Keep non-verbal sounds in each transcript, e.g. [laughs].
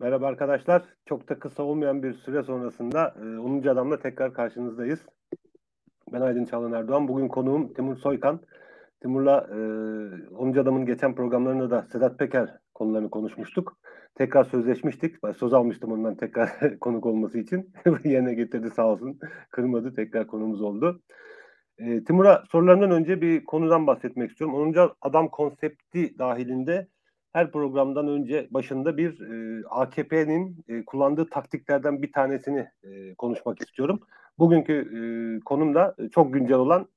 Merhaba arkadaşlar. Çok da kısa olmayan bir süre sonrasında e, 10. adamla tekrar karşınızdayız. Ben Aydın Çağlan Erdoğan. Bugün konuğum Timur Soykan. Timur'la e, 10. adamın geçen programlarında da Sedat Peker konularını konuşmuştuk. Tekrar sözleşmiştik. Ben söz almıştım ondan tekrar [laughs] konuk olması için. [laughs] Yerine getirdi sağ olsun. Kırmadı. Tekrar konumuz oldu. E, Timur'a sorularından önce bir konudan bahsetmek istiyorum. 10. adam konsepti dahilinde her programdan önce başında bir e, AKP'nin e, kullandığı taktiklerden bir tanesini e, konuşmak istiyorum. Bugünkü e, konum da çok güncel olan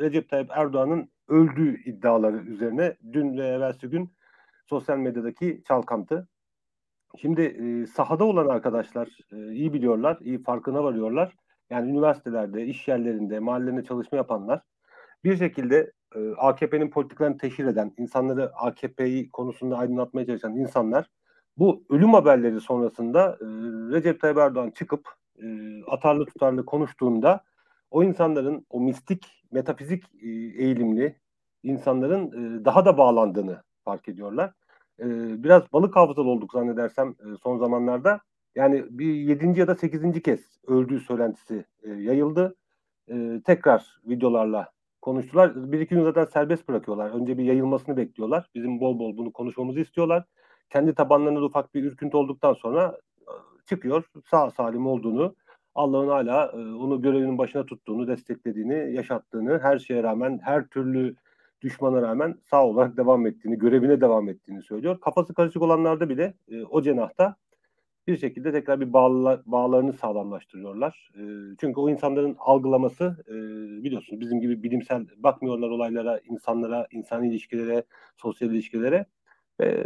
Recep Tayyip Erdoğan'ın öldüğü iddiaları üzerine dün ve evvelsi gün sosyal medyadaki çalkantı. Şimdi e, sahada olan arkadaşlar e, iyi biliyorlar, iyi farkına varıyorlar. Yani üniversitelerde, iş yerlerinde, mahallelerinde çalışma yapanlar bir şekilde e, AKP'nin politikalarını teşhir eden, insanları AKP'yi konusunda aydınlatmaya çalışan insanlar bu ölüm haberleri sonrasında e, Recep Tayyip Erdoğan çıkıp e, atarlı tutarlı konuştuğunda o insanların o mistik, metafizik e, eğilimli insanların e, daha da bağlandığını fark ediyorlar. E, biraz balık hafızalı olduk zannedersem e, son zamanlarda. Yani bir yedinci ya da sekizinci kez öldüğü söylentisi e, yayıldı. E, tekrar videolarla konuştular. Bir iki gün zaten serbest bırakıyorlar. Önce bir yayılmasını bekliyorlar. Bizim bol bol bunu konuşmamızı istiyorlar. Kendi tabanlarında ufak bir ürküntü olduktan sonra e, çıkıyor. Sağ salim olduğunu, Allah'ın hala e, onu görevinin başına tuttuğunu, desteklediğini, yaşattığını, her şeye rağmen, her türlü düşmana rağmen sağ olarak devam ettiğini, görevine devam ettiğini söylüyor. Kafası karışık olanlarda bile e, o cenahta bir şekilde tekrar bir bağla, bağlarını sağlamlaştırıyorlar. E, çünkü o insanların algılaması e, biliyorsunuz bizim gibi bilimsel bakmıyorlar olaylara, insanlara, insan ilişkilere, sosyal ilişkilere. E,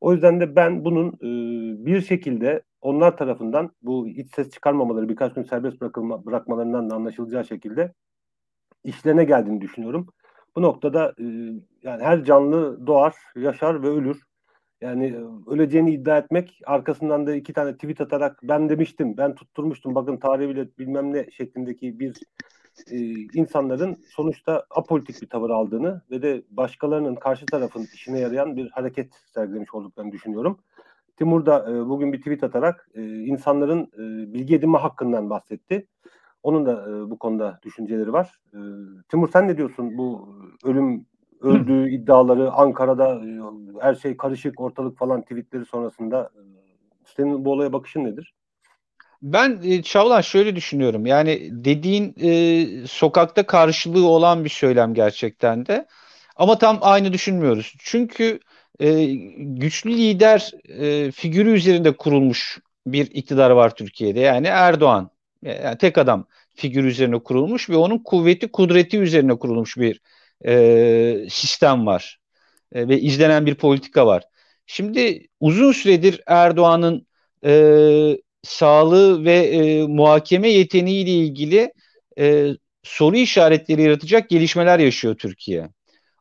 o yüzden de ben bunun e, bir şekilde onlar tarafından bu iç ses çıkarmamaları, birkaç gün serbest bırakılma, bırakmalarından da anlaşılacağı şekilde işlerine geldiğini düşünüyorum. Bu noktada e, yani her canlı doğar, yaşar ve ölür. Yani e, öleceğini iddia etmek, arkasından da iki tane tweet atarak ben demiştim, ben tutturmuştum, bakın tarihi bile bilmem ne şeklindeki bir e, insanların sonuçta apolitik bir tavır aldığını ve de başkalarının karşı tarafın işine yarayan bir hareket sergilemiş olduklarını düşünüyorum. Timur da e, bugün bir tweet atarak e, insanların e, bilgi edinme hakkından bahsetti. Onun da e, bu konuda düşünceleri var. E, Timur sen ne diyorsun bu ölüm öldüğü iddiaları Ankara'da e, her şey karışık ortalık falan tweetleri sonrasında e, senin bu olaya bakışın nedir? Ben e, Çağlan şöyle düşünüyorum. Yani dediğin e, sokakta karşılığı olan bir söylem gerçekten de. Ama tam aynı düşünmüyoruz. Çünkü e, güçlü lider e, figürü üzerinde kurulmuş bir iktidar var Türkiye'de. Yani Erdoğan. Yani tek adam figürü üzerine kurulmuş ve onun kuvveti, kudreti üzerine kurulmuş bir e, sistem var e, ve izlenen bir politika var. Şimdi uzun süredir Erdoğan'ın e, sağlığı ve e, muhakeme yeteneğiyle ilgili e, soru işaretleri yaratacak gelişmeler yaşıyor Türkiye.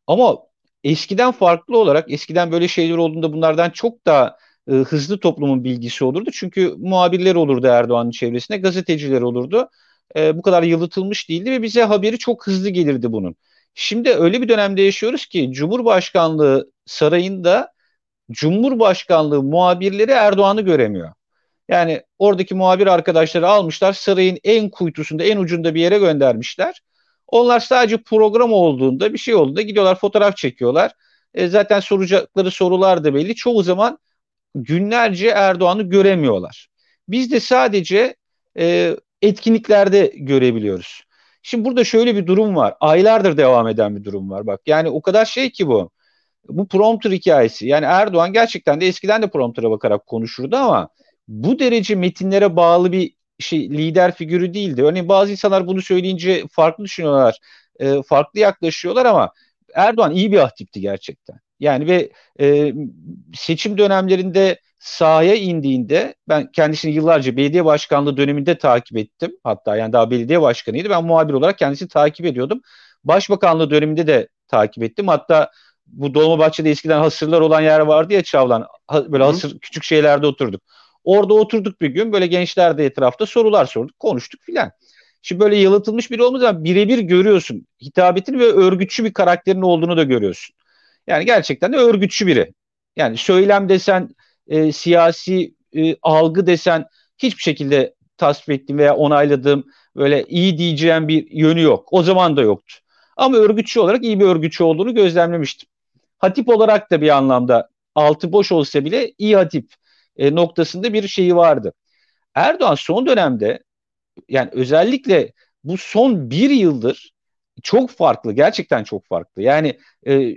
Ama eskiden farklı olarak eskiden böyle şeyler olduğunda bunlardan çok daha e, hızlı toplumun bilgisi olurdu. Çünkü muhabirler olurdu Erdoğan'ın çevresinde, gazeteciler olurdu. E, bu kadar yalıtılmış değildi ve bize haberi çok hızlı gelirdi bunun. Şimdi öyle bir dönemde yaşıyoruz ki Cumhurbaşkanlığı sarayında Cumhurbaşkanlığı muhabirleri Erdoğan'ı göremiyor. Yani oradaki muhabir arkadaşları almışlar sarayın en kuytusunda en ucunda bir yere göndermişler. Onlar sadece program olduğunda bir şey olduğunda gidiyorlar fotoğraf çekiyorlar. E, zaten soracakları sorular da belli. Çoğu zaman günlerce Erdoğan'ı göremiyorlar. Biz de sadece e, etkinliklerde görebiliyoruz. Şimdi burada şöyle bir durum var. Aylardır devam eden bir durum var. Bak yani o kadar şey ki bu. Bu prompter hikayesi. Yani Erdoğan gerçekten de eskiden de prompter'a bakarak konuşurdu ama bu derece metinlere bağlı bir şey lider figürü değildi. Örneğin bazı insanlar bunu söyleyince farklı düşünüyorlar. E, farklı yaklaşıyorlar ama Erdoğan iyi bir ahtipti gerçekten. Yani ve e, seçim dönemlerinde sahaya indiğinde ben kendisini yıllarca belediye başkanlığı döneminde takip ettim. Hatta yani daha belediye başkanıydı. Ben muhabir olarak kendisini takip ediyordum. Başbakanlığı döneminde de takip ettim. Hatta bu Dolmabahçe'de eskiden hasırlar olan yer vardı ya Çavlan. Böyle hasır küçük şeylerde oturduk. Orada oturduk bir gün böyle gençler de etrafta sorular sorduk, konuştuk filan. Şimdi böyle yalıtılmış biri olmadığı zaman birebir görüyorsun. Hitabetini ve örgütçü bir karakterin olduğunu da görüyorsun. Yani gerçekten de örgütçü biri. Yani söylem desen e, siyasi e, algı desen hiçbir şekilde tasvip ettiğim veya onayladığım böyle iyi diyeceğim bir yönü yok. O zaman da yoktu. Ama örgütçü olarak iyi bir örgütçü olduğunu gözlemlemiştim. Hatip olarak da bir anlamda altı boş olsa bile iyi hatip e, noktasında bir şeyi vardı. Erdoğan son dönemde yani özellikle bu son bir yıldır çok farklı. Gerçekten çok farklı. Yani e,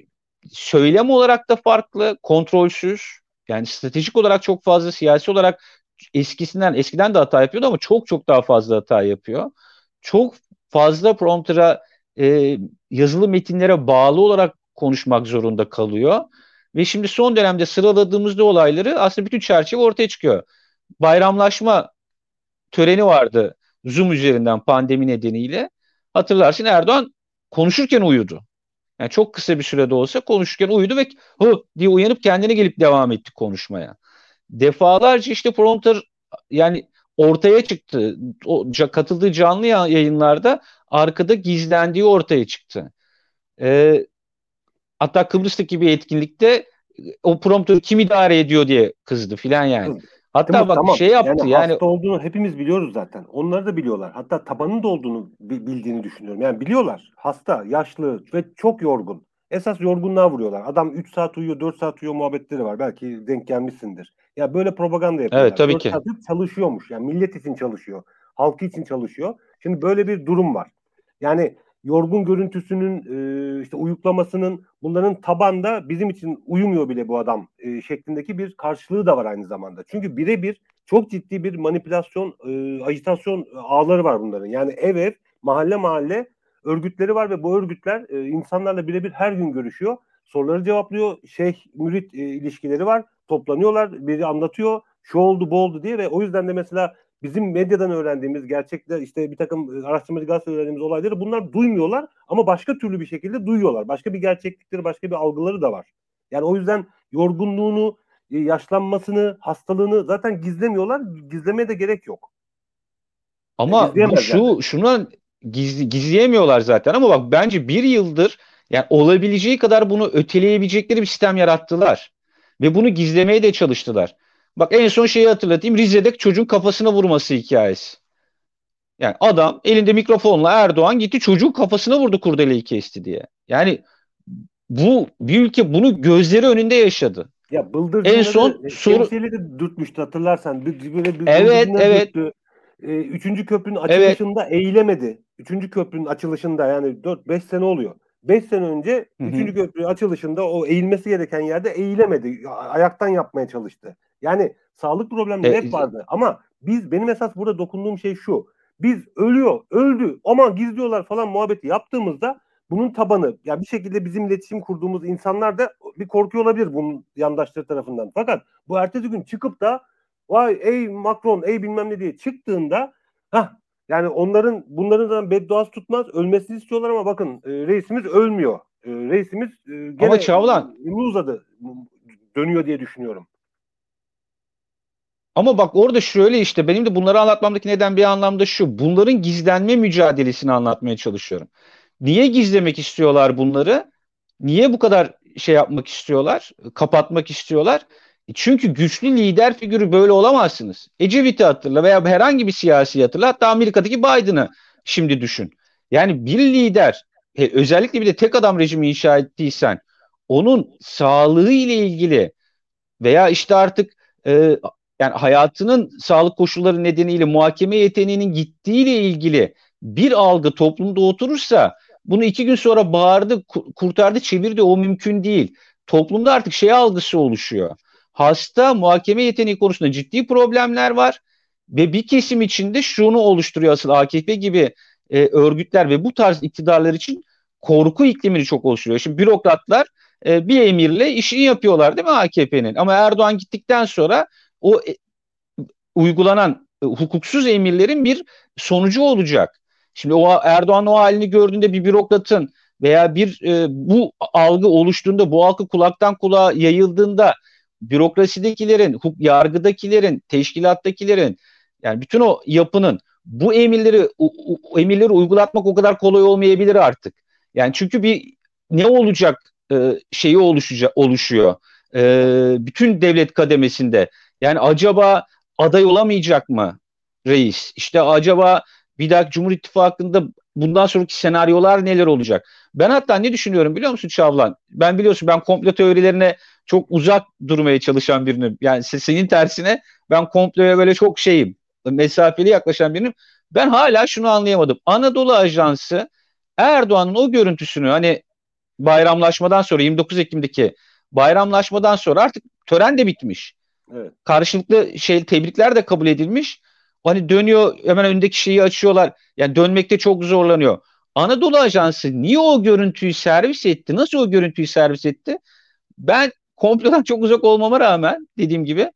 söylem olarak da farklı, kontrolsüz. Yani stratejik olarak çok fazla, siyasi olarak eskisinden eskiden de hata yapıyordu ama çok çok daha fazla hata yapıyor. Çok fazla prompter'a e, yazılı metinlere bağlı olarak konuşmak zorunda kalıyor. Ve şimdi son dönemde sıraladığımızda olayları aslında bütün çerçeve ortaya çıkıyor. Bayramlaşma töreni vardı Zoom üzerinden pandemi nedeniyle. Hatırlarsın Erdoğan konuşurken uyudu. Yani çok kısa bir sürede olsa konuşurken uyudu ve hı diye uyanıp kendine gelip devam etti konuşmaya. Defalarca işte prompter yani ortaya çıktı. O katıldığı canlı yayınlarda arkada gizlendiği ortaya çıktı. Ee, hatta Kıbrıs'taki bir etkinlikte o promptörü kim idare ediyor diye kızdı filan yani. Hatta Değil bak tamam. şey yaptı yani, yani hasta olduğunu hepimiz biliyoruz zaten. Onları da biliyorlar. Hatta tabanın da olduğunu bildiğini düşünüyorum. Yani biliyorlar. Hasta, yaşlı ve çok yorgun. Esas yorgunluğa vuruyorlar. Adam 3 saat uyuyor, 4 saat uyuyor muhabbetleri var. Belki denk gelmişsindir. Ya böyle propaganda yapıyorlar. Evet tabii 4 ki. saat çalışıyormuş. Yani millet için çalışıyor. Halkı için çalışıyor. Şimdi böyle bir durum var. Yani yorgun görüntüsünün e, işte uyuklamasının bunların tabanda bizim için uyumuyor bile bu adam e, şeklindeki bir karşılığı da var aynı zamanda. Çünkü birebir çok ciddi bir manipülasyon, e, ajitasyon ağları var bunların. Yani ev ev, mahalle mahalle örgütleri var ve bu örgütler e, insanlarla birebir her gün görüşüyor. Soruları cevaplıyor. Şeyh mürit e, ilişkileri var. Toplanıyorlar. Biri anlatıyor. Şu oldu bu oldu diye ve o yüzden de mesela bizim medyadan öğrendiğimiz gerçekler işte bir takım e, araştırmacı gazete öğrendiğimiz olayları bunlar duymuyorlar ama başka türlü bir şekilde duyuyorlar. Başka bir gerçeklikleri, başka bir algıları da var. Yani o yüzden yorgunluğunu, e, yaşlanmasını, hastalığını zaten gizlemiyorlar. Gizlemeye de gerek yok. Ama bu şu yani. şunu gizli, gizleyemiyorlar zaten ama bak bence bir yıldır yani olabileceği kadar bunu öteleyebilecekleri bir sistem yarattılar. Ve bunu gizlemeye de çalıştılar. Bak en son şeyi hatırlatayım. Rize'de çocuğun kafasına vurması hikayesi. Yani adam elinde mikrofonla Erdoğan gitti çocuğun kafasına vurdu kurdeleyi kesti diye. Yani bu bir ülke bunu gözleri önünde yaşadı. Ya en son soru de dürtmüştü hatırlarsan. Böyle bir evet evet. Dürttü. Ee, üçüncü köprünün açılışında evet. eğilemedi. Üçüncü köprünün açılışında yani 4-5 sene oluyor. 5 sene önce Hı-hı. üçüncü köprü açılışında o eğilmesi gereken yerde eğilemedi. Ayaktan yapmaya çalıştı. Yani sağlık problemleri hep vardı. Ama biz benim esas burada dokunduğum şey şu. Biz ölüyor, öldü, aman gizliyorlar falan muhabbeti yaptığımızda bunun tabanı ya yani bir şekilde bizim iletişim kurduğumuz insanlar da bir korkuyor olabilir bunun yandaşları tarafından. Fakat bu ertesi gün çıkıp da vay ey Macron ey bilmem ne diye çıktığında ha yani onların bunların da bedduası tutmaz. Ölmesini istiyorlar ama bakın e, reisimiz ölmüyor. E, reisimiz e, gene ama Çağlan uzadı dönüyor diye düşünüyorum. Ama bak orada şöyle işte benim de bunları anlatmamdaki neden bir anlamda şu. Bunların gizlenme mücadelesini anlatmaya çalışıyorum. Niye gizlemek istiyorlar bunları? Niye bu kadar şey yapmak istiyorlar? Kapatmak istiyorlar? E çünkü güçlü lider figürü böyle olamazsınız. Ecevit'i hatırla veya herhangi bir siyasi hatırla. Hatta Amerika'daki Biden'ı şimdi düşün. Yani bir lider e, özellikle bir de tek adam rejimi inşa ettiysen onun sağlığı ile ilgili veya işte artık e, yani hayatının sağlık koşulları nedeniyle muhakeme yeteneğinin gittiğiyle ilgili bir algı toplumda oturursa bunu iki gün sonra bağırdı, kurtardı, çevirdi o mümkün değil. Toplumda artık şey algısı oluşuyor. Hasta muhakeme yeteneği konusunda ciddi problemler var ve bir kesim içinde şunu oluşturuyor asıl AKP gibi e, örgütler ve bu tarz iktidarlar için korku iklimini çok oluşturuyor. Şimdi bürokratlar e, bir emirle işini yapıyorlar değil mi AKP'nin? Ama Erdoğan gittikten sonra o e, uygulanan e, hukuksuz emirlerin bir sonucu olacak. Şimdi o Erdoğan o halini gördüğünde bir bürokratın veya bir e, bu algı oluştuğunda bu algı kulaktan kulağa yayıldığında bürokrasidekilerin, yargıdakilerin, teşkilattakilerin yani bütün o yapının bu emirleri o, o emirleri uygulatmak o kadar kolay olmayabilir artık. Yani çünkü bir ne olacak e, şeyi oluşacak oluşuyor e, bütün devlet kademesinde. Yani acaba aday olamayacak mı reis? İşte acaba bir dahaki Cumhur İttifakı'nda bundan sonraki senaryolar neler olacak? Ben hatta ne düşünüyorum biliyor musun Çavlan? Ben biliyorsun ben komplo teorilerine çok uzak durmaya çalışan birinim. Yani senin tersine ben komploya böyle çok şeyim. Mesafeli yaklaşan birinim. Ben hala şunu anlayamadım. Anadolu Ajansı Erdoğan'ın o görüntüsünü hani bayramlaşmadan sonra 29 Ekim'deki bayramlaşmadan sonra artık tören de bitmiş. Evet. Karşılıklı şey tebrikler de kabul edilmiş. Hani dönüyor hemen önündeki şeyi açıyorlar. Yani dönmekte çok zorlanıyor. Anadolu Ajansı niye o görüntüyü servis etti? Nasıl o görüntüyü servis etti? Ben komplodan çok uzak olmama rağmen dediğim gibi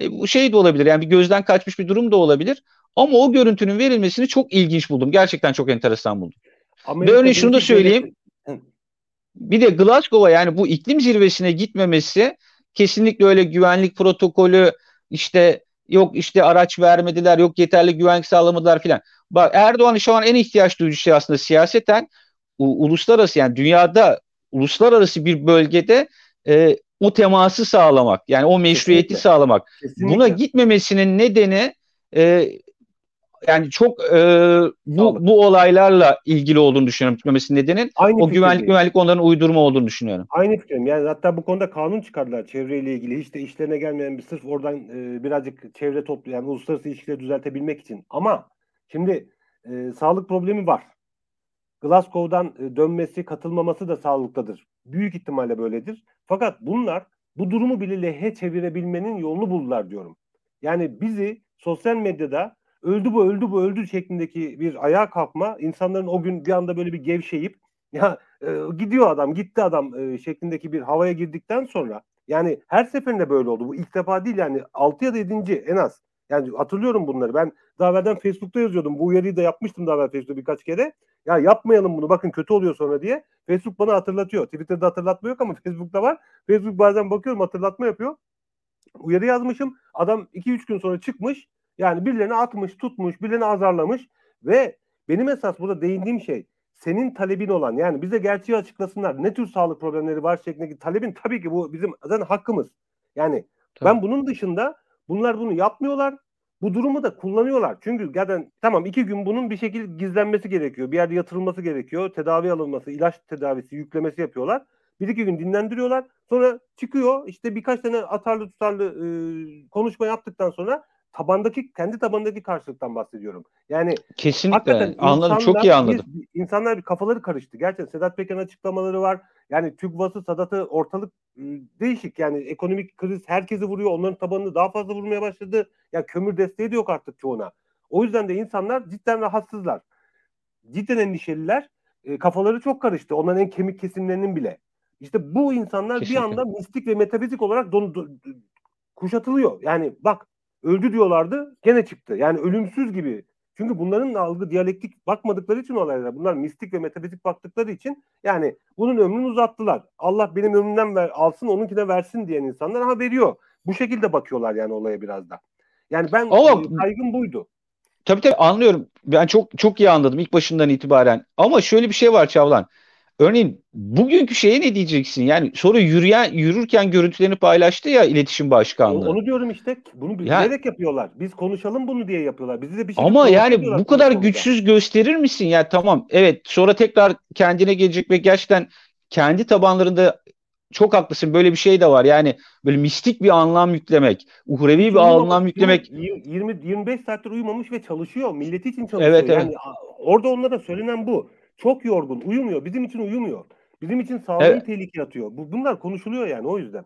e, bu şey de olabilir. Yani bir gözden kaçmış bir durum da olabilir. Ama o görüntünün verilmesini çok ilginç buldum. Gerçekten çok enteresan buldum. Amerika Ve örneğin şunu da söyleyeyim. Bir de Glasgow'a yani bu iklim zirvesine gitmemesi kesinlikle öyle güvenlik protokolü işte yok işte araç vermediler yok yeterli güvenlik sağlamadılar filan. Bak Erdoğan'ın şu an en ihtiyaç duyduğu şey aslında siyaseten uluslararası yani dünyada uluslararası bir bölgede e, o teması sağlamak yani o meşruiyeti Kesinlikle. sağlamak. Kesinlikle. Buna gitmemesinin nedeni e, yani çok e, bu bu olaylarla ilgili olduğunu düşünüyorum gitmemesinin nedenin. Aynı o güvenlik güvenlik onların uydurma olduğunu düşünüyorum. Aynı fikrim. Yani hatta bu konuda kanun çıkardılar çevreyle ilgili. Hiç de işlerine gelmeyen bir sırf oradan e, birazcık çevre toplu yani uluslararası ilişkileri düzeltebilmek için. Ama şimdi e, sağlık problemi var. Glasgow'dan e, dönmesi, katılmaması da sağlıktadır. Büyük ihtimalle böyledir. Fakat bunlar bu durumu bile lehe çevirebilmenin yolunu buldular diyorum. Yani bizi sosyal medyada öldü bu öldü bu öldü şeklindeki bir ayağa kalkma insanların o gün bir anda böyle bir gevşeyip ya e, gidiyor adam gitti adam e, şeklindeki bir havaya girdikten sonra yani her seferinde böyle oldu. Bu ilk defa değil yani 6 ya da 7. en az. Yani hatırlıyorum bunları. Ben daha evvelden Facebook'ta yazıyordum. Bu uyarıyı da yapmıştım daha evvel Facebook'ta birkaç kere. Ya yapmayalım bunu bakın kötü oluyor sonra diye. Facebook bana hatırlatıyor. Twitter'da hatırlatma yok ama [laughs] Facebook'ta var. Facebook bazen bakıyorum hatırlatma yapıyor. Uyarı yazmışım. Adam 2-3 gün sonra çıkmış. Yani birilerini atmış, tutmuş, birilerini azarlamış ve benim esas burada değindiğim şey senin talebin olan yani bize gerçeği açıklasınlar. Ne tür sağlık problemleri var şeklindeki talebin tabii ki bu bizim zaten hakkımız. Yani tabii. ben bunun dışında bunlar bunu yapmıyorlar. Bu durumu da kullanıyorlar. Çünkü zaten tamam iki gün bunun bir şekilde gizlenmesi gerekiyor. Bir yerde yatırılması gerekiyor. Tedavi alınması, ilaç tedavisi, yüklemesi yapıyorlar. Bir iki gün dinlendiriyorlar. Sonra çıkıyor işte birkaç tane atarlı tutarlı e, konuşma yaptıktan sonra tabandaki kendi tabandaki karşılıktan bahsediyorum. Yani kesinlikle anladım çok iyi anladım. Bir, insanlar bir kafaları karıştı. Gerçekten Sedat Peker'in açıklamaları var. Yani TÜGVA'sı, Sadat'ı ortalık ıı, değişik. Yani ekonomik kriz herkesi vuruyor. Onların tabanını daha fazla vurmaya başladı. Ya yani kömür desteği de yok artık çoğuna. O yüzden de insanlar cidden rahatsızlar. Cidden endişeliler. E, kafaları çok karıştı. Onların en kemik kesimlerinin bile. İşte bu insanlar Kesinlikle. bir anda mistik ve metafizik olarak don, don, kuşatılıyor. Yani bak öldü diyorlardı gene çıktı. Yani ölümsüz gibi. Çünkü bunların algı diyalektik bakmadıkları için olaylar. Bunlar mistik ve metafizik baktıkları için yani bunun ömrünü uzattılar. Allah benim ömrümden ver, alsın onunkine versin diyen insanlar ha veriyor. Bu şekilde bakıyorlar yani olaya biraz da. Yani ben Ama, e, kaygım buydu. Tabii tabii anlıyorum. Ben çok çok iyi anladım ilk başından itibaren. Ama şöyle bir şey var Çavlan. Örneğin bugünkü şeye ne diyeceksin? Yani sonra yürüyen yürürken görüntülerini paylaştı ya iletişim başkanlığı. Onu diyorum işte. Bunu bilerek yani, yapıyorlar. Biz konuşalım bunu diye yapıyorlar. Bizi de bir şey Ama yani bu kadar güçsüz gösterir misin? Ya tamam evet sonra tekrar kendine gelecek ve gerçekten kendi tabanlarında çok haklısın. Böyle bir şey de var. Yani böyle mistik bir anlam yüklemek, uhrevi bir uyumamış, anlam yüklemek. 20 25 saattir uyumamış ve çalışıyor. Milleti için çalışıyor. Evet, evet. Yani orada onlara söylenen bu. Çok yorgun, uyumuyor. Bizim için uyumuyor. Bizim için sağlığını evet. tehlikeye atıyor. Bu, bunlar konuşuluyor yani o yüzden.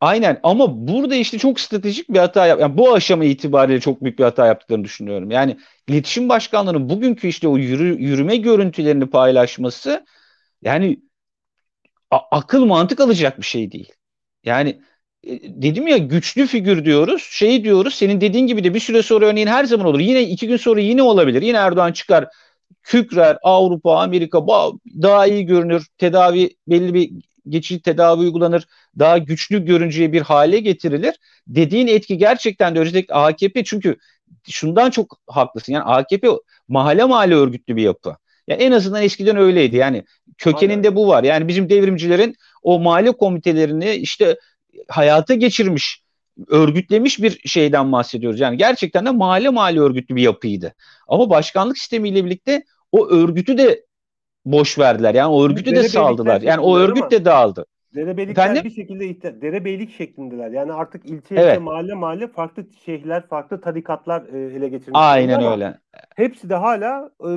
Aynen ama burada işte çok stratejik bir hata yap. Yani bu aşama itibariyle çok büyük bir hata yaptıklarını düşünüyorum. Yani iletişim başkanlığının bugünkü işte o yürü, yürüme görüntülerini paylaşması yani a- akıl mantık alacak bir şey değil. Yani e, dedim ya güçlü figür diyoruz. Şey diyoruz senin dediğin gibi de bir süre sonra örneğin her zaman olur. Yine iki gün sonra yine olabilir. Yine Erdoğan çıkar kükrer Avrupa, Amerika daha iyi görünür. Tedavi belli bir geçici tedavi uygulanır. Daha güçlü görünceye bir hale getirilir. Dediğin etki gerçekten de özellikle AKP çünkü şundan çok haklısın. Yani AKP mahalle mahalle örgütlü bir yapı. Yani en azından eskiden öyleydi. Yani kökeninde Aynen. bu var. Yani bizim devrimcilerin o mahalle komitelerini işte hayata geçirmiş, örgütlemiş bir şeyden bahsediyoruz. Yani gerçekten de mahalle mahalle örgütlü bir yapıydı. Ama başkanlık sistemiyle birlikte o örgütü de boş verdiler. Yani o örgütü de saldılar. Yani o örgüt de dağıldı. Derebeylikler Efendim? bir şekilde derebeylik şeklindeler. Yani artık ilçe evet. ilçe mahalle mahalle farklı şeyhler, farklı tarikatlar e, ele geçirmiş. Aynen öyle. Hepsi de hala e,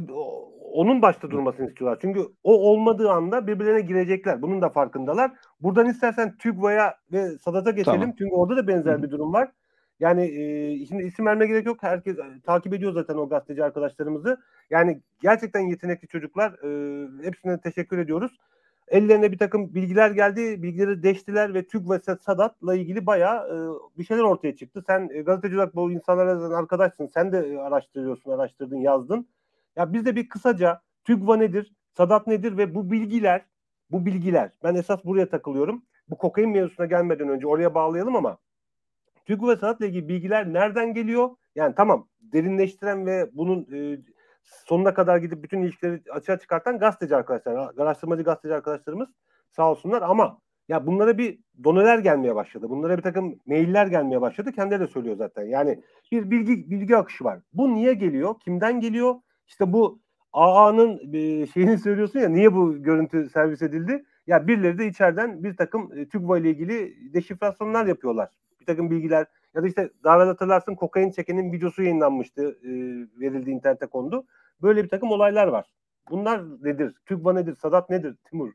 onun başta durmasını istiyorlar. Çünkü o olmadığı anda birbirlerine girecekler. Bunun da farkındalar. Buradan istersen TÜGVA'ya ve Sadat'a geçelim. Tamam. Çünkü orada da benzer bir durum var. Yani e, şimdi isim verme gerek yok. Herkes e, takip ediyor zaten o gazeteci arkadaşlarımızı. Yani gerçekten yetenekli çocuklar. E, hepsine teşekkür ediyoruz. Ellerine bir takım bilgiler geldi. Bilgileri deştiler ve TÜG ve Sadat'la ilgili bayağı e, bir şeyler ortaya çıktı. Sen e, gazeteci olarak bu insanlarla arkadaşsın. Sen de e, araştırıyorsun, araştırdın, yazdın. Ya biz de bir kısaca TÜGVA nedir, Sadat nedir ve bu bilgiler, bu bilgiler, ben esas buraya takılıyorum. Bu kokain mevzusuna gelmeden önce oraya bağlayalım ama TÜGVA ve Sadat'la ilgili bilgiler nereden geliyor? Yani tamam derinleştiren ve bunun e, sonuna kadar gidip bütün ilişkileri açığa çıkartan gazeteci arkadaşlar, araştırmacı gazeteci arkadaşlarımız sağ olsunlar ama ya bunlara bir doneler gelmeye başladı. Bunlara bir takım mailler gelmeye başladı. Kendileri de söylüyor zaten. Yani bir bilgi bilgi akışı var. Bu niye geliyor? Kimden geliyor? İşte bu AA'nın e, şeyini söylüyorsun ya niye bu görüntü servis edildi? Ya birileri de içeriden bir takım e, TÜGVA ile ilgili deşifrasyonlar yapıyorlar. Bir takım bilgiler ya da işte daha evvel hatırlarsın kokain çekenin videosu yayınlanmıştı. E, verildi internete kondu. Böyle bir takım olaylar var. Bunlar nedir? TÜGVA nedir? Sadat nedir? Timur?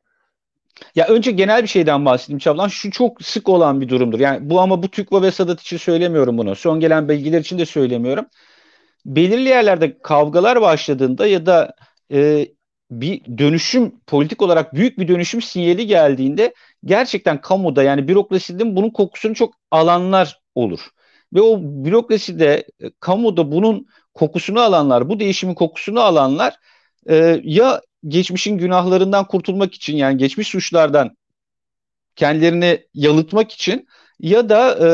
Ya önce genel bir şeyden bahsedeyim Çablan. Şu çok sık olan bir durumdur. Yani bu ama bu TÜGVA ve Sadat için söylemiyorum bunu. Son gelen bilgiler için de söylemiyorum. Belirli yerlerde kavgalar başladığında ya da e, bir dönüşüm politik olarak büyük bir dönüşüm sinyali geldiğinde gerçekten kamuda yani bürokrasinin bunun kokusunu çok alanlar olur. Ve o bürokraside, e, kamuda bunun kokusunu alanlar, bu değişimin kokusunu alanlar e, ya geçmişin günahlarından kurtulmak için yani geçmiş suçlardan kendilerini yalıtmak için ya da e,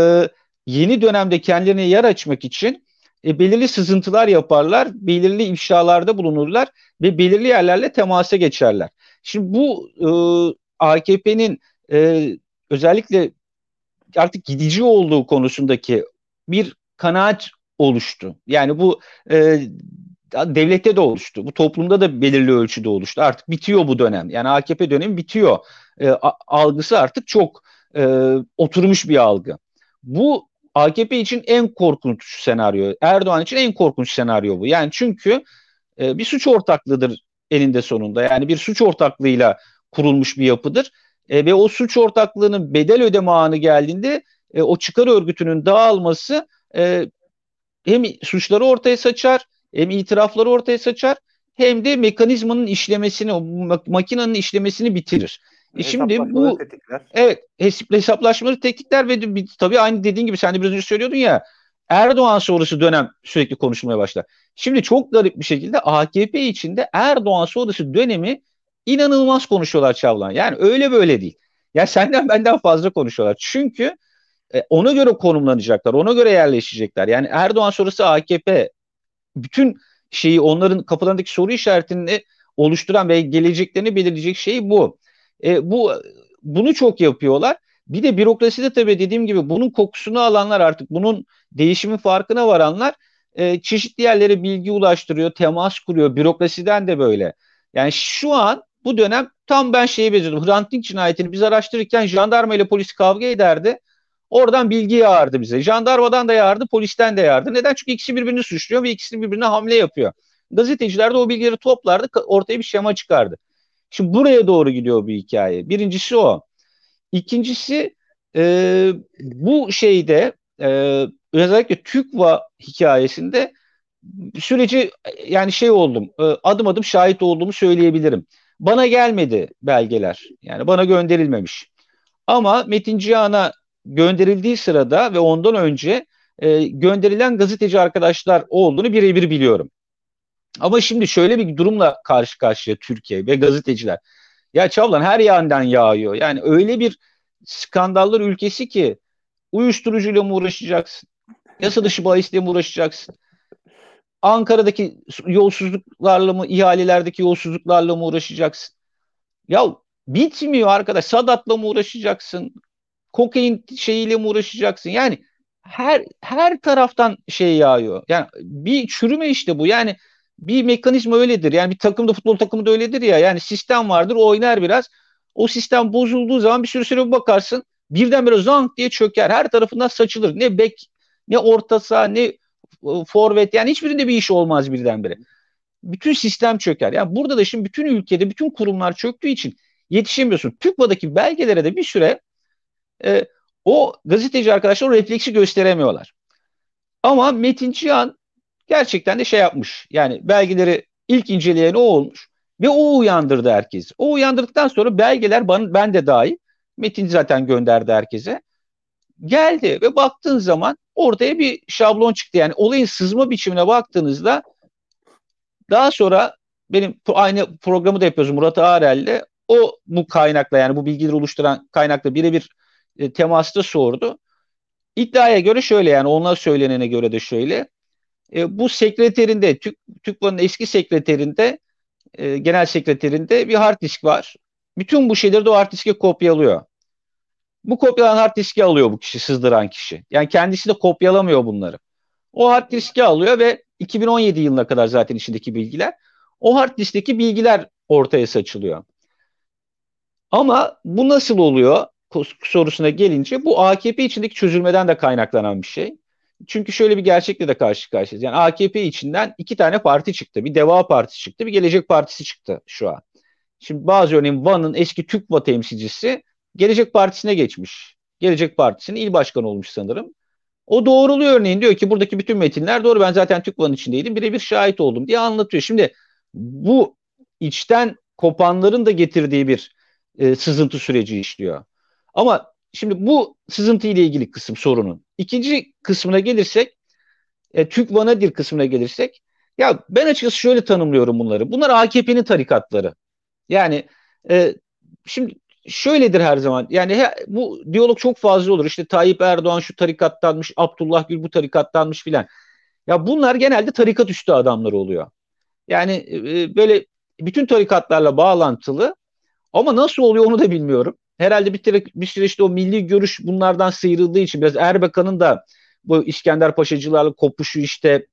yeni dönemde kendilerine yer açmak için e, belirli sızıntılar yaparlar, belirli ifşalarda bulunurlar ve belirli yerlerle temasa geçerler. Şimdi bu e, AKP'nin e, özellikle artık gidici olduğu konusundaki bir kanaat oluştu. Yani bu e, devlette de oluştu. Bu toplumda da belirli ölçüde oluştu. Artık bitiyor bu dönem. Yani AKP dönemi bitiyor. E, algısı artık çok e, oturmuş bir algı. Bu AKP için en korkunç senaryo. Erdoğan için en korkunç senaryo bu. Yani çünkü e, bir suç ortaklığıdır eninde sonunda. Yani bir suç ortaklığıyla kurulmuş bir yapıdır. E, ve o suç ortaklığının bedel ödeme anı geldiğinde e, o çıkar örgütünün dağılması e, hem suçları ortaya saçar, hem itirafları ortaya saçar, hem de mekanizmanın işlemesini, makinenin işlemesini bitirir. E şimdi bu tetikler. evet hesaplaşmaları tetikler ve tabii aynı dediğin gibi sen de biraz önce söylüyordun ya Erdoğan sonrası dönem sürekli konuşulmaya başlar. Şimdi çok garip bir şekilde AKP içinde Erdoğan sonrası dönemi inanılmaz konuşuyorlar Çavlan. Yani öyle böyle değil. Ya senden [laughs] benden fazla konuşuyorlar. Çünkü e, ona göre konumlanacaklar, ona göre yerleşecekler. Yani Erdoğan sonrası AKP bütün şeyi onların kapılarındaki soru işaretini oluşturan ve geleceklerini belirleyecek şey bu. E, bu bunu çok yapıyorlar. Bir de bürokraside tabii dediğim gibi bunun kokusunu alanlar artık bunun değişimin farkına varanlar e, çeşitli yerlere bilgi ulaştırıyor, temas kuruyor. Bürokrasiden de böyle. Yani şu an bu dönem tam ben şeyi beziyordum. Hrant Dink cinayetini biz araştırırken jandarma ile polis kavga ederdi. Oradan bilgi yağardı bize. Jandarmadan da yağardı, polisten de yağardı. Neden? Çünkü ikisi birbirini suçluyor ve ikisi birbirine hamle yapıyor. Gazeteciler de o bilgileri toplardı, ortaya bir şema çıkardı. Şimdi buraya doğru gidiyor bir hikaye. Birincisi o. İkincisi e, bu şeyde e, özellikle TÜKVA hikayesinde süreci yani şey oldum, e, adım adım şahit olduğumu söyleyebilirim. Bana gelmedi belgeler. Yani bana gönderilmemiş. Ama Metin Cihan'a gönderildiği sırada ve ondan önce e, gönderilen gazeteci arkadaşlar olduğunu birebir biliyorum. Ama şimdi şöyle bir durumla karşı karşıya Türkiye ve gazeteciler. Ya Çavlan her yandan yağıyor. Yani öyle bir skandallar ülkesi ki uyuşturucuyla mı uğraşacaksın? Yasa dışı bahisle mi uğraşacaksın? Ankara'daki yolsuzluklarla mı, ihalelerdeki yolsuzluklarla mı uğraşacaksın? Ya bitmiyor arkadaş. Sadat'la mı uğraşacaksın? kokain şeyiyle mi uğraşacaksın? Yani her her taraftan şey yağıyor. Yani bir çürüme işte bu. Yani bir mekanizma öyledir. Yani bir takımda futbol takımı da öyledir ya. Yani sistem vardır, oynar biraz. O sistem bozulduğu zaman bir sürü süre bakarsın birdenbire zank diye çöker. Her tarafından saçılır. Ne bek, ne orta saha, ne e, forvet yani hiçbirinde bir iş olmaz birdenbire. Bütün sistem çöker. Yani burada da şimdi bütün ülkede bütün kurumlar çöktüğü için yetişemiyorsun. TÜKVA'daki belgelere de bir süre e, o gazeteci arkadaşlar o refleksi gösteremiyorlar. Ama Metin Cihan gerçekten de şey yapmış. Yani belgeleri ilk inceleyen o olmuş ve o uyandırdı herkesi. O uyandırdıktan sonra belgeler bana, ben de dahil Metin zaten gönderdi herkese. Geldi ve baktığın zaman ortaya bir şablon çıktı. Yani olayın sızma biçimine baktığınızda daha sonra benim aynı programı da yapıyoruz Murat Ağrel'le. O bu kaynakla yani bu bilgileri oluşturan kaynakla birebir e, temasta sordu. İddiaya göre şöyle yani onlar söylenene göre de şöyle. E, bu sekreterinde, TÜK, TÜKVA'nın eski sekreterinde, e, genel sekreterinde bir hard disk var. Bütün bu şeyleri de o hard diske kopyalıyor. Bu kopyalanan hard diski alıyor bu kişi, sızdıran kişi. Yani kendisi de kopyalamıyor bunları. O hard diski alıyor ve 2017 yılına kadar zaten içindeki bilgiler. O hard diskteki bilgiler ortaya saçılıyor. Ama bu nasıl oluyor sorusuna gelince bu AKP içindeki çözülmeden de kaynaklanan bir şey. Çünkü şöyle bir gerçekle de karşı karşıyayız. Yani AKP içinden iki tane parti çıktı. Bir Deva Partisi çıktı, bir Gelecek Partisi çıktı şu an. Şimdi bazı örneğin Van'ın eski TÜKVA temsilcisi Gelecek Partisi'ne geçmiş. Gelecek Partisi'nin il başkanı olmuş sanırım. O doğruluyor örneğin diyor ki buradaki bütün metinler doğru ben zaten TÜKVA'nın içindeydim birebir şahit oldum diye anlatıyor. Şimdi bu içten kopanların da getirdiği bir e, sızıntı süreci işliyor. Ama şimdi bu sızıntı ile ilgili kısım sorunun. İkinci kısmına gelirsek e, TÜKVA nedir kısmına gelirsek ya ben açıkçası şöyle tanımlıyorum bunları. Bunlar AKP'nin tarikatları. Yani e, şimdi şöyledir her zaman. Yani he, bu diyalog çok fazla olur. İşte Tayyip Erdoğan şu tarikattanmış, Abdullah Gül bu tarikattanmış filan. Ya bunlar genelde tarikat üstü adamlar oluyor. Yani e, böyle bütün tarikatlarla bağlantılı ama nasıl oluyor onu da bilmiyorum. Herhalde bir, tire, bir süre işte o milli görüş bunlardan sıyrıldığı için biraz Erbakan'ın da bu İskender Paşacılarla kopuşu işte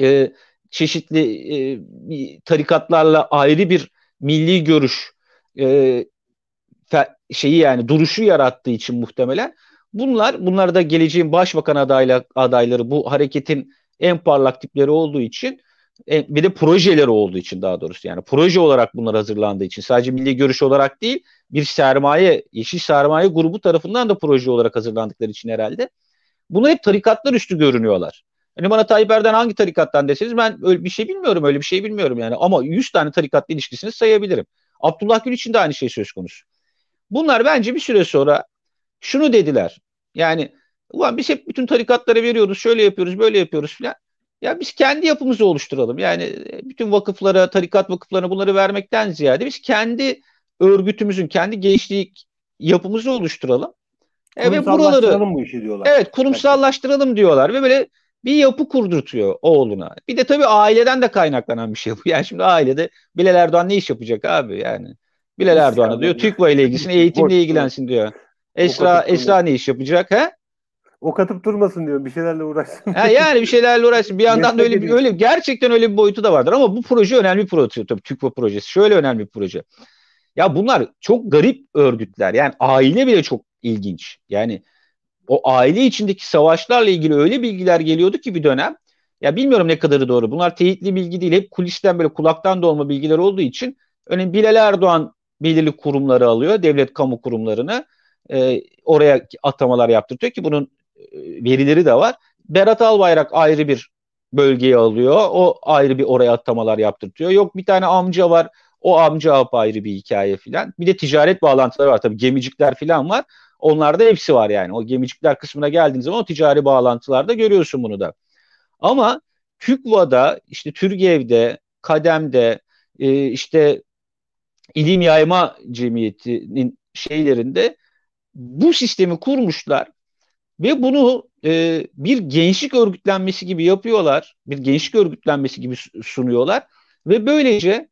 e, çeşitli e, tarikatlarla ayrı bir milli görüş e, şeyi yani duruşu yarattığı için muhtemelen. Bunlar bunlar da geleceğin başbakan adayla, adayları bu hareketin en parlak tipleri olduğu için bir de projeleri olduğu için daha doğrusu yani proje olarak bunlar hazırlandığı için sadece milli görüş olarak değil bir sermaye yeşil sermaye grubu tarafından da proje olarak hazırlandıkları için herhalde bunu hep tarikatlar üstü görünüyorlar. Hani bana Tayyip Erdoğan hangi tarikattan deseniz ben öyle bir şey bilmiyorum öyle bir şey bilmiyorum yani ama 100 tane tarikatlı ilişkisini sayabilirim. Abdullah Gül için de aynı şey söz konusu. Bunlar bence bir süre sonra şunu dediler. Yani ulan biz hep bütün tarikatlara veriyoruz, şöyle yapıyoruz, böyle yapıyoruz filan. Ya biz kendi yapımızı oluşturalım. Yani e, bütün vakıflara, tarikat vakıflarına bunları vermekten ziyade biz kendi örgütümüzün, kendi gençlik yapımızı oluşturalım. Evet buraları bu işi diyorlar. Evet, kurumsallaştıralım diyorlar ve böyle bir yapı kurdurtuyor oğluna. Bir de tabii aileden de kaynaklanan bir şey bu. Yani şimdi ailede Bilal Erdoğan ne iş yapacak abi yani? Bilal Erdoğan'a diyor TÜKVA ile ilgisin, [laughs] eğitimle ilgilensin diyor. Esra Esra ne iş yapacak ha? O katıp durmasın diyor. Bir şeylerle uğraşsın. Ha yani bir şeylerle uğraşsın. Bir [laughs] yandan da öyle bir, öyle gerçekten öyle bir boyutu da vardır ama bu proje önemli bir proje tabii TÜKVA projesi. Şöyle önemli bir proje. Ya bunlar çok garip örgütler. Yani aile bile çok ilginç. Yani o aile içindeki savaşlarla ilgili öyle bilgiler geliyordu ki bir dönem. Ya bilmiyorum ne kadarı doğru. Bunlar teyitli bilgi değil. Hep kulisten böyle kulaktan dolma bilgiler olduğu için örneğin Bilal Erdoğan belirli kurumları alıyor, devlet kamu kurumlarını e, oraya atamalar yaptırtıyor ki bunun verileri de var. Berat Albayrak ayrı bir bölgeye alıyor, o ayrı bir oraya atamalar yaptırtıyor. Yok bir tane amca var, o amca ayrı bir hikaye filan. Bir de ticaret bağlantıları var tabii gemicikler filan var. Onlarda hepsi var yani. O gemicikler kısmına geldiğiniz zaman o ticari bağlantılarda görüyorsun bunu da. Ama TÜKVA'da, işte TÜRGEV'de, KADEM'de, e, işte İlim Yayma Cemiyeti'nin şeylerinde bu sistemi kurmuşlar ve bunu e, bir gençlik örgütlenmesi gibi yapıyorlar. Bir gençlik örgütlenmesi gibi sunuyorlar ve böylece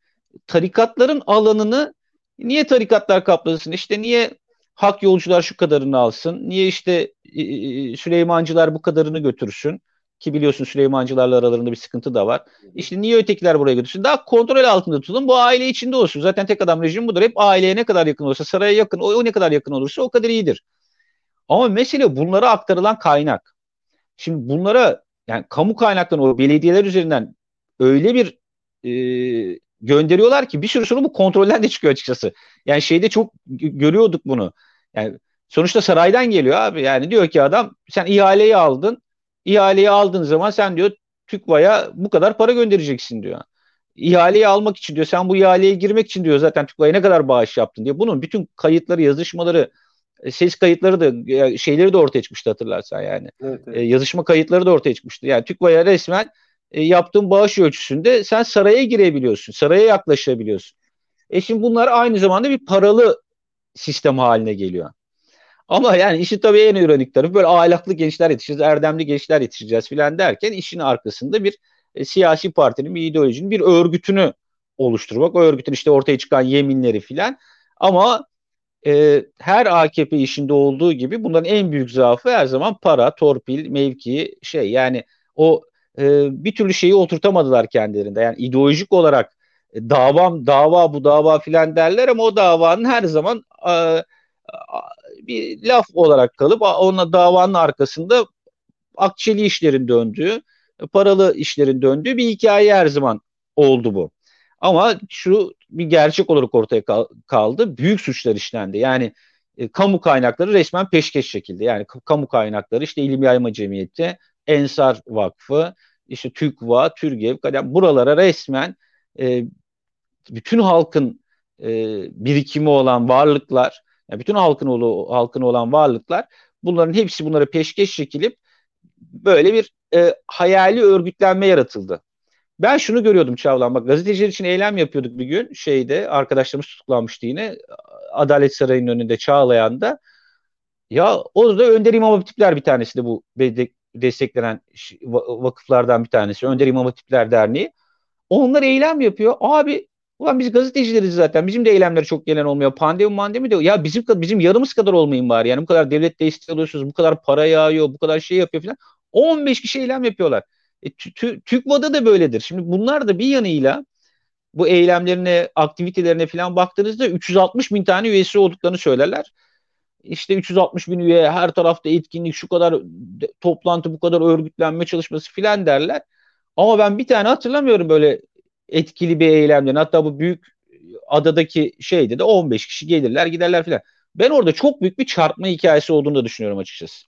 tarikatların alanını niye tarikatlar kaplasın? İşte niye hak yolcular şu kadarını alsın? Niye işte e, Süleymancılar bu kadarını götürsün? Ki biliyorsun Süleymancılarla aralarında bir sıkıntı da var. İşte niye ötekiler buraya götürsün? Daha kontrol altında tutun. Bu aile içinde olsun. Zaten tek adam rejim budur. Hep aileye ne kadar yakın olursa, saraya yakın, o, o ne kadar yakın olursa o kadar iyidir. Ama mesele bunlara aktarılan kaynak. Şimdi bunlara yani kamu kaynaklarını o belediyeler üzerinden öyle bir e, gönderiyorlar ki bir sürü sorun bu kontrolden de çıkıyor açıkçası. Yani şeyde çok görüyorduk bunu. Yani sonuçta saraydan geliyor abi. Yani diyor ki adam sen ihaleyi aldın. İhaleyi aldığın zaman sen diyor TÜKVA'ya bu kadar para göndereceksin diyor. İhaleyi almak için diyor sen bu ihaleye girmek için diyor zaten TÜKVA'ya ne kadar bağış yaptın diye. Bunun bütün kayıtları, yazışmaları, ses kayıtları da e, şeyleri de ortaya çıkmıştı hatırlarsan yani. Evet, evet. E, yazışma kayıtları da ortaya çıkmıştı. Yani TÜKVA'ya resmen e, yaptığın bağış ölçüsünde sen saraya girebiliyorsun. Saraya yaklaşabiliyorsun. E şimdi bunlar aynı zamanda bir paralı sistem haline geliyor. Ama yani işin tabii en ironik tarafı böyle ahlaklı gençler yetişeceğiz, erdemli gençler yetişeceğiz filan derken işin arkasında bir e, siyasi partinin, bir ideolojinin, bir örgütünü oluşturmak. O örgütün işte ortaya çıkan yeminleri filan. Ama e, her AKP işinde olduğu gibi bunların en büyük zaafı her zaman para, torpil, mevki, şey yani o e, bir türlü şeyi oturtamadılar kendilerinde. Yani ideolojik olarak e, davam, dava bu dava filan derler ama o davanın her zaman e, bir laf olarak kalıp onunla davanın arkasında akçeli işlerin döndüğü, paralı işlerin döndüğü bir hikaye her zaman oldu bu. Ama şu bir gerçek olarak ortaya kaldı. Büyük suçlar işlendi. Yani e, kamu kaynakları resmen peşkeş şekilde. Yani kamu kaynakları işte İlim Yayma Cemiyeti, Ensar Vakfı, işte TÜKVA, TÜRGEV, yani buralara resmen e, bütün halkın e, birikimi olan varlıklar, yani bütün halkın olu, halkın olan varlıklar bunların hepsi bunlara peşkeş çekilip böyle bir e, hayali örgütlenme yaratıldı. Ben şunu görüyordum Çağlan bak gazeteciler için eylem yapıyorduk bir gün şeyde arkadaşlarımız tutuklanmıştı yine Adalet Sarayı'nın önünde Çağlayan'da. Ya o da Önder İmam Hatipler bir tanesi de bu desteklenen vakıflardan bir tanesi. Önder İmam Hatipler Derneği. Onlar eylem yapıyor. Abi ulan biz gazetecileriz zaten. Bizim de eylemler çok gelen olmuyor. Pandemi mandemi de ya bizim bizim yarımız kadar olmayın bari. Yani bu kadar devlet desteği alıyorsunuz. Bu kadar para yağıyor. Bu kadar şey yapıyor falan. 15 kişi eylem yapıyorlar. E, TÜKVA'da da böyledir. Şimdi bunlar da bir yanıyla bu eylemlerine, aktivitelerine falan baktığınızda 360 bin tane üyesi olduklarını söylerler. İşte 360 bin üye, her tarafta etkinlik, şu kadar toplantı, bu kadar örgütlenme çalışması filan derler. Ama ben bir tane hatırlamıyorum böyle etkili bir eylemden. Hatta bu büyük adadaki şeyde de 15 kişi gelirler giderler filan. Ben orada çok büyük bir çarpma hikayesi olduğunu da düşünüyorum açıkçası.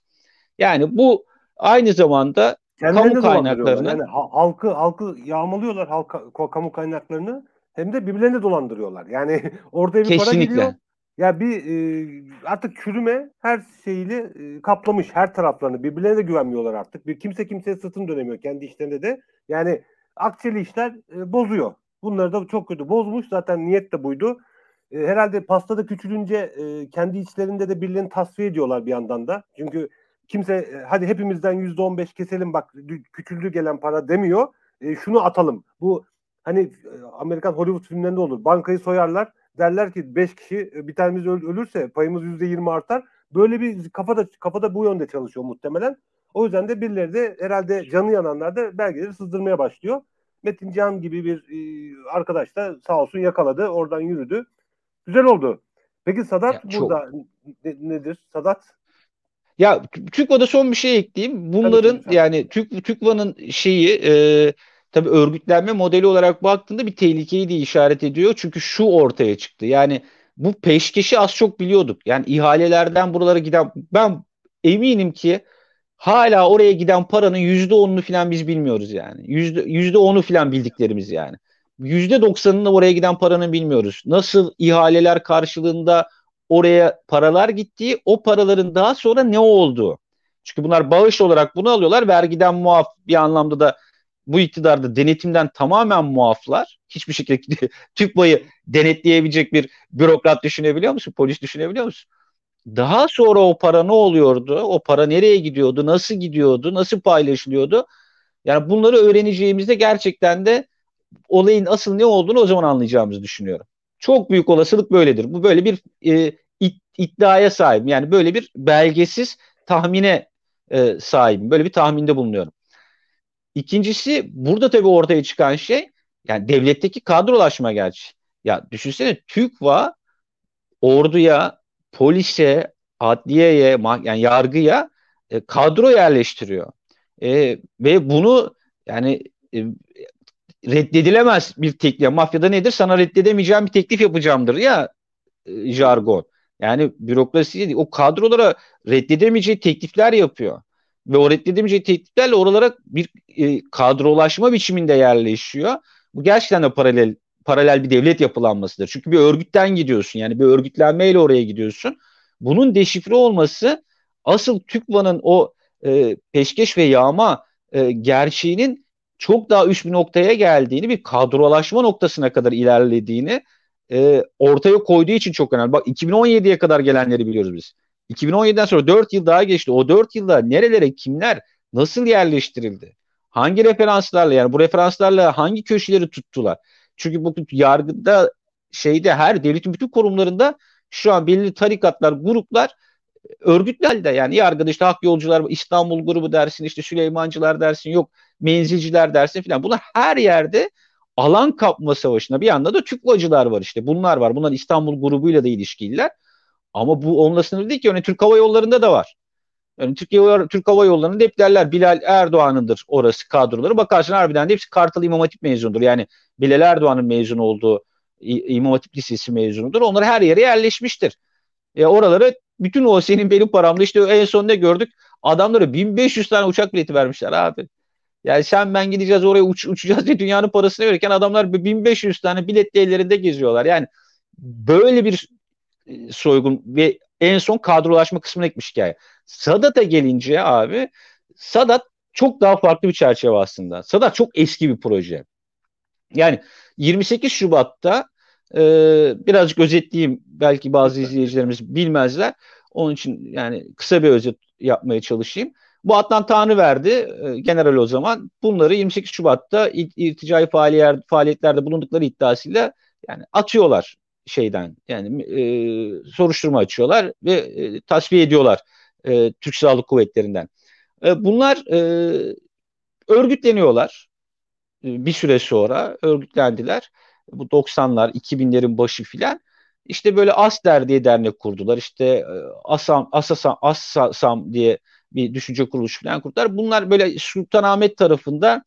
Yani bu aynı zamanda Kendilerini kamu kaynaklarını yani halkı halkı yağmalıyorlar halka kamu kaynaklarını hem de birbirlerini dolandırıyorlar. Yani [laughs] orada bir Kesinlikle. para gidiyor. Ya bir e, artık çürüme her şeyiyle e, kaplamış her taraflarını. Birbirlerine de güvenmiyorlar artık. Bir kimse kimseye sırtını dönemiyor kendi işlerinde de. Yani akçeli işler e, bozuyor. Bunları da çok kötü bozmuş. Zaten niyet de buydu. E, herhalde pastada küçülünce e, kendi içlerinde de birilerini tasfiye ediyorlar bir yandan da. Çünkü kimse e, hadi hepimizden yüzde on beş keselim bak küçüldü gelen para demiyor. E, şunu atalım. Bu hani e, Amerikan Hollywood filmlerinde olur. Bankayı soyarlar. Derler ki beş kişi e, bir tanemiz ölürse payımız yüzde yirmi artar. Böyle bir kafada kafada bu yönde çalışıyor muhtemelen. O yüzden de birileri de herhalde canı yananlar da belgeleri sızdırmaya başlıyor. Metin Can gibi bir e, arkadaş da sağ olsun yakaladı. Oradan yürüdü. Güzel oldu. Peki Sadat ya, burada ne, nedir? Sadat ya TÜKVA'da son bir şey ekleyeyim. Bunların tabii, yani TÜK, TÜKVA'nın şeyi e, tabii örgütlenme modeli olarak baktığında bir tehlikeyi de işaret ediyor. Çünkü şu ortaya çıktı. Yani bu peşkeşi az çok biliyorduk. Yani ihalelerden buralara giden ben eminim ki hala oraya giden paranın yüzde onunu falan biz bilmiyoruz yani. Yüzde, yüzde onu falan bildiklerimiz yani. Yüzde doksanını oraya giden paranın bilmiyoruz. Nasıl ihaleler karşılığında oraya paralar gittiği, o paraların daha sonra ne olduğu. Çünkü bunlar bağış olarak bunu alıyorlar. Vergiden muaf bir anlamda da bu iktidarda denetimden tamamen muaflar. Hiçbir şekilde [laughs] TÜKBA'yı denetleyebilecek bir bürokrat düşünebiliyor musun? Polis düşünebiliyor musun? Daha sonra o para ne oluyordu? O para nereye gidiyordu? Nasıl gidiyordu? Nasıl paylaşılıyordu? Yani bunları öğreneceğimizde gerçekten de olayın asıl ne olduğunu o zaman anlayacağımızı düşünüyorum. Çok büyük olasılık böyledir. Bu böyle bir e, iddiaya sahibim. Yani böyle bir belgesiz tahmine e, sahibim. Böyle bir tahminde bulunuyorum. İkincisi burada tabii ortaya çıkan şey yani devletteki kadrolaşma gerçi. Ya düşünsene TÜKVA orduya, polise, adliyeye, yani yargıya e, kadro yerleştiriyor. E, ve bunu yani e, reddedilemez bir teklif. Mafyada nedir? Sana reddedemeyeceğim bir teklif yapacağımdır ya e, jargon. Yani bürokrasi o kadrolara reddedemeyeceği teklifler yapıyor. Ve o reddedemeyeceği tekliflerle oralara bir e, kadrolaşma biçiminde yerleşiyor. Bu gerçekten de paralel paralel bir devlet yapılanmasıdır. Çünkü bir örgütten gidiyorsun. Yani bir örgütlenmeyle oraya gidiyorsun. Bunun deşifre olması asıl TÜKVA'nın o e, peşkeş ve yağma e, gerçeğinin çok daha üst bir noktaya geldiğini, bir kadrolaşma noktasına kadar ilerlediğini e, ortaya koyduğu için çok önemli. Bak 2017'ye kadar gelenleri biliyoruz biz. 2017'den sonra 4 yıl daha geçti. O 4 yılda nerelere kimler nasıl yerleştirildi? Hangi referanslarla yani bu referanslarla hangi köşeleri tuttular? Çünkü bu yargıda şeyde her devletin bütün kurumlarında şu an belirli tarikatlar, gruplar örgütler de yani yargıda işte hak yolcular, İstanbul grubu dersin, işte Süleymancılar dersin, yok menzilciler dersin filan. Bunlar her yerde alan kapma savaşına bir yanda da TÜKVA'cılar var işte. Bunlar var. Bunlar İstanbul grubuyla da ilişkililer. Ama bu onunla sınırlı değil ki. Yani Türk Hava Yolları'nda da var. Yani Türkiye Türk Hava Yolları'nda hep derler Bilal Erdoğan'ındır orası kadroları. Bakarsın harbiden de hepsi Kartal İmam Hatip mezunudur. Yani Bilal Erdoğan'ın mezun olduğu İmam Hatip Lisesi mezunudur. Onlar her yere yerleşmiştir. E, oraları bütün o senin benim paramla işte en son ne gördük? Adamlara 1500 tane uçak bileti vermişler abi. Yani sen ben gideceğiz oraya uç, uçacağız diye dünyanın parasını verirken adamlar 1500 tane biletle ellerinde geziyorlar. Yani böyle bir e, soygun ve en son kadrolaşma kısmına ekmiş hikaye. Sadat'a gelince abi Sadat çok daha farklı bir çerçeve aslında. Sadat çok eski bir proje. Yani 28 Şubat'ta e, birazcık özetleyeyim belki bazı izleyicilerimiz bilmezler. Onun için yani kısa bir özet yapmaya çalışayım. Bu Adnan Tanrı verdi e, general o zaman. Bunları 28 Şubat'ta irticai faaliyet, faaliyetlerde bulundukları iddiasıyla yani atıyorlar şeyden. Yani e, soruşturma açıyorlar ve e, tasfiye ediyorlar e, Türk Silahlı Kuvvetleri'nden. E, bunlar e, örgütleniyorlar. E, bir süre sonra örgütlendiler. Bu 90'lar, 2000'lerin başı filan. İşte böyle ASDER diye dernek kurdular. İşte e, ASAM, ASASAM, ASASAM diye bir düşünce kuruluşu falan kurdular. Bunlar böyle Sultanahmet tarafında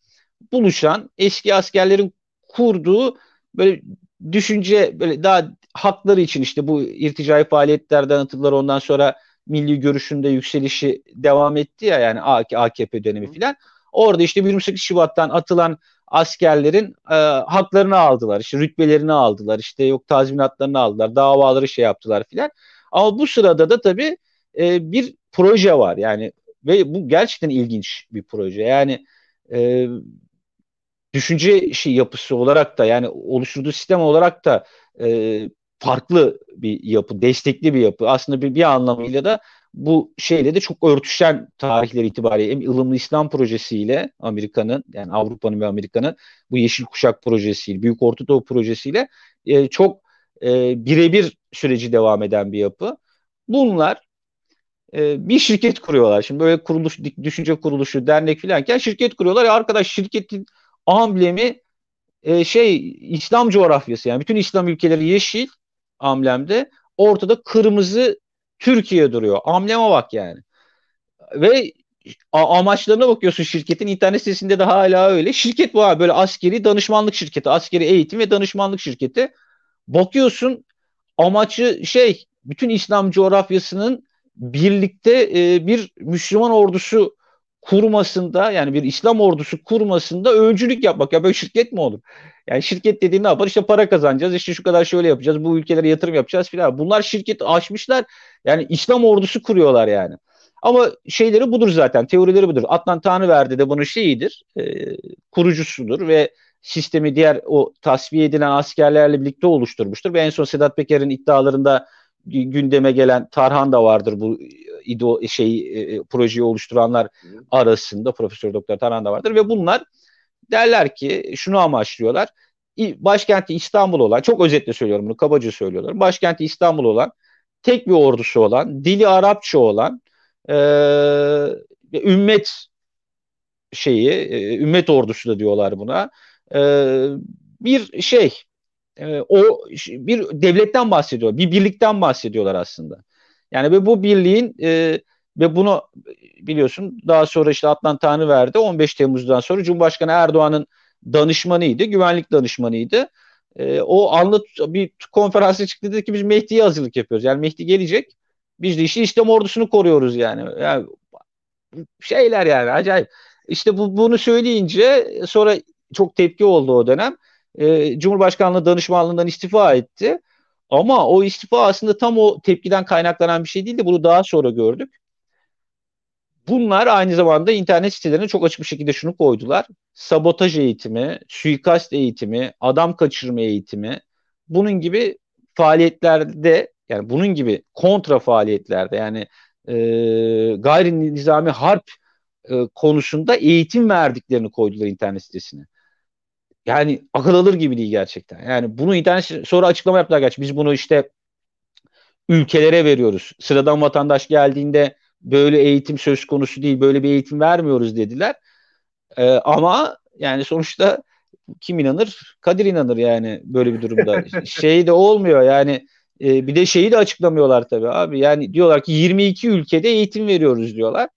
buluşan eski askerlerin kurduğu böyle düşünce böyle daha hakları için işte bu irticai faaliyetlerden hatırlar ondan sonra milli görüşünde yükselişi devam etti ya yani AKP dönemi filan. Orada işte 28 Şubat'tan atılan askerlerin e, haklarını aldılar. işte rütbelerini aldılar. işte yok tazminatlarını aldılar. Davaları şey yaptılar filan. Ama bu sırada da tabii e, bir proje var. Yani ve bu gerçekten ilginç bir proje. Yani e, düşünce şey yapısı olarak da yani oluşturduğu sistem olarak da e, farklı bir yapı, destekli bir yapı. Aslında bir, bir anlamıyla da bu şeyle de çok örtüşen tarihler itibariyle hem ılımlı İslam projesiyle Amerika'nın yani Avrupa'nın ve Amerika'nın bu Yeşil Kuşak projesiyle, Büyük Orta Doğu projesiyle e, çok e, birebir süreci devam eden bir yapı. Bunlar e, bir şirket kuruyorlar. Şimdi böyle kuruluş, düşünce kuruluşu, dernek filanken şirket kuruyorlar. Ya arkadaş şirketin amblemi e, şey İslam coğrafyası yani bütün İslam ülkeleri yeşil amblemde ortada kırmızı Türkiye duruyor. Ambleme bak yani. Ve amaçlarına bakıyorsun şirketin internet sitesinde de hala öyle. Şirket bu abi böyle askeri danışmanlık şirketi, askeri eğitim ve danışmanlık şirketi. Bakıyorsun amacı şey bütün İslam coğrafyasının birlikte e, bir Müslüman ordusu kurmasında yani bir İslam ordusu kurmasında öncülük yapmak. Ya böyle şirket mi olur? Yani şirket dediğin ne yapar? İşte para kazanacağız. İşte şu kadar şöyle yapacağız. Bu ülkelere yatırım yapacağız filan. Bunlar şirket açmışlar. Yani İslam ordusu kuruyorlar yani. Ama şeyleri budur zaten. Teorileri budur. Adnan Tanrıverdi de bunun şeyidir. E, kurucusudur ve sistemi diğer o tasfiye edilen askerlerle birlikte oluşturmuştur. Ve en son Sedat Peker'in iddialarında gündeme gelen Tarhan da vardır bu ido şey e, e, projeyi oluşturanlar arasında Profesör Doktor Tarhan da vardır ve bunlar derler ki şunu amaçlıyorlar. Başkenti İstanbul olan çok özetle söylüyorum bunu kabaca söylüyorlar. Başkenti İstanbul olan tek bir ordusu olan, dili Arapça olan, e, ümmet şeyi, e, ümmet ordusu da diyorlar buna. E, bir şey, e, o bir devletten bahsediyor, bir birlikten bahsediyorlar aslında. Yani ve bu birliğin e, ve bunu biliyorsun daha sonra işte Adnan Tanrıverdi 15 Temmuz'dan sonra Cumhurbaşkanı Erdoğan'ın danışmanıydı, güvenlik danışmanıydı. E, o anlat bir konferansa çıktı dedi ki biz Mehdi'ye hazırlık yapıyoruz. Yani Mehdi gelecek. Biz de işte İslam ordusunu koruyoruz yani. Yani şeyler yani acayip. İşte bu, bunu söyleyince sonra çok tepki oldu o dönem. E, Cumhurbaşkanlığı danışmanlığından istifa etti. Ama o istifa aslında tam o tepkiden kaynaklanan bir şey değildi. Bunu daha sonra gördük. Bunlar aynı zamanda internet sitelerine çok açık bir şekilde şunu koydular. Sabotaj eğitimi, suikast eğitimi, adam kaçırma eğitimi bunun gibi faaliyetlerde yani bunun gibi kontra faaliyetlerde yani e, gayri nizami harp e, konusunda eğitim verdiklerini koydular internet sitesine. Yani akıl alır gibi değil gerçekten. Yani bunu internet sonra açıklama yaptılar gerçi. Biz bunu işte ülkelere veriyoruz. Sıradan vatandaş geldiğinde böyle eğitim söz konusu değil, böyle bir eğitim vermiyoruz dediler. Ee, ama yani sonuçta kim inanır? Kadir inanır yani böyle bir durumda. [laughs] şey de olmuyor yani e, bir de şeyi de açıklamıyorlar tabii abi. Yani diyorlar ki 22 ülkede eğitim veriyoruz diyorlar.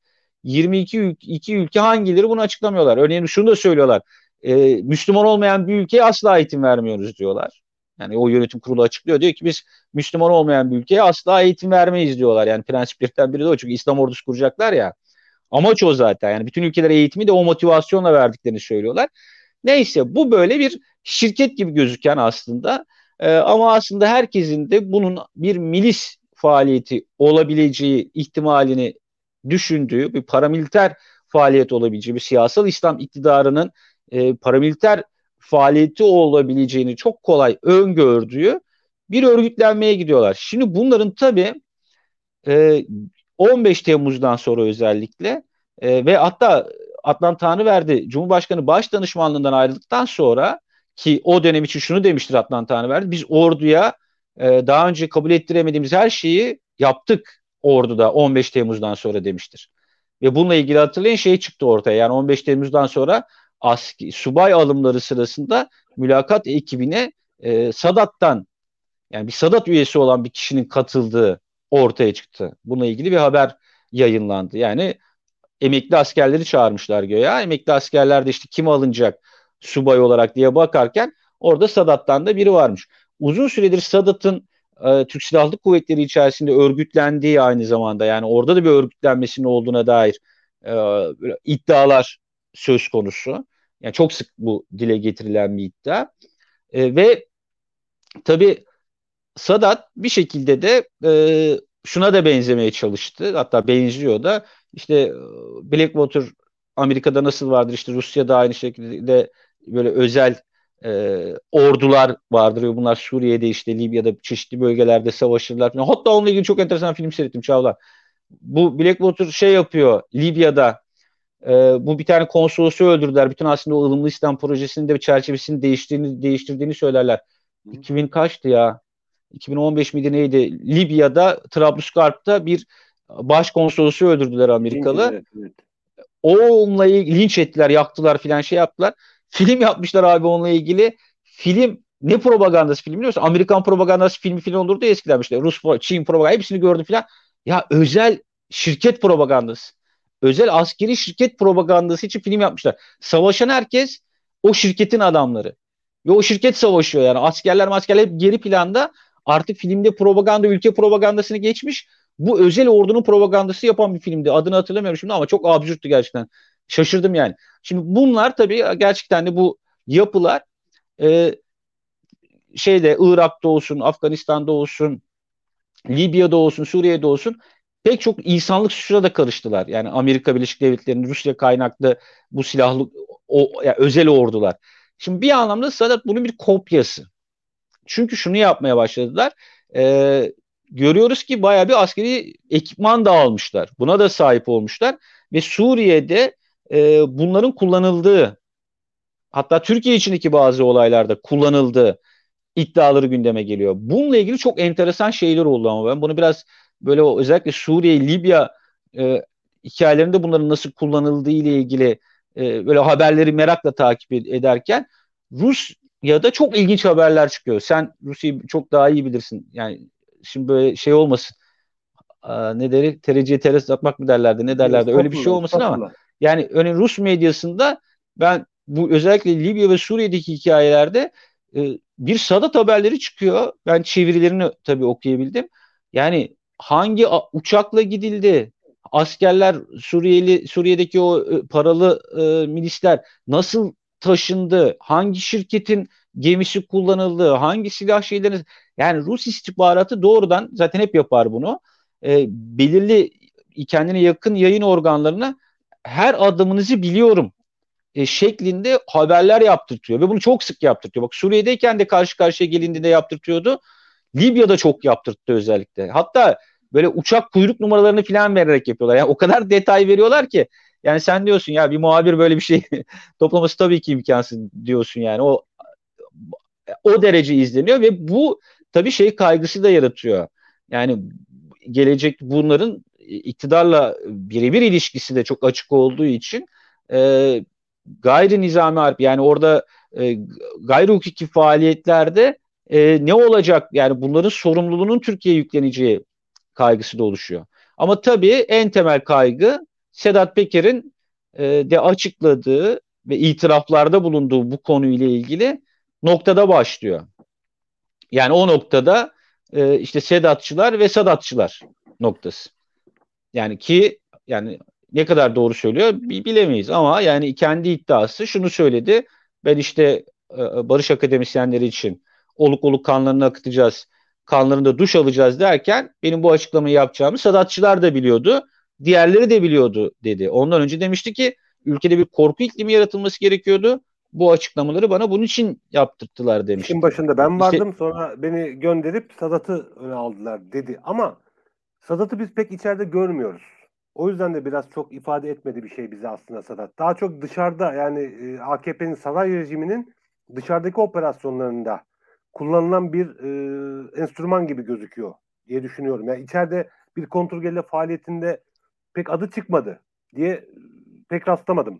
22 ül iki ülke hangileri bunu açıklamıyorlar. Örneğin şunu da söylüyorlar. E, Müslüman olmayan bir ülkeye asla eğitim vermiyoruz diyorlar. Yani o yönetim kurulu açıklıyor. Diyor ki biz Müslüman olmayan bir ülkeye asla eğitim vermeyiz diyorlar. Yani prensiplerden biri de o. Çünkü İslam ordusu kuracaklar ya. Amaç o zaten. Yani bütün ülkeler eğitimi de o motivasyonla verdiklerini söylüyorlar. Neyse bu böyle bir şirket gibi gözüken aslında e, ama aslında herkesin de bunun bir milis faaliyeti olabileceği ihtimalini düşündüğü bir paramiliter faaliyet olabileceği bir siyasal İslam iktidarının e, paramiliter faaliyeti olabileceğini çok kolay öngördüğü bir örgütlenmeye gidiyorlar. Şimdi bunların tabii e, 15 Temmuz'dan sonra özellikle e, ve hatta Adnan Tanrıverdi Cumhurbaşkanı baş danışmanlığından ayrıldıktan sonra ki o dönem için şunu demiştir Adnan Tanrıverdi biz orduya e, daha önce kabul ettiremediğimiz her şeyi yaptık orduda 15 Temmuz'dan sonra demiştir. Ve bununla ilgili hatırlayın şey çıktı ortaya yani 15 Temmuz'dan sonra aski, subay alımları sırasında mülakat ekibine e, Sadat'tan yani bir Sadat üyesi olan bir kişinin katıldığı ortaya çıktı. Bununla ilgili bir haber yayınlandı. Yani emekli askerleri çağırmışlar göya. Emekli askerler de işte kim alınacak subay olarak diye bakarken orada Sadat'tan da biri varmış. Uzun süredir Sadat'ın e, Türk Silahlı Kuvvetleri içerisinde örgütlendiği aynı zamanda yani orada da bir örgütlenmesinin olduğuna dair e, iddialar söz konusu. Yani çok sık bu dile getirilen bir iddia. E, ve tabii Sadat bir şekilde de e, şuna da benzemeye çalıştı. Hatta benziyor da. İşte e, Blackwater Amerika'da nasıl vardır işte Rusya'da aynı şekilde böyle özel e, ordular vardır. Bunlar Suriye'de işte Libya'da çeşitli bölgelerde savaşırlar. Hatta onunla ilgili çok enteresan film seyrettim Çağla. Bu Blackwater şey yapıyor Libya'da e, bu bir tane konsolosu öldürdüler. Bütün aslında o ılımlı İslam projesinin de çerçevesini değiştirdiğini, değiştirdiğini söylerler. Hı. 2000 kaçtı ya? 2015 miydi neydi? Libya'da Trablusgarp'ta bir başkonsolosu öldürdüler Amerikalı. Evet, evet. Onunla ilgili linç ettiler, yaktılar filan şey yaptılar. Film yapmışlar abi onunla ilgili. Film ne propagandası film biliyor musun? Amerikan propagandası filmi film olurdu ya eskiden işte. Rus, Çin propagandası hepsini gördüm filan. Ya özel şirket propagandası özel askeri şirket propagandası için film yapmışlar. Savaşan herkes o şirketin adamları. Ve o şirket savaşıyor yani. Askerler askerler hep geri planda. Artık filmde propaganda, ülke propagandasını geçmiş. Bu özel ordunun propagandası yapan bir filmdi. Adını hatırlamıyorum şimdi ama çok absürttü gerçekten. Şaşırdım yani. Şimdi bunlar tabii gerçekten de bu yapılar e, şeyde Irak'ta olsun, Afganistan'da olsun, Libya'da olsun, Suriye'de olsun pek çok insanlık suçuna da karıştılar. Yani Amerika Birleşik Devletleri'nin Rusya kaynaklı bu silahlı o yani özel ordular. Şimdi bir anlamda Sadat bunun bir kopyası. Çünkü şunu yapmaya başladılar. E, görüyoruz ki bayağı bir askeri ekipman da almışlar. Buna da sahip olmuşlar. Ve Suriye'de e, bunların kullanıldığı hatta Türkiye içindeki bazı olaylarda kullanıldığı iddiaları gündeme geliyor. Bununla ilgili çok enteresan şeyler oldu ama ben bunu biraz böyle özellikle Suriye, Libya e, hikayelerinde bunların nasıl kullanıldığı ile ilgili e, böyle haberleri merakla takip ederken Rus ya da çok ilginç haberler çıkıyor. Sen Rusya'yı çok daha iyi bilirsin. Yani şimdi böyle şey olmasın. Aa, ne deri tereciye teres atmak mı derlerdi ne derlerdi öyle bir şey olmasın ama yani örneğin Rus medyasında ben bu özellikle Libya ve Suriye'deki hikayelerde e, bir Sadat haberleri çıkıyor. Ben çevirilerini tabii okuyabildim. Yani hangi uçakla gidildi? Askerler Suriyeli Suriye'deki o e, paralı e, milisler nasıl taşındı? Hangi şirketin gemisi kullanıldı? Hangi silah şeyleri? Yani Rus istihbaratı doğrudan zaten hep yapar bunu. E, belirli kendine yakın yayın organlarına her adımınızı biliyorum e, şeklinde haberler yaptırtıyor ve bunu çok sık yaptırtıyor. Bak Suriye'deyken de karşı karşıya gelindiğinde yaptırtıyordu. Libya'da çok yaptırttı özellikle. Hatta böyle uçak kuyruk numaralarını falan vererek yapıyorlar. Yani o kadar detay veriyorlar ki yani sen diyorsun ya bir muhabir böyle bir şey [laughs] toplaması tabii ki imkansız diyorsun yani. O o derece izleniyor ve bu tabii şey kaygısı da yaratıyor. Yani gelecek bunların iktidarla birebir ilişkisi de çok açık olduğu için e, gayri nizami harp yani orada e, gayri hukuki faaliyetlerde e, ne olacak yani bunların sorumluluğunun Türkiye'ye yükleneceği kaygısı da oluşuyor. Ama tabii en temel kaygı Sedat Peker'in e, de açıkladığı ve itiraflarda bulunduğu bu konuyla ilgili noktada başlıyor. Yani o noktada e, işte Sedatçılar ve Sadatçılar noktası. Yani ki yani ne kadar doğru söylüyor bilemeyiz ama yani kendi iddiası şunu söyledi. Ben işte e, barış akademisyenleri için oluk oluk kanlarını akıtacağız, kanlarında duş alacağız derken benim bu açıklamayı yapacağımı Sadatçılar da biliyordu. Diğerleri de biliyordu dedi. Ondan önce demişti ki ülkede bir korku iklimi yaratılması gerekiyordu. Bu açıklamaları bana bunun için yaptırttılar demişti. İşin başında ben vardım işte, sonra beni gönderip Sadat'ı öne aldılar dedi. Ama Sadat'ı biz pek içeride görmüyoruz. O yüzden de biraz çok ifade etmedi bir şey bize aslında Sadat. Daha çok dışarıda yani e, AKP'nin saray rejiminin dışarıdaki operasyonlarında kullanılan bir e, enstrüman gibi gözüküyor diye düşünüyorum. Yani içeride bir kontrgelle faaliyetinde pek adı çıkmadı diye pek rastlamadım.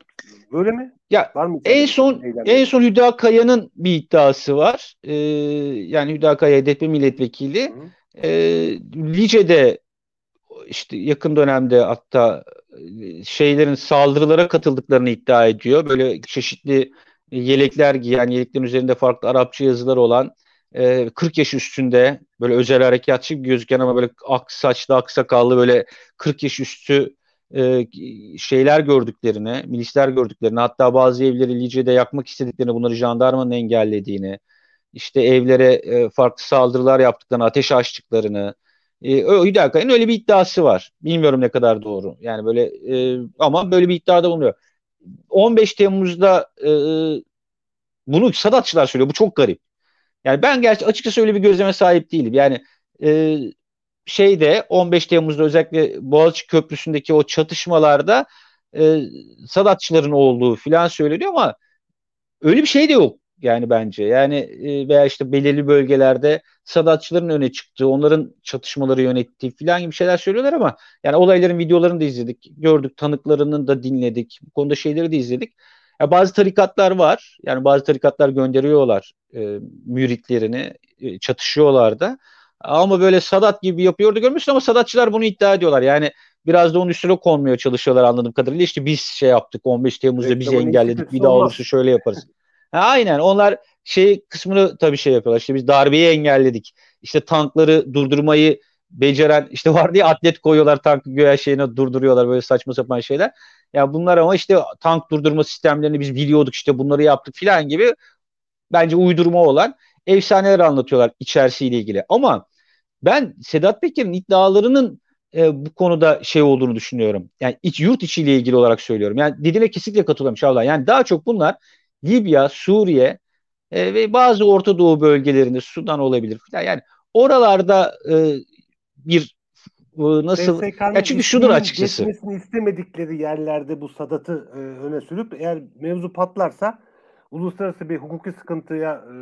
Böyle mi? Ya Var mı en son en son Hüda Kaya'nın bir iddiası var. Ee, yani Hüda Kaya HDP milletvekili. Hı. Ee, Lice'de işte yakın dönemde hatta e, şeylerin saldırılara katıldıklarını iddia ediyor. Böyle çeşitli yelekler giyen, yeleklerin üzerinde farklı Arapça yazılar olan 40 e, yaş üstünde böyle özel harekatçı gözüken ama böyle ak saçlı, ak sakallı böyle 40 yaş üstü e, şeyler gördüklerini, milisler gördüklerini, hatta bazı evleri Lice'de yakmak istediklerini, bunları jandarmanın engellediğini, işte evlere farklı saldırılar yaptıklarını, ateş açtıklarını, e, Hüdakar'ın öyle bir iddiası var. Bilmiyorum ne kadar doğru. Yani böyle e, ama böyle bir iddiada bulunuyor. 15 Temmuz'da e, bunu Sadatçılar söylüyor. Bu çok garip. Yani ben gerçi açıkçası öyle bir gözleme sahip değilim. Yani e, şeyde 15 Temmuz'da özellikle Boğaziçi Köprüsü'ndeki o çatışmalarda e, Sadatçıların olduğu filan söyleniyor ama öyle bir şey de yok yani bence. Yani e, veya işte belirli bölgelerde Sadatçıların öne çıktığı, onların çatışmaları yönettiği filan gibi şeyler söylüyorlar ama yani olayların videolarını da izledik, gördük, tanıklarını da dinledik. Bu konuda şeyleri de izledik. Ya bazı tarikatlar var. Yani bazı tarikatlar gönderiyorlar e, müritlerini, e, çatışıyorlar da. Ama böyle Sadat gibi yapıyordu görmüşsün ama Sadatçılar bunu iddia ediyorlar. Yani biraz da onun üstüne konmaya çalışıyorlar anladığım kadarıyla. İşte biz şey yaptık 15 Temmuz'da evet, bizi engelledik. Bir daha olursa şöyle yaparız. Aynen onlar şey kısmını tabii şey yapıyorlar. İşte biz darbeyi engelledik. İşte tankları durdurmayı beceren işte [laughs] var diye atlet koyuyorlar tankı göğe şeyine durduruyorlar böyle saçma sapan şeyler. Ya yani bunlar ama işte tank durdurma sistemlerini biz biliyorduk işte bunları yaptık filan gibi bence uydurma olan efsaneler anlatıyorlar içerisiyle ilgili. Ama ben Sedat Peker'in iddialarının e, bu konuda şey olduğunu düşünüyorum. Yani iç yurt içiyle ilgili olarak söylüyorum. Yani dediğine kesinlikle katılıyorum Şahla. Yani daha çok bunlar Libya, Suriye e, ve bazı Orta Doğu bölgelerinde Sudan olabilir falan. Yani oralarda e, bir e, nasıl ya çünkü şudur açıkçası. Geçmesini istemedikleri yerlerde bu Sadat'ı e, öne sürüp eğer mevzu patlarsa uluslararası bir hukuki sıkıntıya e,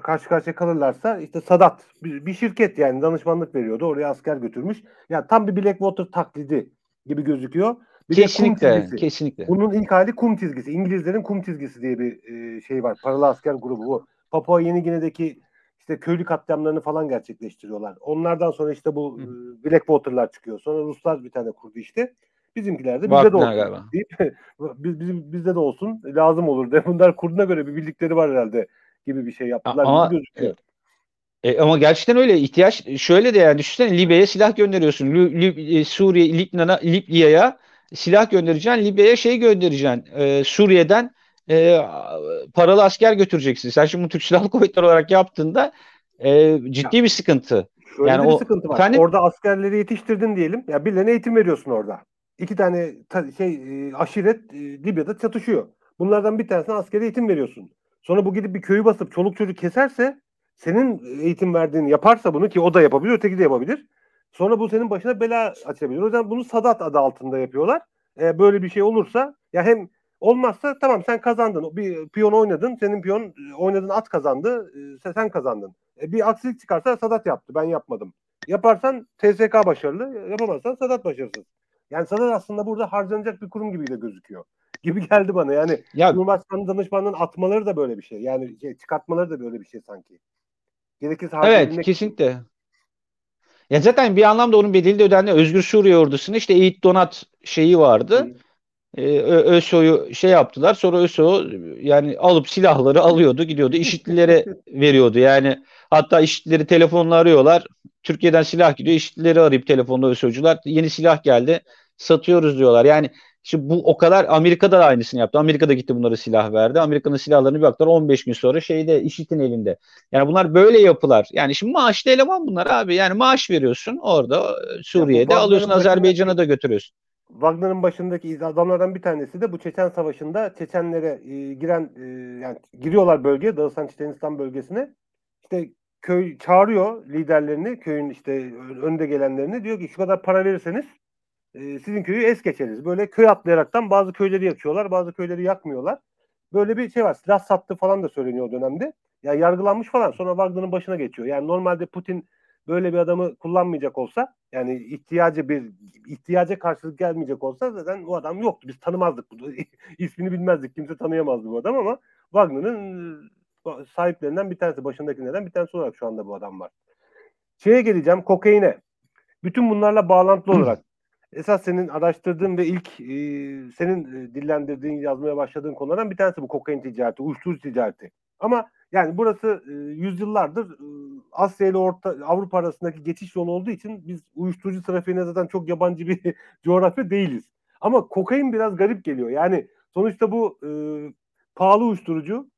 karşı karşıya kalırlarsa işte Sadat bir, bir şirket yani danışmanlık veriyordu. Oraya asker götürmüş. Yani tam bir Blackwater taklidi gibi gözüküyor. Bir kesinlikle, kesinlikle. Bunun ilk hali kum çizgisi. İngilizlerin kum çizgisi diye bir e, şey var. Paralı asker grubu bu. Papua Yeni Gine'deki işte köylü katliamlarını falan gerçekleştiriyorlar. Onlardan sonra işte bu e, Blackwater'lar çıkıyor. Sonra Ruslar bir tane kurdu işte. Bizimkiler de bizde de olsun galiba. deyip [laughs] biz, bizim, bizde de olsun lazım olur de. [laughs] Bunlar kurduğuna göre bir bildikleri var herhalde gibi bir şey yaptılar ama, gözüküyor. E, ama gerçekten öyle ihtiyaç şöyle de yani düşünsene Libya'ya silah gönderiyorsun. Lib, Lib, e, Suriye, Libnan'a, Libya'ya silah göndereceksin. Libya'ya şey göndereceksin. E, Suriye'den e, paralı asker götüreceksin. Sen şimdi Türk Silahlı Kuvvetleri olarak yaptığında e, ciddi ya, bir sıkıntı. Şöyle yani bir o, sıkıntı var. Efendim? Orada askerleri yetiştirdin diyelim. Ya birilerine eğitim veriyorsun orada. İki tane ta, şey e, aşiret e, Libya'da çatışıyor. Bunlardan bir tanesine askeri eğitim veriyorsun. Sonra bu gidip bir köyü basıp çoluk çocuk keserse senin eğitim verdiğini yaparsa bunu ki o da yapabilir, öteki de yapabilir. Sonra bu senin başına bela açabilir. O yüzden bunu Sadat adı altında yapıyorlar. Ee, böyle bir şey olursa ya hem olmazsa tamam sen kazandın. Bir piyon oynadın. Senin piyon oynadığın at kazandı. E, sen kazandın. E, bir aksilik çıkarsa Sadat yaptı. Ben yapmadım. Yaparsan TSK başarılı. Yapamazsan Sadat başarısız. Yani Sadat aslında burada harcanacak bir kurum gibi de gözüküyor. Gibi [laughs] geldi bana. Yani ya, Cumhurbaşkanı danışmanının atmaları da böyle bir şey. Yani şey, çıkartmaları da böyle bir şey sanki. Gerekirse Evet kesinlikle. Ya zaten bir anlamda onun bedeli de ödendi. Özgür Suriye ordusuna işte Eğit Donat şeyi vardı. Hı e, ÖSO'yu şey yaptılar. Sonra ÖSO yani alıp silahları alıyordu, gidiyordu. [laughs] İşitlilere veriyordu. Yani hatta işitlileri telefonla arıyorlar. Türkiye'den silah gidiyor. İşitlileri arayıp telefonla ÖSO'cular yeni silah geldi. Satıyoruz diyorlar. Yani Şimdi bu o kadar Amerika'da da aynısını yaptı. Amerika'da gitti bunlara silah verdi. Amerika'nın silahlarını bir aktar 15 gün sonra şeyde IŞİD'in elinde. Yani bunlar böyle yapılar. Yani şimdi maaşlı eleman bunlar abi. Yani maaş veriyorsun orada Suriye'de alıyorsun Azerbaycan'a da götürüyorsun. Wagner'ın başındaki adamlardan bir tanesi de bu Çeçen Savaşı'nda Çeçenlere e, giren e, yani giriyorlar bölgeye Dağıstan Çeçenistan bölgesine. İşte köy çağırıyor liderlerini, köyün işte önde gelenlerini diyor ki şu kadar para verirseniz e, sizin köyü es geçeriz. Böyle köy atlayaraktan bazı köyleri yakıyorlar, bazı köyleri yakmıyorlar. Böyle bir şey var. Silah sattı falan da söyleniyor o dönemde. Yani yargılanmış falan. Sonra Wagner'ın başına geçiyor. Yani normalde Putin böyle bir adamı kullanmayacak olsa yani ihtiyacı bir ihtiyaca karşılık gelmeyecek olsa zaten o adam yoktu. Biz tanımazdık. [laughs] ismini bilmezdik. Kimse tanıyamazdı bu adam ama Wagner'ın e, sahiplerinden bir tanesi, başındakilerden bir tanesi olarak şu anda bu adam var. Şeye geleceğim, kokaine. Bütün bunlarla bağlantılı olarak esas senin araştırdığın ve ilk e, senin e, dillendirdiğin, yazmaya başladığın konulardan bir tanesi bu kokain ticareti, uyuşturucu ticareti. Ama yani burası e, yüzyıllardır e, Asya ile Orta Avrupa arasındaki geçiş yolu olduğu için biz uyuşturucu trafiğine zaten çok yabancı bir [laughs] coğrafya değiliz. Ama kokain biraz garip geliyor. Yani sonuçta bu e, pahalı uyuşturucu,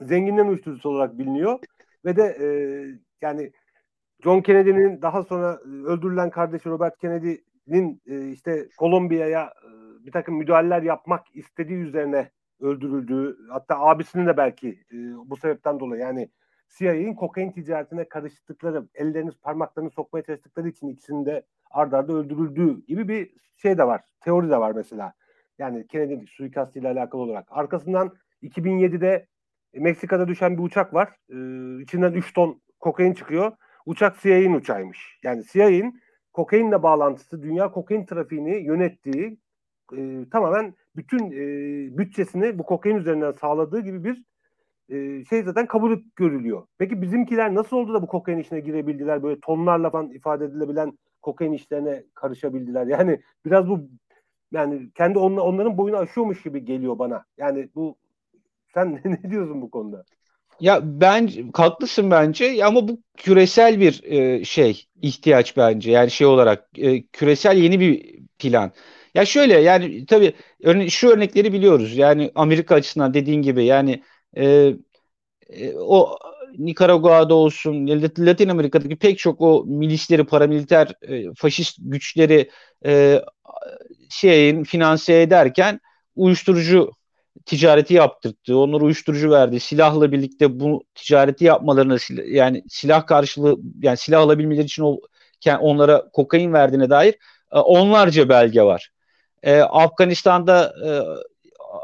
zenginlerin uyuşturucusu olarak biliniyor ve de e, yani John Kennedy'nin daha sonra e, öldürülen kardeşi Robert Kennedy'nin e, işte Kolombiya'ya e, bir takım müdahaleler yapmak istediği üzerine öldürüldüğü hatta abisinin de belki e, bu sebepten dolayı yani CIA'nin kokain ticaretine karıştıkları, ellerini parmaklarını sokmaya çalıştıkları için ikisinin de ardarda arda öldürüldüğü gibi bir şey de var. Teori de var mesela. Yani Kennedy suikastıyla alakalı olarak. Arkasından 2007'de Meksika'da düşen bir uçak var. Ee, içinden 3 ton kokain çıkıyor. Uçak CIA'nin uçağıymış. Yani CIA'nin kokainle bağlantısı, dünya kokain trafiğini yönettiği, e, tamamen bütün e, bütçesini bu kokain üzerinden sağladığı gibi bir e, şey zaten kabul görülüyor. Peki bizimkiler nasıl oldu da bu kokain işine girebildiler? Böyle tonlarla falan ifade edilebilen kokain işlerine karışabildiler. Yani biraz bu yani kendi on, onların boyunu aşıyormuş gibi geliyor bana. Yani bu sen [laughs] ne diyorsun bu konuda? Ya ben haklısın bence ama bu küresel bir e, şey ihtiyaç bence yani şey olarak e, küresel yeni bir plan. Ya şöyle yani tabii örne şu örnekleri biliyoruz. Yani Amerika açısından dediğin gibi yani e, e, o Nikaragua'da olsun, Latin Amerika'daki pek çok o milisleri, paramiliter, e, faşist güçleri e, şeyin finanse ederken uyuşturucu ticareti yaptırttı. Onlara uyuşturucu verdi. Silahla birlikte bu ticareti yapmalarını yani silah karşılığı yani silah alabilmeleri için onlara kokain verdiğine dair e, onlarca belge var e, Afganistan'da e,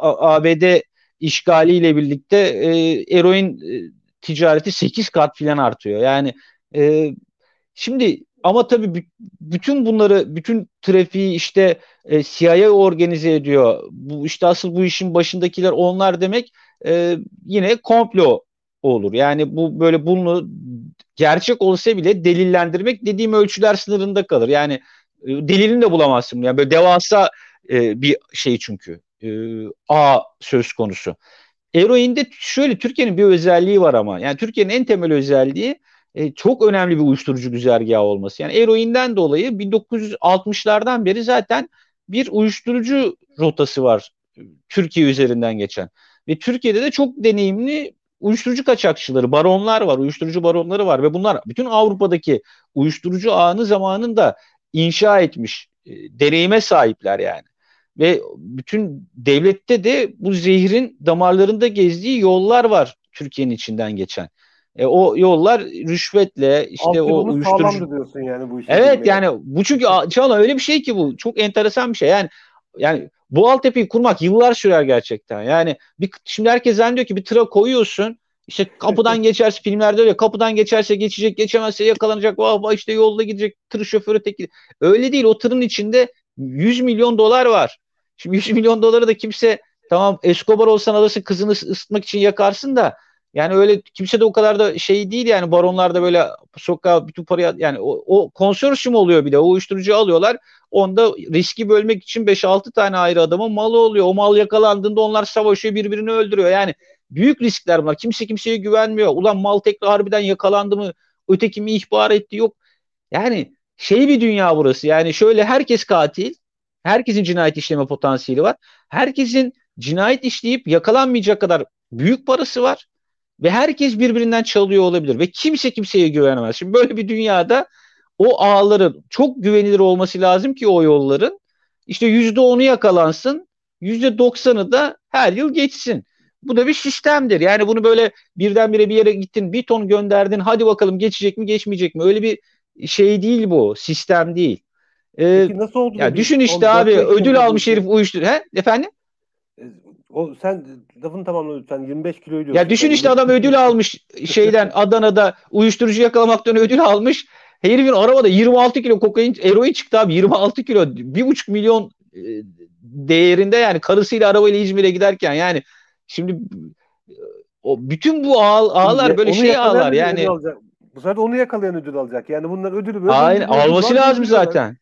ABD işgaliyle birlikte e, eroin e, ticareti 8 kat filan artıyor. Yani e, şimdi ama tabii bütün bunları, bütün trafiği işte e, CIA organize ediyor. Bu işte asıl bu işin başındakiler onlar demek e, yine komplo olur. Yani bu böyle bunu gerçek olsa bile delillendirmek dediğim ölçüler sınırında kalır. Yani e, delilini de bulamazsın. Yani böyle devasa e, bir şey çünkü. E, A söz konusu. Eroinde şöyle Türkiye'nin bir özelliği var ama. Yani Türkiye'nin en temel özelliği e, çok önemli bir uyuşturucu güzergahı olması. Yani eroinden dolayı 1960'lardan beri zaten bir uyuşturucu rotası var Türkiye üzerinden geçen. Ve Türkiye'de de çok deneyimli uyuşturucu kaçakçıları, baronlar var, uyuşturucu baronları var ve bunlar bütün Avrupa'daki uyuşturucu ağını zamanında inşa etmiş, e, deneyime sahipler yani. Ve bütün devlette de bu zehrin damarlarında gezdiği yollar var Türkiye'nin içinden geçen. E, o yollar rüşvetle işte o uyuşturucu. diyorsun yani bu işi. Evet yani bu çünkü Çağla öyle bir şey ki bu. Çok enteresan bir şey. Yani yani bu altyapıyı kurmak yıllar sürer gerçekten. Yani bir, şimdi herkes zannediyor ki bir tıra koyuyorsun. İşte kapıdan [laughs] geçerse filmlerde öyle kapıdan geçerse geçecek geçemezse yakalanacak vah vah işte yolda gidecek tır şoförü tek öyle değil o tırın içinde 100 milyon dolar var. Şimdi 100 milyon doları da kimse tamam Escobar olsan alırsın kızını ısıtmak için yakarsın da yani öyle kimse de o kadar da şey değil yani baronlar da böyle sokağa bütün parayı yani o, o konsorsiyum oluyor bir de o uyuşturucu alıyorlar. Onda riski bölmek için 5-6 tane ayrı adamın malı oluyor. O mal yakalandığında onlar savaşıyor birbirini öldürüyor. Yani büyük riskler bunlar. Kimse kimseye güvenmiyor. Ulan mal tekrar harbiden yakalandı mı? Öteki mi ihbar etti? Yok. Yani şey bir dünya burası. Yani şöyle herkes katil. Herkesin cinayet işleme potansiyeli var. Herkesin cinayet işleyip yakalanmayacak kadar büyük parası var. Ve herkes birbirinden çalıyor olabilir. Ve kimse kimseye güvenemez. Şimdi böyle bir dünyada o ağların çok güvenilir olması lazım ki o yolların. İşte yüzde onu yakalansın. Yüzde doksanı da her yıl geçsin. Bu da bir sistemdir. Yani bunu böyle birdenbire bir yere gittin bir ton gönderdin hadi bakalım geçecek mi geçmeyecek mi? Öyle bir şey değil bu. Sistem değil. Ee, Peki nasıl oldu? Ya düşün işte abi ödül almış herif uyuştur. He? Efendim? O sen lafını tamamla lütfen 25 kilo diyorsun. Ya düşün işte adam ödül almış şeyden Adana'da uyuşturucu yakalamaktan ödül almış. Herifin arabada 26 kilo kokain, eroin çıktı abi 26 kilo. 1,5 milyon e, değerinde yani karısıyla arabayla İzmir'e giderken yani şimdi o bütün bu ağ, ağlar böyle şey ağlar yani. Bu sefer onu yakalayan ödül alacak. Yani bunlar ödülü böyle Aynen alması lazım zaten.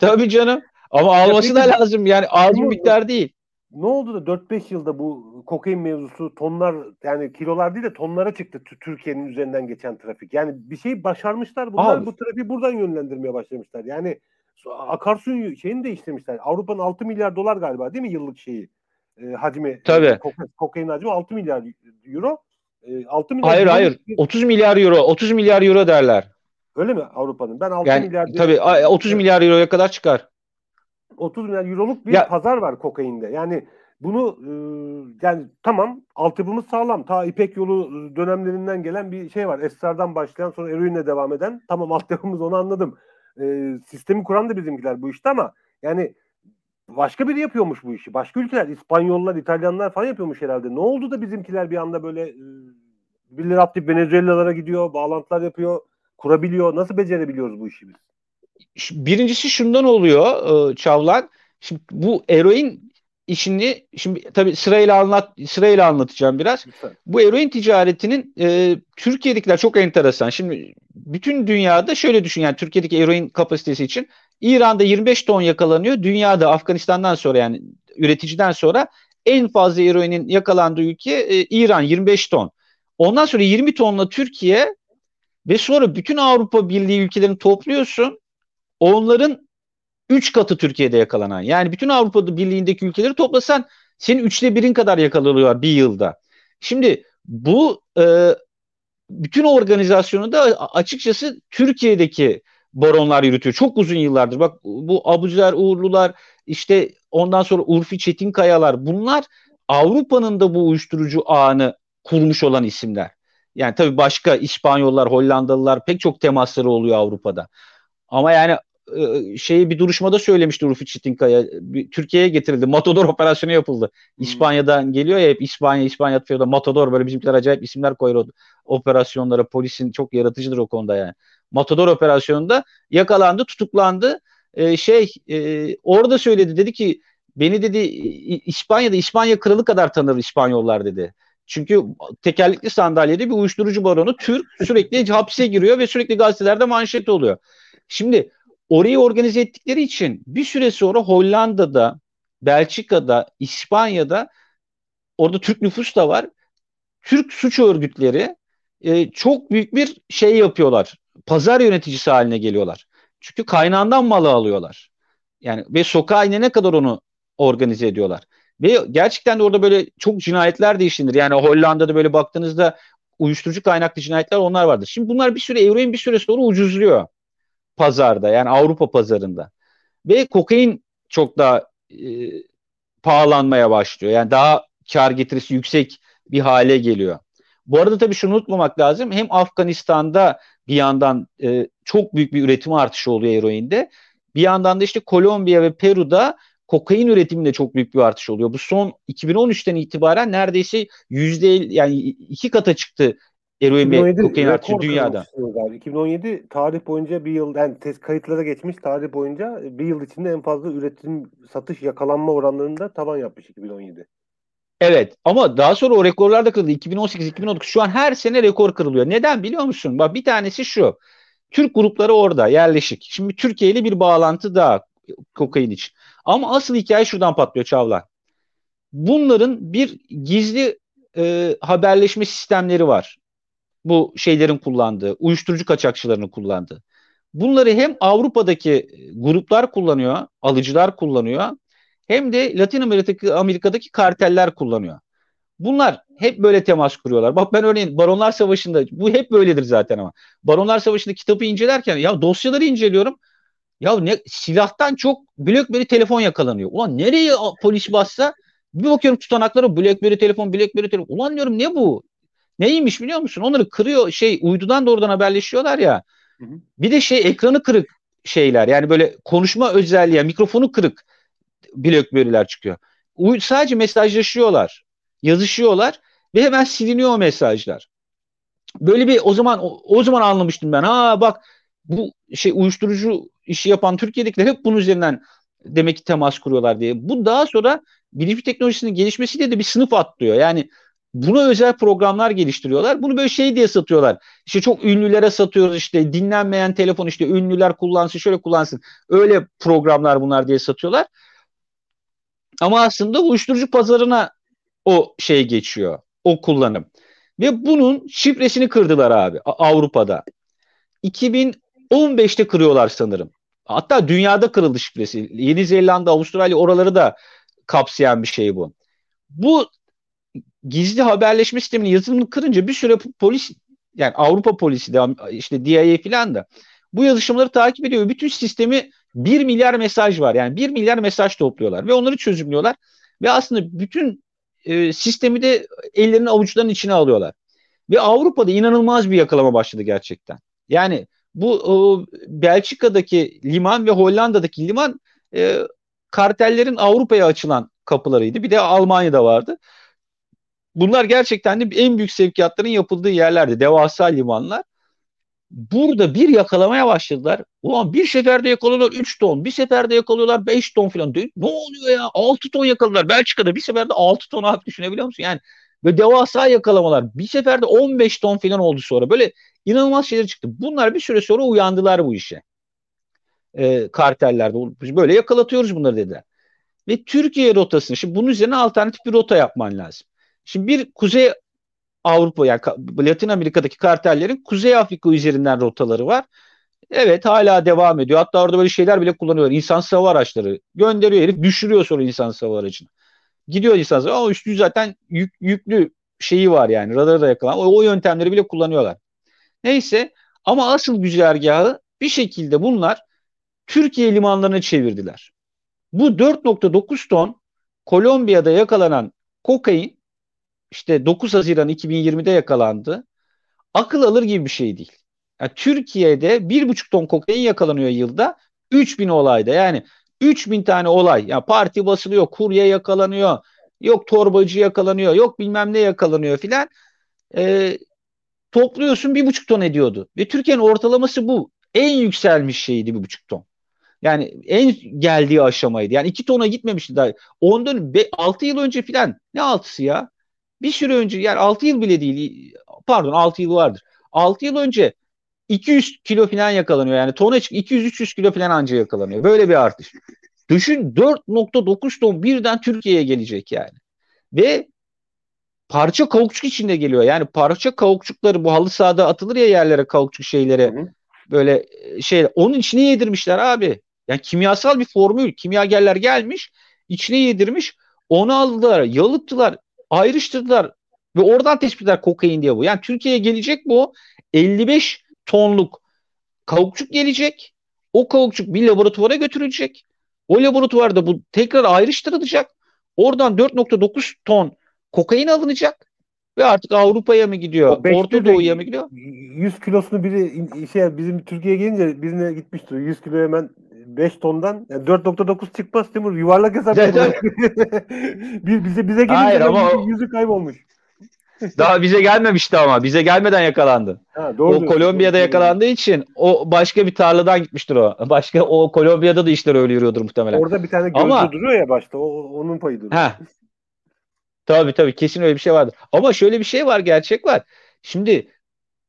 Tabii canım. Ama alması da lazım. Yani az bir miktar değil ne oldu da 4-5 yılda bu kokain mevzusu tonlar yani kilolar değil de tonlara çıktı Türkiye'nin üzerinden geçen trafik. Yani bir şey başarmışlar bunlar Abi. bu trafiği buradan yönlendirmeye başlamışlar. Yani akarsu şeyini değiştirmişler. Avrupa'nın 6 milyar dolar galiba değil mi yıllık şeyi? E, hacmi. Tabii. E, kokain, kokain hacmi 6 milyar euro. E, 6 milyar Hayır euro, hayır. 30 milyar euro. 30 milyar euro derler. Öyle mi Avrupa'nın? Ben 6 yani, milyar Tabii 30 milyar euroya kadar çıkar. 30 milyar euroluk bir ya, pazar var kokainde. Yani bunu e, yani tamam altyapımız sağlam. Ta İpek yolu dönemlerinden gelen bir şey var. Esrar'dan başlayan sonra eroinle devam eden. Tamam [laughs] altyapımız onu anladım. E, sistemi kuran da bizimkiler bu işte ama yani başka biri yapıyormuş bu işi. Başka ülkeler, İspanyollar, İtalyanlar falan yapıyormuş herhalde. Ne oldu da bizimkiler bir anda böyle e, birileri atlayıp Venezuela'lara gidiyor, bağlantılar yapıyor, kurabiliyor. Nasıl becerebiliyoruz bu işi biz? Birincisi şundan oluyor e, Çavlan. Şimdi bu eroin işini şimdi tabii sırayla anlat sırayla anlatacağım biraz. Lütfen. Bu eroin ticaretinin e, Türkiye'dekiler çok enteresan. Şimdi bütün dünyada şöyle düşün yani Türkiye'deki eroin kapasitesi için İran'da 25 ton yakalanıyor. Dünyada Afganistan'dan sonra yani üreticiden sonra en fazla eroinin yakalandığı ülke e, İran 25 ton. Ondan sonra 20 tonla Türkiye ve sonra bütün Avrupa Birliği ülkelerini topluyorsun. Onların 3 katı Türkiye'de yakalanan. Yani bütün Avrupa Birliği'ndeki ülkeleri toplasan senin üçte birin kadar yakalanıyor bir yılda. Şimdi bu e, bütün organizasyonu da açıkçası Türkiye'deki baronlar yürütüyor. Çok uzun yıllardır. Bak bu Abuzer Uğurlular işte ondan sonra Urfi Çetinkayalar bunlar Avrupa'nın da bu uyuşturucu ağını kurmuş olan isimler. Yani tabii başka İspanyollar, Hollandalılar pek çok temasları oluyor Avrupa'da. Ama yani şeyi bir duruşmada söylemişti Rufus Çetinkaya. Türkiye'ye getirildi. Matador operasyonu yapıldı. Hmm. İspanya'dan geliyor ya hep İspanya, İspanya atıyor Matador böyle bizimkiler acayip isimler koyuyor operasyonlara. Polisin çok yaratıcıdır o konuda yani. Matador operasyonunda yakalandı, tutuklandı. Ee, şey e, orada söyledi dedi ki beni dedi İspanya'da İspanya kralı kadar tanır İspanyollar dedi. Çünkü tekerlekli sandalyede bir uyuşturucu baronu Türk sürekli hapse giriyor ve sürekli gazetelerde manşet oluyor. Şimdi orayı organize ettikleri için bir süre sonra Hollanda'da, Belçika'da, İspanya'da orada Türk nüfus da var. Türk suç örgütleri e, çok büyük bir şey yapıyorlar. Pazar yöneticisi haline geliyorlar. Çünkü kaynağından malı alıyorlar. Yani ve sokağa inene kadar onu organize ediyorlar. Ve gerçekten de orada böyle çok cinayetler de işlenir. Yani Hollanda'da böyle baktığınızda uyuşturucu kaynaklı cinayetler onlar vardır. Şimdi bunlar bir süre evrenin bir süre sonra ucuzluyor pazarda yani Avrupa pazarında. Ve kokain çok daha e, pahalanmaya başlıyor. Yani daha kar getirisi yüksek bir hale geliyor. Bu arada tabii şunu unutmamak lazım. Hem Afganistan'da bir yandan e, çok büyük bir üretim artışı oluyor eroinde. Bir yandan da işte Kolombiya ve Peru'da kokain üretiminde çok büyük bir artış oluyor. Bu son 2013'ten itibaren neredeyse yüzde yani iki kata çıktı eroin ve kokain artışı dünyada. 2017 tarih boyunca bir yıl yani test kayıtlara geçmiş tarih boyunca bir yıl içinde en fazla üretim satış yakalanma oranlarında tavan yapmış 2017. Evet ama daha sonra o rekorlar da kırıldı. 2018-2019 şu an her sene rekor kırılıyor. Neden biliyor musun? Bak bir tanesi şu. Türk grupları orada yerleşik. Şimdi Türkiye ile bir bağlantı daha kokain için. Ama asıl hikaye şuradan patlıyor Çavla. Bunların bir gizli e, haberleşme sistemleri var. Bu şeylerin kullandığı, uyuşturucu kaçakçılarının kullandığı. Bunları hem Avrupa'daki gruplar kullanıyor, alıcılar kullanıyor, hem de Latin Amerika'daki, Amerika'daki karteller kullanıyor. Bunlar hep böyle temas kuruyorlar. Bak ben örneğin Baronlar Savaşı'nda bu hep böyledir zaten ama. Baronlar Savaşı'nda kitabı incelerken ya dosyaları inceliyorum. Ya ne silahtan çok BlackBerry telefon yakalanıyor. Ulan nereye polis bassa bir bakıyorum tutanaklara BlackBerry telefon, BlackBerry telefon. Ulan diyorum ne bu? Neymiş biliyor musun? Onları kırıyor şey uydudan doğrudan haberleşiyorlar ya. Hı hı. Bir de şey ekranı kırık şeyler. Yani böyle konuşma özelliği, mikrofonu kırık BlackBerry'ler çıkıyor. Sadece mesajlaşıyorlar, yazışıyorlar ve hemen siliniyor o mesajlar. Böyle bir o zaman o, o zaman anlamıştım ben. Ha bak bu şey uyuşturucu işi yapan Türkiye'dekiler hep bunun üzerinden demek ki temas kuruyorlar diye. Bu daha sonra bilişim teknolojisinin gelişmesiyle de bir sınıf atlıyor. Yani buna özel programlar geliştiriyorlar. Bunu böyle şey diye satıyorlar. İşte çok ünlülere satıyoruz işte dinlenmeyen telefon işte ünlüler kullansın şöyle kullansın. Öyle programlar bunlar diye satıyorlar. Ama aslında uyuşturucu pazarına o şey geçiyor. O kullanım. Ve bunun şifresini kırdılar abi Avrupa'da. 2015'te kırıyorlar sanırım. Hatta dünyada kırıldı şifresi. Yeni Zelanda, Avustralya oraları da kapsayan bir şey bu. Bu gizli haberleşme sisteminin yazılımını kırınca bir süre polis yani Avrupa polisi de işte DIA falan da bu yazışmaları takip ediyor. Bütün sistemi 1 milyar mesaj var. Yani 1 milyar mesaj topluyorlar ve onları çözümlüyorlar. Ve aslında bütün e, sistemi de ellerinin avuçlarının içine alıyorlar. Ve Avrupa'da inanılmaz bir yakalama başladı gerçekten. Yani bu o, Belçika'daki liman ve Hollanda'daki liman e, kartellerin Avrupa'ya açılan kapılarıydı. Bir de Almanya'da vardı. Bunlar gerçekten de en büyük sevkiyatların yapıldığı yerlerdi. Devasa limanlar. Burada bir yakalamaya başladılar. Ulan bir seferde yakalıyorlar 3 ton. Bir seferde yakalıyorlar 5 ton falan. Ne oluyor ya? 6 ton yakaladılar. Belçika'da bir seferde 6 ton abi düşünebiliyor musun? Yani ve devasa yakalamalar. Bir seferde 15 ton falan oldu sonra. Böyle inanılmaz şeyler çıktı. Bunlar bir süre sonra uyandılar bu işe. E, kartellerde böyle yakalatıyoruz bunları dediler. Ve Türkiye rotasını şimdi bunun üzerine alternatif bir rota yapman lazım. Şimdi bir Kuzey Avrupa yani Latin Amerika'daki kartellerin Kuzey Afrika üzerinden rotaları var. Evet hala devam ediyor. Hatta orada böyle şeyler bile kullanıyorlar. İnsan hava araçları gönderiyor herif düşürüyor sonra insan hava aracını. Gidiyor insan hava ama üstü zaten yük, yüklü şeyi var yani radarı da yakalan. O, o yöntemleri bile kullanıyorlar. Neyse ama asıl güzergahı bir şekilde bunlar Türkiye limanlarına çevirdiler. Bu 4.9 ton Kolombiya'da yakalanan kokain işte 9 Haziran 2020'de yakalandı. Akıl alır gibi bir şey değil. Yani Türkiye'de 1,5 ton kokain yakalanıyor yılda. 3000 olayda yani 3000 tane olay. Yani parti basılıyor, kurye yakalanıyor, yok torbacı yakalanıyor, yok bilmem ne yakalanıyor filan. Ee, topluyorsun bir buçuk ton ediyordu. Ve Türkiye'nin ortalaması bu. En yükselmiş şeydi bir buçuk ton. Yani en geldiği aşamaydı. Yani iki tona gitmemişti daha. Ondan 6 yıl önce filan ne altısı ya? Bir süre önce yani 6 yıl bile değil. Pardon 6 yıl vardır. 6 yıl önce 200 kilo falan yakalanıyor. Yani tona çık 200-300 kilo falan anca yakalanıyor. Böyle bir artış. Düşün 4.9 ton birden Türkiye'ye gelecek yani. Ve parça kavukçuk içinde geliyor. Yani parça kavukçukları bu halı sahada atılır ya yerlere kavukçuk şeylere. Hı. Böyle e, şey onun içine yedirmişler abi. Yani kimyasal bir formül. Kimyagerler gelmiş, içine yedirmiş. Onu aldılar, yalıttılar, ayrıştırdılar ve oradan tespit ettiler kokain diye bu. Yani Türkiye'ye gelecek bu 55 tonluk kavukçuk gelecek. O kavukçuk bir laboratuvara götürülecek. O laboratuvarda bu tekrar ayrıştırılacak. Oradan 4.9 ton kokain alınacak ve artık Avrupa'ya mı gidiyor? Orta Doğu'ya mı gidiyor? 100 kilosunu biri şey bizim Türkiye'ye gelince birine gitmiştir. 100 kilo hemen 5 tondan yani 4.9 çıkmaz Timur. Yuvarlak hesap. [laughs] bir bize bize gelince Hayır, ama yüzü kaybolmuş. [laughs] Daha bize gelmemişti ama. Bize gelmeden yakalandı. Ha, doğru o Kolombiya'da yakalandığı için o başka bir tarladan gitmiştir o. [laughs] Başka o Kolombiya'da da işler öyle yürüyordur muhtemelen. Orada bir tane gözcü ama, duruyor ya başta. O, onun payı duruyor. Heh. Tabii tabii kesin öyle bir şey vardır. Ama şöyle bir şey var gerçek var. Şimdi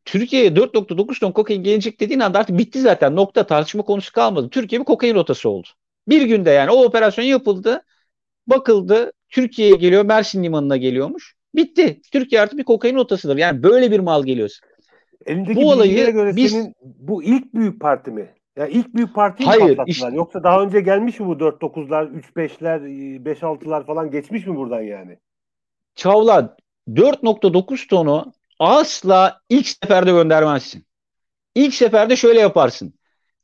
Türkiye'ye 4.9 ton kokain gelecek dediğin anda artık bitti zaten. Nokta tartışma konusu kalmadı. Türkiye bir kokain rotası oldu. Bir günde yani o operasyon yapıldı. Bakıldı. Türkiye'ye geliyor. Mersin limanına geliyormuş. Bitti. Türkiye artık bir kokain rotasıdır. Yani böyle bir mal geliyorsa. Elindeki bu olayı göre biz senin bu ilk büyük parti mi? Ya yani ilk büyük parti mi Hayır, Işte, Yoksa daha önce gelmiş mi bu 4-9'lar, 3-5'ler, 5-6'lar falan geçmiş mi buradan yani? Çavla 4.9 tonu asla ilk seferde göndermezsin. İlk seferde şöyle yaparsın.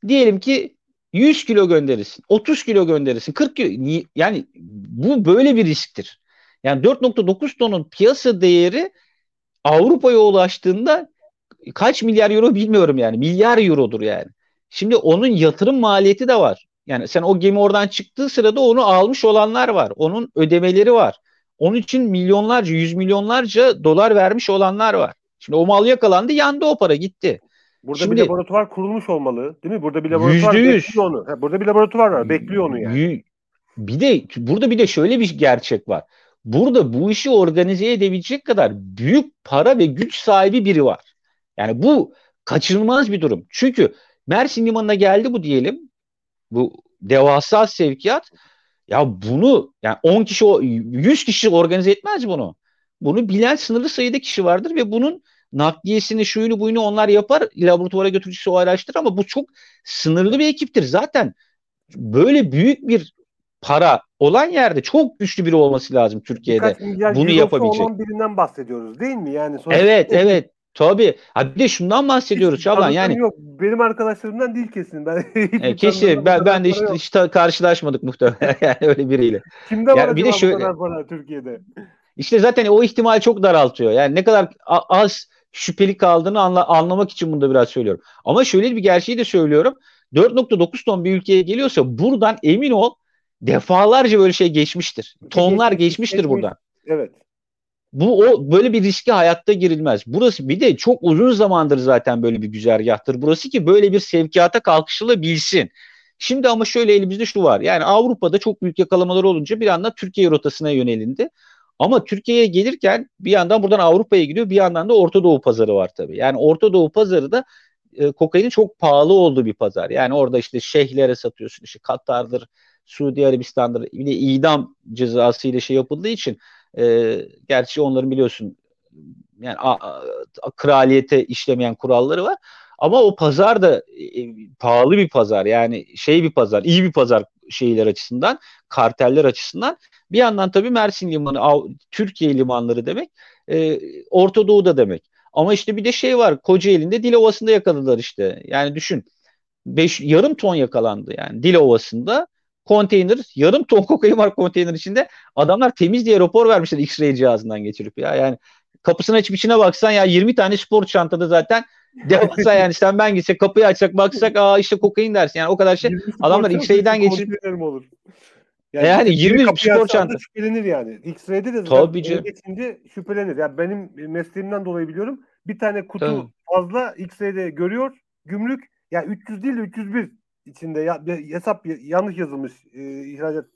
Diyelim ki 100 kilo gönderirsin. 30 kilo gönderirsin. 40 kilo. Yani bu böyle bir risktir. Yani 4.9 tonun piyasa değeri Avrupa'ya ulaştığında kaç milyar euro bilmiyorum yani. Milyar eurodur yani. Şimdi onun yatırım maliyeti de var. Yani sen o gemi oradan çıktığı sırada onu almış olanlar var. Onun ödemeleri var. Onun için milyonlarca, yüz milyonlarca dolar vermiş olanlar var. Şimdi o mal yakalandı, yandı o para gitti. Burada Şimdi, bir laboratuvar kurulmuş olmalı, değil mi? Burada bir laboratuvar %100, bekliyor onu. Ha, burada bir laboratuvar var, bekliyor onu yani. Bir de burada bir de şöyle bir gerçek var. Burada bu işi organize edebilecek kadar büyük para ve güç sahibi biri var. Yani bu kaçınılmaz bir durum. Çünkü Mersin Limanı'na geldi bu diyelim. Bu devasa sevkiyat. Ya bunu yani 10 kişi 100 kişi organize etmez bunu. Bunu bilen sınırlı sayıda kişi vardır ve bunun nakliyesini şuyunu buyunu onlar yapar. Laboratuvara götürücüsü o araştırır ama bu çok sınırlı bir ekiptir. Zaten böyle büyük bir para olan yerde çok güçlü biri olması lazım Türkiye'de. Bunu yapabilecek. olan birinden bahsediyoruz değil mi? Yani sonuçta Evet, evet. Tabii. Ha bir de şundan bahsediyoruz Şaban yani. Yok. Benim arkadaşlarımdan değil kesin. Ben [laughs] e, kesin. Ben, ben de hiç, hiç karşılaşmadık muhtemelen [laughs] yani öyle biriyle. Kimde yani var bir de şöyle, para Türkiye'de? İşte zaten o ihtimal çok daraltıyor. Yani ne kadar az şüpheli kaldığını anla, anlamak için bunu da biraz söylüyorum. Ama şöyle bir gerçeği de söylüyorum. 4.9 ton bir ülkeye geliyorsa buradan emin ol defalarca böyle şey geçmiştir. Tonlar geçmiştir geçmiş, buradan. Evet. Bu o böyle bir riske hayatta girilmez. Burası bir de çok uzun zamandır zaten böyle bir güzergahtır. Burası ki böyle bir sevkiyata kalkışılabilsin. Şimdi ama şöyle elimizde şu var. Yani Avrupa'da çok büyük yakalamalar olunca bir anda Türkiye rotasına yönelindi. Ama Türkiye'ye gelirken bir yandan buradan Avrupa'ya gidiyor, bir yandan da Orta Doğu pazarı var tabii. Yani Orta Doğu pazarı da e, kokainin çok pahalı olduğu bir pazar. Yani orada işte şeyhlere satıyorsun, işte Katar'dır, Suudi Arabistan'dır. Bir de idam cezası ile şey yapıldığı için e, gerçi onların biliyorsun yani a, a, kraliyete işlemeyen kuralları var. Ama o pazar da e, pahalı bir pazar. Yani şey bir pazar, iyi bir pazar şeyler açısından, karteller açısından. Bir yandan tabii Mersin Limanı, Türkiye limanları demek, e, Orta Doğu'da demek. Ama işte bir de şey var, Kocaeli'nde Dilovası'nda yakaladılar işte. Yani düşün, beş, yarım ton yakalandı yani Dilovası'nda konteyner, yarım ton kokain var konteyner içinde. Adamlar temiz diye rapor vermişler X-ray cihazından geçirip ya. Yani kapısını açıp içine baksan ya 20 tane spor çantada zaten [laughs] devasa yani sen ben gitsek kapıyı açsak baksak aa işte kokain dersin yani o kadar şey. Adamlar X-ray'den geçirip olur. Yani, yani 20 spor çanta. Şüphelenir yani. X-ray'de de Tabii geçince şüphelenir. Yani benim mesleğimden dolayı biliyorum. Bir tane kutu Tabii. fazla X-ray'de görüyor. Gümrük ya yani 300 değil de 301 içinde ya, hesap yanlış yazılmış e, ihracat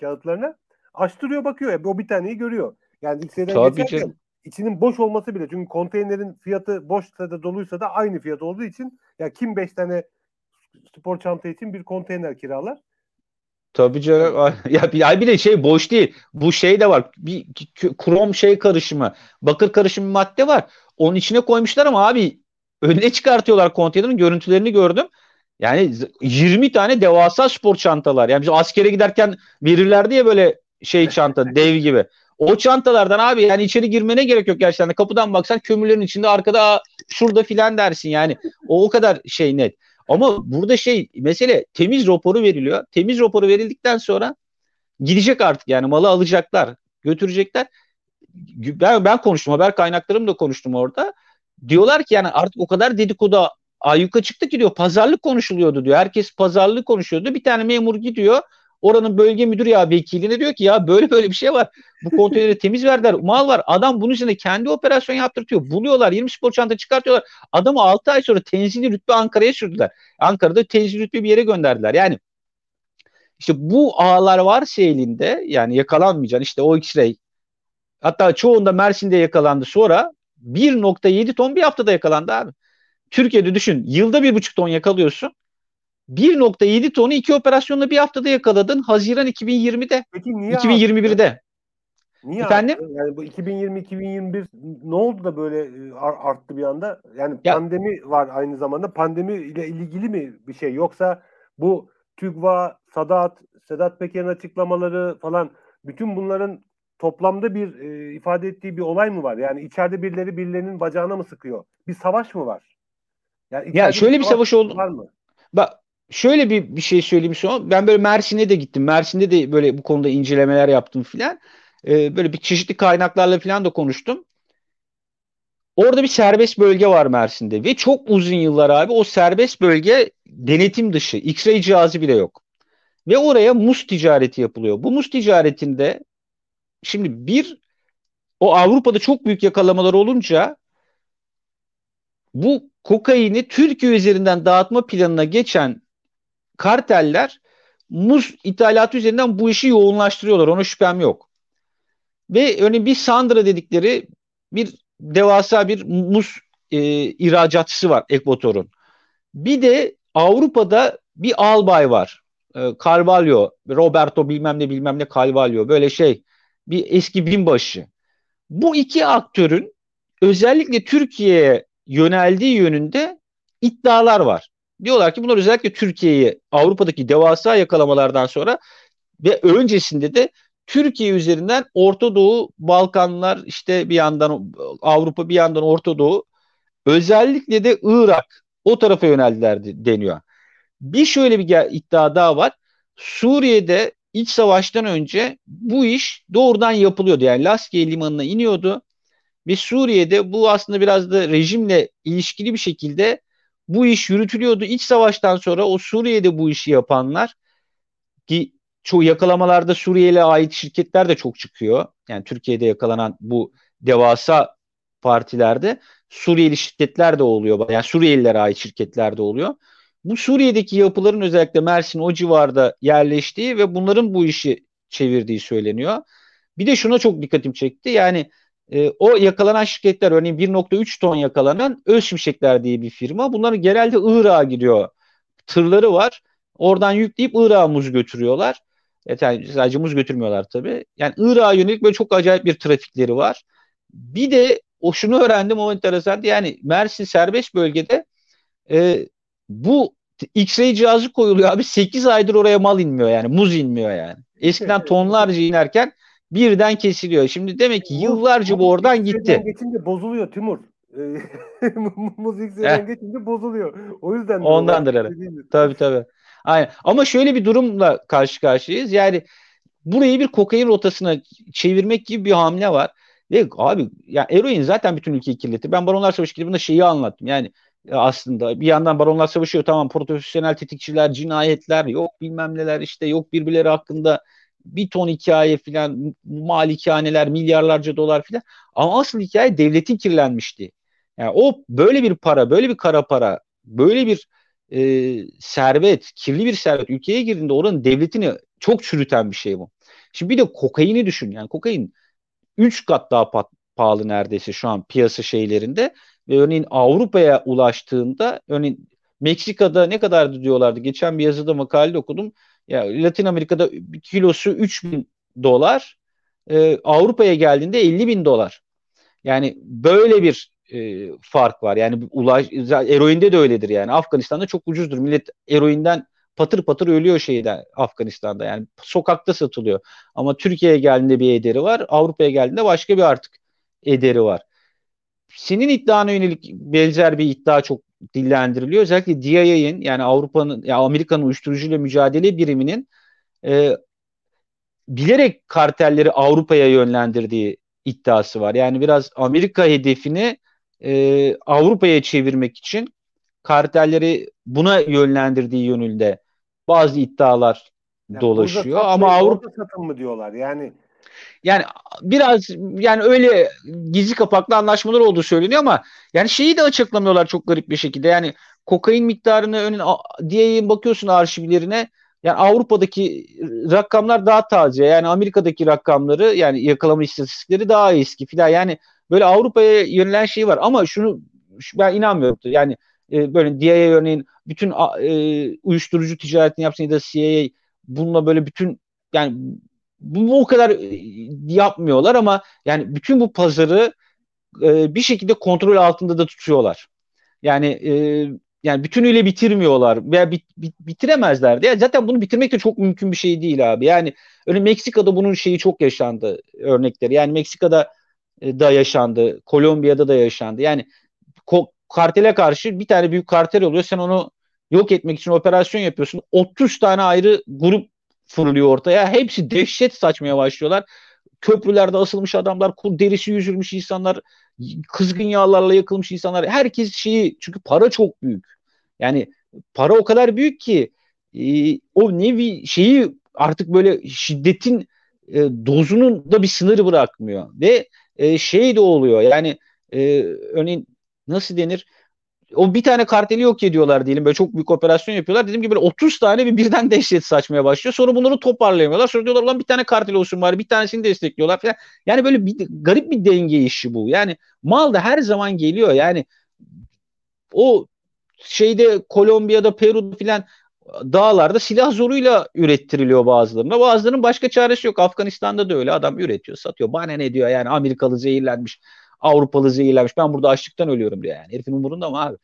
kağıtlarına. Açtırıyor bakıyor. Ya, o bir taneyi görüyor. Yani Tabii geçerken içinin boş olması bile. Çünkü konteynerin fiyatı boşsa da doluysa da aynı fiyat olduğu için ya kim 5 tane spor çanta için bir konteyner kiralar? Tabii canım. [laughs] Ya bir, bir de şey boş değil. Bu şey de var. Bir krom şey karışımı, bakır karışımı madde var. Onun içine koymuşlar ama abi önüne çıkartıyorlar konteynerin görüntülerini gördüm. Yani 20 tane devasa spor çantalar. Yani biz askere giderken verirlerdi ya böyle şey çanta [laughs] dev gibi. O çantalardan abi yani içeri girmene gerek yok gerçekten. Kapıdan baksan kömürlerin içinde arkada şurada filan dersin yani. O o kadar şey net. Ama burada şey mesele temiz raporu veriliyor. Temiz raporu verildikten sonra gidecek artık yani malı alacaklar, götürecekler. Ben, ben konuştum, haber kaynaklarım da konuştum orada. Diyorlar ki yani artık o kadar dedikodu ayyuka çıktı ki diyor pazarlık konuşuluyordu diyor. Herkes pazarlık konuşuyordu. Bir tane memur gidiyor oranın bölge müdür ya vekiline diyor ki ya böyle [laughs] böyle bir şey var. Bu konteyneri [laughs] temiz verdiler. Mal var. Adam bunun üzerine kendi operasyon yaptırtıyor. Buluyorlar. 20 spor çanta çıkartıyorlar. Adamı 6 ay sonra tenzili rütbe Ankara'ya sürdüler. Ankara'da tenzili rütbe bir yere gönderdiler. Yani işte bu ağlar varsa elinde yani yakalanmayacaksın. İşte o X-ray hatta çoğunda Mersin'de yakalandı. Sonra 1.7 ton bir haftada yakalandı abi. Türkiye'de düşün yılda 1.5 ton yakalıyorsun. 1.7 tonu iki operasyonla bir haftada yakaladın. Haziran 2020'de. Peki niye 2021'de. Arttı? Niye Efendim? Arttı? Yani bu 2020-2021 ne oldu da böyle e, arttı bir anda? Yani ya, pandemi var aynı zamanda. Pandemi ile ilgili mi bir şey? Yoksa bu TÜGVA, Sadat, Sedat Peker'in açıklamaları falan bütün bunların toplamda bir e, ifade ettiği bir olay mı var? Yani içeride birileri birilerinin bacağına mı sıkıyor? Bir savaş mı var? Yani ya şöyle bir savaş, oldu. Var mı? Bak şöyle bir, bir şey söyleyeyim sonra. Ben böyle Mersin'e de gittim. Mersin'de de böyle bu konuda incelemeler yaptım filan. Ee, böyle bir çeşitli kaynaklarla filan da konuştum. Orada bir serbest bölge var Mersin'de ve çok uzun yıllar abi o serbest bölge denetim dışı. X-ray cihazı bile yok. Ve oraya muz ticareti yapılıyor. Bu muz ticaretinde şimdi bir o Avrupa'da çok büyük yakalamalar olunca bu kokaini Türkiye üzerinden dağıtma planına geçen karteller muz ithalatı üzerinden bu işi yoğunlaştırıyorlar. Ona şüphem yok. Ve örneğin bir Sandra dedikleri bir devasa bir muz e, ihracatçısı var Ekvator'un. Bir de Avrupa'da bir albay var. E, Carvalho, Roberto bilmem ne bilmem ne Carvalho böyle şey bir eski binbaşı. Bu iki aktörün özellikle Türkiye'ye yöneldiği yönünde iddialar var. Diyorlar ki bunlar özellikle Türkiye'yi Avrupa'daki devasa yakalamalardan sonra ve öncesinde de Türkiye üzerinden Orta Doğu, Balkanlar işte bir yandan Avrupa bir yandan Orta Doğu özellikle de Irak o tarafa yöneldiler deniyor. Bir şöyle bir iddia daha var. Suriye'de iç savaştan önce bu iş doğrudan yapılıyordu. Yani Laskiye limanına iniyordu ve Suriye'de bu aslında biraz da rejimle ilişkili bir şekilde bu iş yürütülüyordu. İç savaştan sonra o Suriye'de bu işi yapanlar ki çoğu yakalamalarda Suriye'ye ait şirketler de çok çıkıyor. Yani Türkiye'de yakalanan bu devasa partilerde Suriyeli şirketler de oluyor. Yani Suriyelilere ait şirketler de oluyor. Bu Suriye'deki yapıların özellikle Mersin o civarda yerleştiği ve bunların bu işi çevirdiği söyleniyor. Bir de şuna çok dikkatim çekti. Yani e, o yakalanan şirketler örneğin 1.3 ton yakalanan Öz Şimşekler diye bir firma. Bunların genelde Irak'a gidiyor. Tırları var. Oradan yükleyip Irak'a muz götürüyorlar. Evet, yani sadece muz götürmüyorlar tabii. Yani Irak'a yönelik böyle çok acayip bir trafikleri var. Bir de o şunu öğrendim o enteresan. Yani Mersin serbest bölgede e, bu X-ray cihazı koyuluyor abi 8 aydır oraya mal inmiyor yani muz inmiyor yani. Eskiden tonlarca inerken birden kesiliyor. Şimdi demek ki yıllarca bu oradan gitti. Geçince bozuluyor Timur. [laughs] Müzik seriden geçince bozuluyor. O yüzden ondandır herhalde. Tabii tabii. Aynen. Ama şöyle bir durumla karşı karşıyayız. Yani burayı bir kokain rotasına çevirmek gibi bir hamle var. Ve abi ya eroin zaten bütün ülkeyi kirletti. Ben Baronlar Savaşı kitabında şeyi anlattım. Yani aslında. Bir yandan baronlar savaşıyor tamam profesyonel tetikçiler, cinayetler yok bilmem neler işte yok birbirleri hakkında bir ton hikaye filan malikaneler milyarlarca dolar filan ama asıl hikaye devletin kirlenmişti. Yani o böyle bir para böyle bir kara para böyle bir e, servet kirli bir servet ülkeye girdiğinde oranın devletini çok çürüten bir şey bu. Şimdi bir de kokaini düşün yani kokain 3 kat daha pat, pahalı neredeyse şu an piyasa şeylerinde ve örneğin Avrupa'ya ulaştığında örneğin Meksika'da ne kadardı diyorlardı. Geçen bir yazıda makale okudum. Ya Latin Amerika'da kilosu 3000 dolar. E, Avrupa'ya geldiğinde 50 bin dolar. Yani böyle bir e, fark var. Yani ulaş, eroinde de öyledir yani. Afganistan'da çok ucuzdur. Millet eroinden patır patır ölüyor şeyden Afganistan'da. Yani sokakta satılıyor. Ama Türkiye'ye geldiğinde bir ederi var. Avrupa'ya geldiğinde başka bir artık ederi var. Senin iddiana yönelik benzer bir iddia çok dillendiriliyor. Özellikle DIA'nın yani Avrupa'nın ya Amerika'nın uyuşturucuyla mücadele biriminin e, bilerek kartelleri Avrupa'ya yönlendirdiği iddiası var. Yani biraz Amerika hedefini e, Avrupa'ya çevirmek için kartelleri buna yönlendirdiği yönünde bazı iddialar yani dolaşıyor ama Avrupa satın mı diyorlar yani yani biraz yani öyle gizli kapaklı anlaşmalar olduğu söyleniyor ama yani şeyi de açıklamıyorlar çok garip bir şekilde. Yani kokain miktarını önün diye bakıyorsun arşivlerine yani Avrupa'daki rakamlar daha taze. Yani Amerika'daki rakamları yani yakalama istatistikleri daha eski filan. Yani böyle Avrupa'ya yönelen şey var ama şunu ben inanmıyorum. Yani e, böyle DIA örneğin bütün e, uyuşturucu ticaretini yapsın ya da CIA bununla böyle bütün yani bu o kadar e, yapmıyorlar ama yani bütün bu pazarı e, bir şekilde kontrol altında da tutuyorlar. Yani e, yani bütünüyle bitirmiyorlar veya bit, bit, bitiremezler diye. Zaten bunu bitirmek de çok mümkün bir şey değil abi. Yani öyle Meksika'da bunun şeyi çok yaşandı örnekleri. Yani Meksika'da e, da yaşandı, Kolombiya'da da yaşandı. Yani ko- kartele karşı bir tane büyük kartel oluyor. Sen onu yok etmek için operasyon yapıyorsun. 30 tane ayrı grup fırlıyor ortaya. Hepsi dehşet saçmaya başlıyorlar. Köprülerde asılmış adamlar, derisi yüzülmüş insanlar, kızgın yağlarla yakılmış insanlar. Herkes şeyi çünkü para çok büyük. Yani para o kadar büyük ki e, o nevi şeyi artık böyle şiddetin e, dozunun da bir sınırı bırakmıyor. Ve e, şey de oluyor yani e, örneğin nasıl denir? O bir tane karteli yok ediyorlar diyelim böyle çok büyük operasyon yapıyorlar. Dediğim gibi böyle 30 tane bir birden [laughs] dehşet saçmaya başlıyor. Sonra bunları toparlayamıyorlar. Sonra diyorlar lan bir tane kartel olsun bari bir tanesini destekliyorlar falan. Yani böyle bir garip bir denge işi bu. Yani mal da her zaman geliyor. Yani o şeyde Kolombiya'da Peru'da filan dağlarda silah zoruyla ürettiriliyor bazılarına. Bazılarının başka çaresi yok. Afganistan'da da öyle. Adam üretiyor, satıyor. Bana ne diyor yani Amerikalı zehirlenmiş Avrupalı zehirlenmiş. Ben burada açlıktan ölüyorum diyor yani. Herifin umurunda mı abi?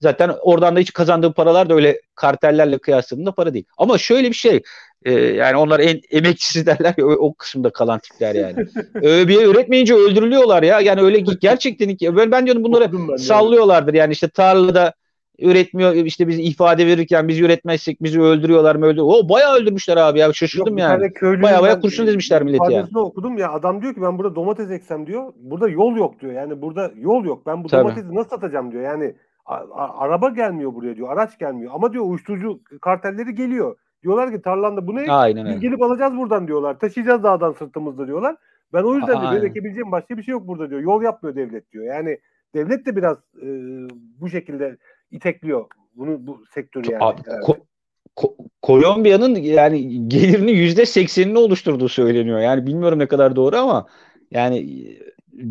Zaten oradan da hiç kazandığı paralar da öyle kartellerle kıyasladığında para değil. Ama şöyle bir şey e, yani onlar en emekçisi [laughs] derler ya o, o kısımda kalan tipler yani. [laughs] bir üretmeyince öldürülüyorlar ya. Yani öyle gerçekten ben, ben diyorum bunları sallıyorlardır yani işte tarlada üretmiyor işte biz ifade verirken biz üretmezsek bizi öldürüyorlar mı öldürüyor. O bayağı öldürmüşler abi ya şaşırdım Yok, yani. Bayağı bayağı kurşun dizmişler milleti ya. okudum ya adam diyor ki ben burada domates eksem diyor. Burada yol yok diyor. Yani burada yol yok. Ben bu Tabii. domatesi nasıl satacağım diyor. Yani a- a- araba gelmiyor buraya diyor. Araç gelmiyor. Ama diyor uyuşturucu kartelleri geliyor. Diyorlar ki tarlanda bu ne? Aynen Biz öyle. gelip alacağız buradan diyorlar. Taşıyacağız dağdan sırtımızda diyorlar. Ben o yüzden de ekebileceğim başka bir şey yok burada diyor. Yol yapmıyor devlet diyor. Yani devlet de biraz e, bu şekilde itekliyor bunu bu sektörü yani. Ko- ko- Kolombiya'nın yani gelirinin yüzde seksenini oluşturduğu söyleniyor. Yani bilmiyorum ne kadar doğru ama yani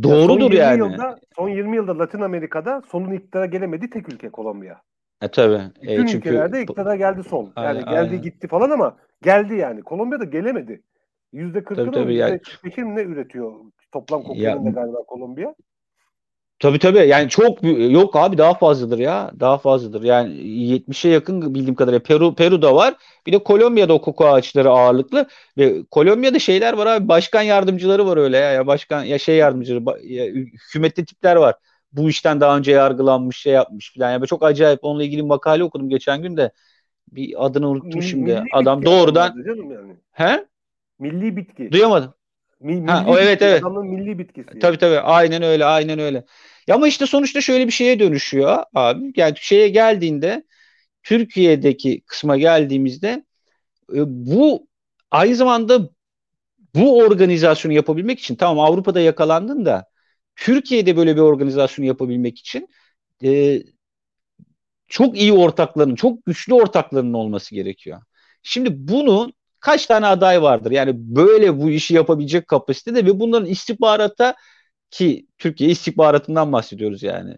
doğrudur ya son yani. Yılda, son 20 yılda Latin Amerika'da solun iktidara gelemedi tek ülke Kolombiya. E tabi. E, Bütün çünkü... ülkelerde iktidara geldi sol. Yani aynen, geldi aynen. gitti falan ama geldi yani. Kolombiya'da gelemedi. Yüzde kırkını yüzde yani... ne üretiyor toplam kokaininde galiba Kolombiya? Tabii tabii yani çok yok abi daha fazladır ya. Daha fazladır. Yani 70'e yakın bildiğim kadarıyla Peru Peru'da var. Bir de Kolombiya'da o koko ağaçları ağırlıklı ve Kolombiya'da şeyler var abi. Başkan yardımcıları var öyle ya. Ya başkan ya şey yardımcıları ya, hükümetli tipler var. Bu işten daha önce yargılanmış şey yapmış falan. Yani çok acayip onunla ilgili makale okudum geçen gün de. Bir adını unuttum şimdi. Milli Adam doğrudan yani. He? Milli bitki. Duyamadım. Milli ha, o, evet evet. Adamın milli bitkisi. Tabii tabii aynen öyle aynen öyle. Ya ama işte sonuçta şöyle bir şeye dönüşüyor abi. Yani şeye geldiğinde Türkiye'deki kısma geldiğimizde e, bu aynı zamanda bu organizasyonu yapabilmek için tamam Avrupa'da yakalandın da Türkiye'de böyle bir organizasyonu yapabilmek için e, çok iyi ortakların, çok güçlü ortaklarının olması gerekiyor. Şimdi bunu kaç tane aday vardır? Yani böyle bu işi yapabilecek kapasitede ve bunların istihbarata ki Türkiye istihbaratından bahsediyoruz yani.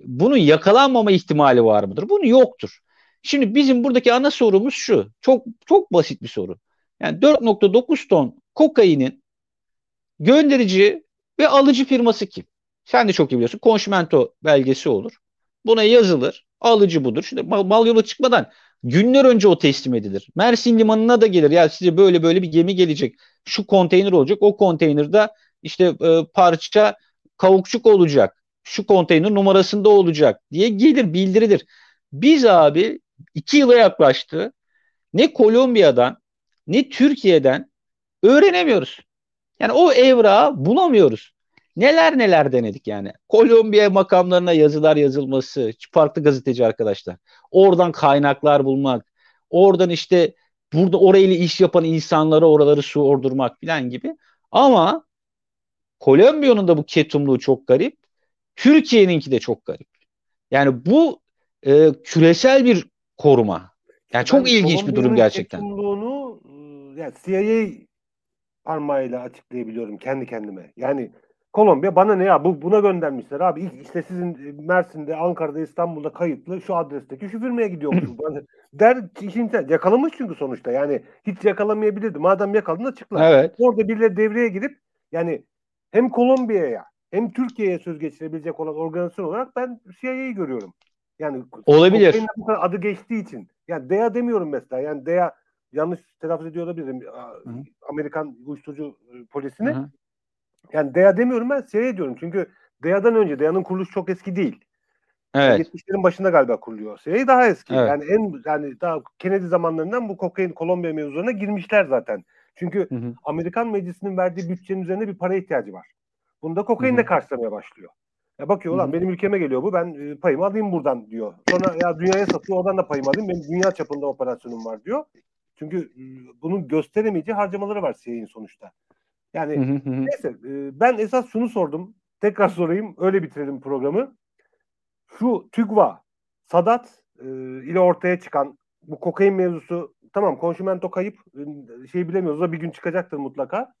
Bunun yakalanmama ihtimali var mıdır? Bunu yoktur. Şimdi bizim buradaki ana sorumuz şu. Çok çok basit bir soru. Yani 4.9 ton kokainin gönderici ve alıcı firması kim? Sen de çok iyi biliyorsun. Konşimento belgesi olur. Buna yazılır. Alıcı budur. Şimdi mal, mal yola çıkmadan günler önce o teslim edilir. Mersin limanına da gelir. Ya size böyle böyle bir gemi gelecek. Şu konteyner olacak. O konteynerde işte e, parça kavukçuk olacak. Şu konteyner numarasında olacak diye gelir bildirilir. Biz abi iki yıla yaklaştı. Ne Kolombiya'dan ne Türkiye'den öğrenemiyoruz. Yani o evrağı bulamıyoruz. Neler neler denedik yani. Kolombiya makamlarına yazılar yazılması, farklı gazeteci arkadaşlar. Oradan kaynaklar bulmak, oradan işte burada orayla iş yapan insanlara oraları su ordurmak falan gibi. Ama Kolombiya'nın da bu ketumluğu çok garip. Türkiye'ninki de çok garip. Yani bu e, küresel bir koruma. Yani çok ben ilginç bir durum gerçekten. Ketumluğunu yani CIA parmağıyla açıklayabiliyorum kendi kendime. Yani Kolombiya bana ne ya bu buna göndermişler abi işte sizin Mersin'de Ankara'da İstanbul'da kayıtlı şu adresteki şu firmaya gidiyormuş. [laughs] Der işin yakalamış çünkü sonuçta yani hiç yakalamayabilirdi. Madem yakaladın açıkla. Evet. Orada birileri devreye girip yani hem Kolombiya'ya hem Türkiye'ye söz geçirebilecek olan organizasyon olarak ben CIA'yı görüyorum. Yani olabilir. Bu kadar adı geçtiği için. Yani DEA demiyorum mesela. Yani DEA yanlış telaffuz ediyor olabilirim. Hı. Amerikan uyuşturucu e, polisini. Hı. Yani DEA demiyorum ben CIA diyorum. Çünkü DEA'dan önce DEA'nın kuruluşu çok eski değil. Evet. 70'lerin başında galiba kuruluyor. CIA daha eski. Evet. Yani en yani daha Kennedy zamanlarından bu kokain Kolombiya mevzularına girmişler zaten. Çünkü hı hı. Amerikan meclisinin verdiği bütçenin üzerine bir para ihtiyacı var. Bunu da kokainle karşılamaya başlıyor. Ya bakıyor ulan benim ülkeme geliyor bu ben e, payımı alayım buradan diyor. Sonra ya dünyaya satıyor oradan da payımı alayım benim dünya çapında operasyonum var diyor. Çünkü e, bunun gösteremeyeceği harcamaları var CIA'nin sonuçta. Yani neyse e, ben esas şunu sordum. Tekrar sorayım öyle bitirelim programı. Şu TÜGVA, Sadat e, ile ortaya çıkan bu kokain mevzusu tamam konşimento kayıp e, şey bilemiyoruz da bir gün çıkacaktır mutlaka.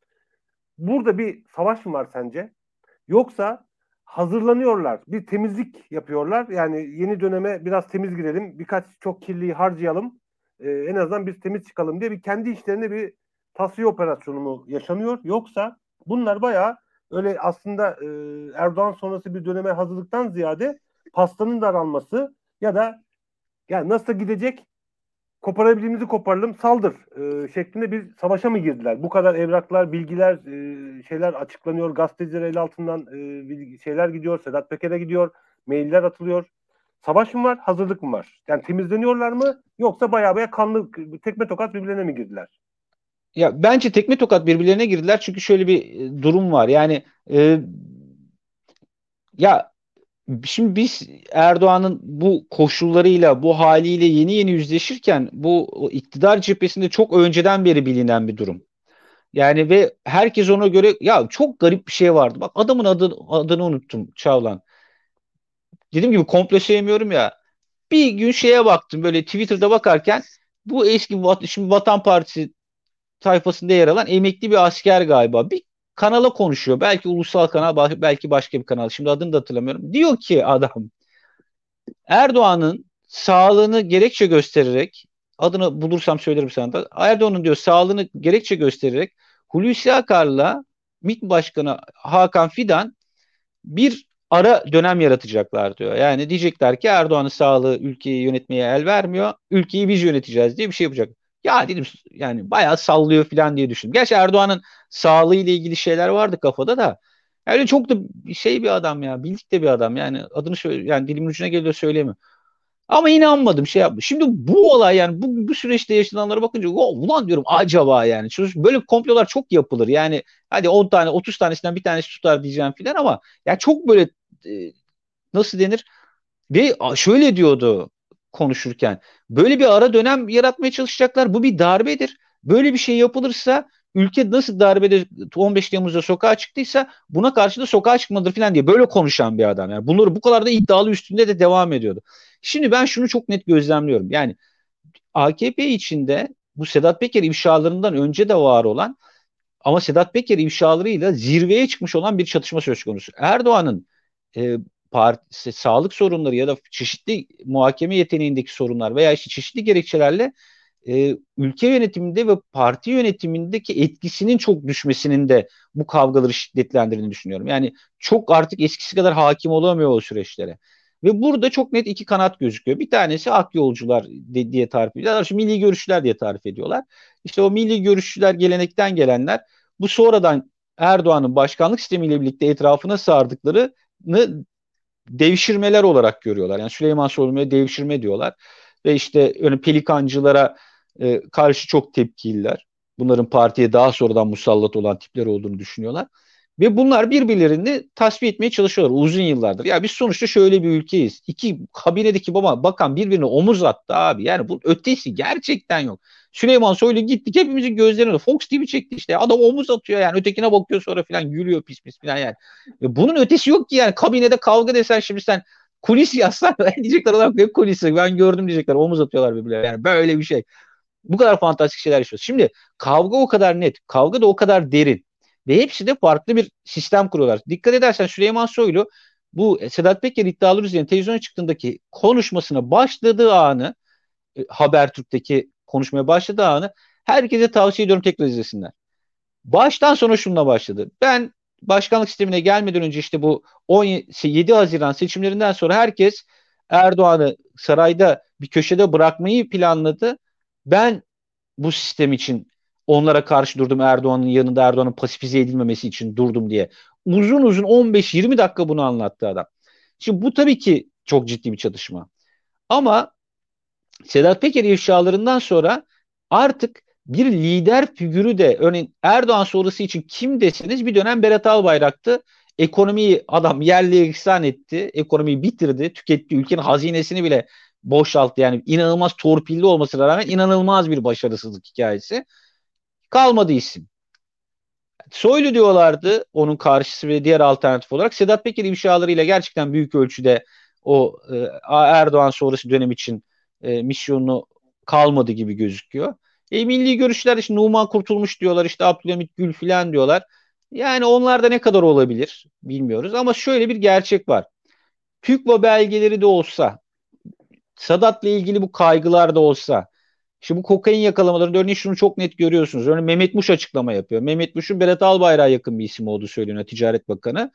Burada bir savaş mı var sence? Yoksa hazırlanıyorlar. Bir temizlik yapıyorlar. Yani yeni döneme biraz temiz girelim. Birkaç çok kirliyi harcayalım. Ee, en azından biz temiz çıkalım diye bir kendi işlerinde bir tasfiye operasyonu mu yaşanıyor? Yoksa bunlar bayağı öyle aslında e, Erdoğan sonrası bir döneme hazırlıktan ziyade pastanın daralması ya da yani nasıl gidecek koparabildiğimizi koparalım saldır e, şeklinde bir savaşa mı girdiler? Bu kadar evraklar, bilgiler, e, şeyler açıklanıyor. Gazeteciler el altından e, şeyler gidiyor. Sedat Peker'e gidiyor. Mailler atılıyor. Savaş mı var? Hazırlık mı var? Yani temizleniyorlar mı? Yoksa baya baya kanlı tekme tokat birbirlerine mi girdiler? Ya bence tekme tokat birbirlerine girdiler çünkü şöyle bir e, durum var. Yani e, ya Şimdi biz Erdoğan'ın bu koşullarıyla, bu haliyle yeni yeni yüzleşirken bu iktidar cephesinde çok önceden beri bilinen bir durum. Yani ve herkes ona göre ya çok garip bir şey vardı. Bak adamın adı, adını unuttum Çağlan. Dediğim gibi komple sevmiyorum ya. Bir gün şeye baktım böyle Twitter'da bakarken bu eski şimdi Vatan Partisi tayfasında yer alan emekli bir asker galiba. Bir kanala konuşuyor. Belki ulusal kanal, belki başka bir kanal. Şimdi adını da hatırlamıyorum. Diyor ki adam Erdoğan'ın sağlığını gerekçe göstererek adını bulursam söylerim sana da. Erdoğan'ın diyor sağlığını gerekçe göstererek Hulusi Akar'la MİT Başkanı Hakan Fidan bir ara dönem yaratacaklar diyor. Yani diyecekler ki Erdoğan'ın sağlığı ülkeyi yönetmeye el vermiyor. Ülkeyi biz yöneteceğiz diye bir şey yapacak. Ya dedim yani bayağı sallıyor falan diye düşündüm. Gerçi Erdoğan'ın sağlığı ile ilgili şeyler vardı kafada da. Yani çok da şey bir adam ya. Bildik de bir adam. Yani adını söyle yani dilimin ucuna geliyor söyleyemiyorum. Ama inanmadım şey yapmış. Şimdi bu olay yani bu, bu süreçte yaşananlara bakınca ulan diyorum acaba yani. Böyle komplolar çok yapılır. Yani hadi 10 tane 30 tanesinden bir tanesi tutar diyeceğim filan ama ya çok böyle e, nasıl denir? Ve şöyle diyordu konuşurken. Böyle bir ara dönem yaratmaya çalışacaklar. Bu bir darbedir. Böyle bir şey yapılırsa ülke nasıl darbede 15 Temmuz'da sokağa çıktıysa buna karşı da sokağa çıkmadır falan diye böyle konuşan bir adam. Yani bunları bu kadar da iddialı üstünde de devam ediyordu. Şimdi ben şunu çok net gözlemliyorum. Yani AKP içinde bu Sedat Peker ifşalarından önce de var olan ama Sedat Peker ifşalarıyla zirveye çıkmış olan bir çatışma söz konusu. Erdoğan'ın e, parti, sağlık sorunları ya da çeşitli muhakeme yeteneğindeki sorunlar veya işte çeşitli gerekçelerle e, ülke yönetiminde ve parti yönetimindeki etkisinin çok düşmesinin de bu kavgaları şiddetlendirdiğini düşünüyorum. Yani çok artık eskisi kadar hakim olamıyor o süreçlere. Ve burada çok net iki kanat gözüküyor. Bir tanesi ak yolcular de, diye tarif ediyorlar. Şu milli görüşçüler diye tarif ediyorlar. İşte o milli görüşçüler gelenekten gelenler bu sonradan Erdoğan'ın başkanlık sistemiyle birlikte etrafına sardıklarını devşirmeler olarak görüyorlar. Yani Süleyman Soylu'ya devşirme diyorlar. Ve işte öyle pelikancılara e, karşı çok tepkililer. Bunların partiye daha sonradan musallat olan tipler olduğunu düşünüyorlar. Ve bunlar birbirlerini tasfiye etmeye çalışıyorlar uzun yıllardır. Ya biz sonuçta şöyle bir ülkeyiz. İki kabinedeki baba bakan birbirine omuz attı abi. Yani bu ötesi gerçekten yok. Süleyman Soylu gittik hepimizin gözlerine Fox TV çekti işte. Adam omuz atıyor yani ötekine bakıyor sonra filan gülüyor pis pis filan yani. Ya bunun ötesi yok ki yani kabinede kavga desen şimdi sen kulis yazsan [laughs] diyecekler adam hep kulisi ben gördüm diyecekler omuz atıyorlar birbirlerine yani böyle bir şey. Bu kadar fantastik şeyler yaşıyoruz. Şimdi kavga o kadar net, kavga da o kadar derin. Ve hepsi de farklı bir sistem kuruyorlar. Dikkat edersen Süleyman Soylu bu Sedat Peker iddiaları üzerine televizyona çıktığındaki konuşmasına başladığı anı e, Habertürk'teki konuşmaya başladığı anı herkese tavsiye ediyorum tekrar izlesinler. Baştan sona şununla başladı. Ben başkanlık sistemine gelmeden önce işte bu 17 Haziran seçimlerinden sonra herkes Erdoğan'ı sarayda bir köşede bırakmayı planladı. Ben bu sistem için onlara karşı durdum Erdoğan'ın yanında Erdoğan'ın pasifize edilmemesi için durdum diye. Uzun uzun 15-20 dakika bunu anlattı adam. Şimdi bu tabii ki çok ciddi bir çatışma. Ama Sedat Peker ifşalarından sonra artık bir lider figürü de örneğin Erdoğan sonrası için kim deseniz bir dönem Berat Albayrak'tı. Ekonomiyi adam yerli ihsan etti. Ekonomiyi bitirdi. Tüketti. Ülkenin hazinesini bile boşalttı. Yani inanılmaz torpilli olmasına rağmen inanılmaz bir başarısızlık hikayesi. Kalmadı isim. Soylu diyorlardı onun karşısı ve diğer alternatif olarak. Sedat Peker ifşalarıyla gerçekten büyük ölçüde o e, Erdoğan sonrası dönem için e, misyonunu kalmadı gibi gözüküyor. E, milli görüşler işte Numan Kurtulmuş diyorlar işte Abdülhamit Gül filan diyorlar. Yani onlar da ne kadar olabilir bilmiyoruz ama şöyle bir gerçek var. TÜKVA belgeleri de olsa Sadat'la ilgili bu kaygılar da olsa Şimdi bu kokain yakalamalarında örneğin şunu çok net görüyorsunuz. Örneğin Mehmet Muş açıklama yapıyor. Mehmet Muş'un Berat Albayrak'a yakın bir isim olduğu söyleniyor Ticaret Bakanı.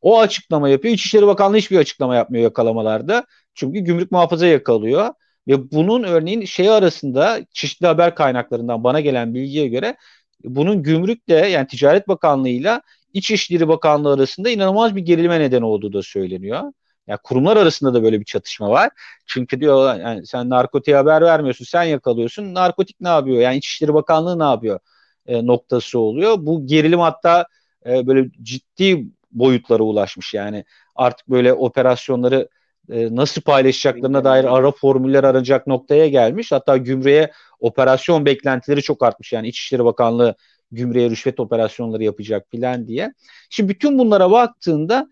O açıklama yapıyor. İçişleri Bakanlığı hiçbir açıklama yapmıyor yakalamalarda. Çünkü gümrük muhafaza yakalıyor. Ve bunun örneğin şey arasında çeşitli haber kaynaklarından bana gelen bilgiye göre bunun gümrükle yani Ticaret Bakanlığı'yla İçişleri Bakanlığı arasında inanılmaz bir gerilme neden olduğu da söyleniyor. Yani kurumlar arasında da böyle bir çatışma var. Çünkü diyor yani sen narkotiğe haber vermiyorsun, sen yakalıyorsun. Narkotik ne yapıyor? Yani İçişleri Bakanlığı ne yapıyor? E, noktası oluyor. Bu gerilim hatta e, böyle ciddi boyutlara ulaşmış. Yani artık böyle operasyonları e, nasıl paylaşacaklarına dair ara formüller aranacak noktaya gelmiş. Hatta gümrüğe operasyon beklentileri çok artmış. Yani İçişleri Bakanlığı gümrüğe rüşvet operasyonları yapacak filan diye. Şimdi bütün bunlara baktığında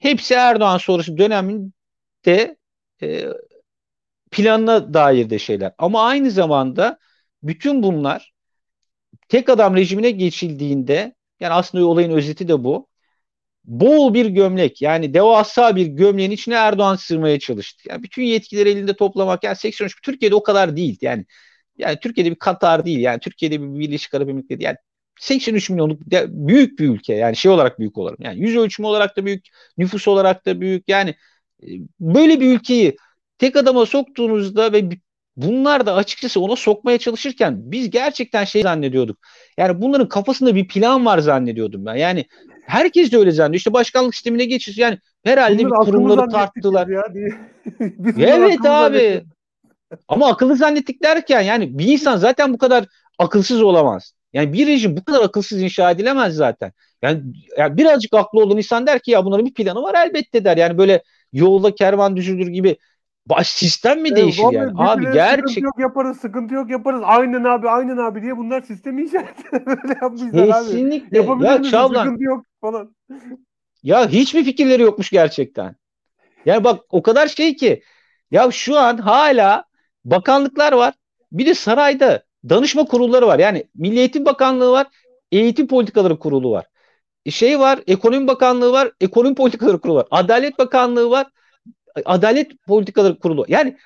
hepsi Erdoğan sonrası döneminde e, planına dair de şeyler. Ama aynı zamanda bütün bunlar tek adam rejimine geçildiğinde yani aslında olayın özeti de bu bol bir gömlek yani devasa bir gömleğin içine Erdoğan sığmaya çalıştı. Yani bütün yetkileri elinde toplamak yani 83 Türkiye'de o kadar değil. Yani yani Türkiye'de bir Katar değil. Yani Türkiye'de bir Birleşik Arap Emirlikleri değil. Yani 83 milyonluk büyük bir ülke. Yani şey olarak büyük olarak. Yani yüz ölçümü olarak da büyük, nüfus olarak da büyük. Yani e, böyle bir ülkeyi tek adama soktuğunuzda ve bunlar da açıkçası ona sokmaya çalışırken biz gerçekten şey zannediyorduk. Yani bunların kafasında bir plan var zannediyordum ben. Yani Herkes de öyle zannediyor. İşte başkanlık sistemine geçiyoruz. Yani herhalde Bunları bir kurumları tarttılar. Ya, [laughs] Evet abi. zannettik. Ama akıllı zannettik derken yani bir insan zaten bu kadar akılsız olamaz. Yani bir rejim bu kadar akılsız inşa edilemez zaten. Yani, yani birazcık aklı olan insan der ki ya bunların bir planı var elbette der. Yani böyle yolda kervan düşürür gibi baş sistem mi Evet, değişir vallahi yani? Abi Sıkıntı gerçek yok yaparız, sıkıntı yok yaparız. Aynen abi, aynen abi diye bunlar sistemi inşa [laughs] ettiler. Böyle yapmışlar abi. kesinlikle Yapabilir ya? Çağlan Sıkıntı yok falan. ya hiçbir fikirleri yokmuş gerçekten. Yani bak o kadar şey ki ya şu an hala bakanlıklar var. Bir de sarayda danışma kurulları var. Yani Milli Eğitim Bakanlığı var. Eğitim Politikaları Kurulu var. Şey var, Ekonomi Bakanlığı var, Ekonomi Politikaları Kurulu var. Adalet Bakanlığı var, Adalet Politikaları Kurulu. Yani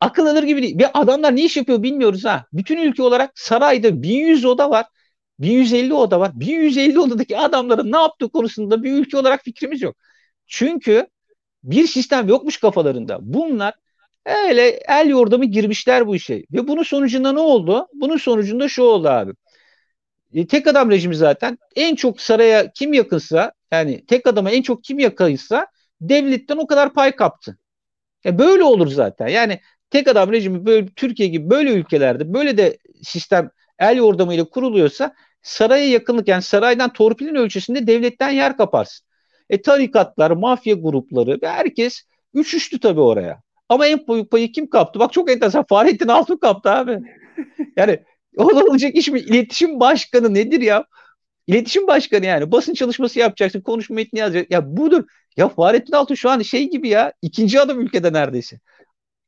akıl alır gibi değil. Ve adamlar ne iş yapıyor bilmiyoruz ha. Bütün ülke olarak sarayda 1100 oda var. 1150 oda var. 1150 odadaki adamların ne yaptığı konusunda bir ülke olarak fikrimiz yok. Çünkü bir sistem yokmuş kafalarında. Bunlar öyle el yordamı girmişler bu işe. Ve bunun sonucunda ne oldu? Bunun sonucunda şu oldu abi. E, tek adam rejimi zaten en çok saraya kim yakınsa yani tek adama en çok kim yakınsa devletten o kadar pay kaptı. E, böyle olur zaten. Yani tek adam rejimi böyle Türkiye gibi böyle ülkelerde böyle de sistem el yordamıyla kuruluyorsa saraya yakınlık yani saraydan torpilin ölçüsünde devletten yer kaparsın. E tarikatlar, mafya grupları ve herkes üşüştü tabii oraya. Ama en büyük payı kim kaptı? Bak çok enteresan. Fahrettin Altun kaptı abi. Yani [laughs] olacak iş mi? İletişim başkanı nedir ya? İletişim başkanı yani. Basın çalışması yapacaksın. Konuşma metni yazacaksın. Ya budur. Ya Fahrettin Altun şu an şey gibi ya. ikinci adam ülkede neredeyse.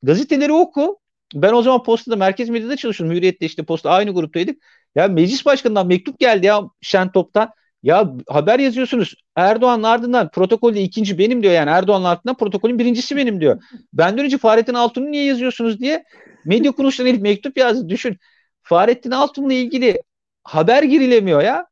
Gazeteleri oku. Ben o zaman postada merkez medyada çalışıyordum. Hürriyet'te işte posta aynı gruptaydık. Ya meclis başkanından mektup geldi ya Şentop'tan. Ya haber yazıyorsunuz. Erdoğan'ın ardından protokolde ikinci benim diyor yani. Erdoğan'ın ardından protokolün birincisi benim diyor. Benden önce Fahrettin Altun'u niye yazıyorsunuz diye medya kuruluşlarına elif mektup yazdı. Düşün. Fahrettin Altun'la ilgili haber girilemiyor ya.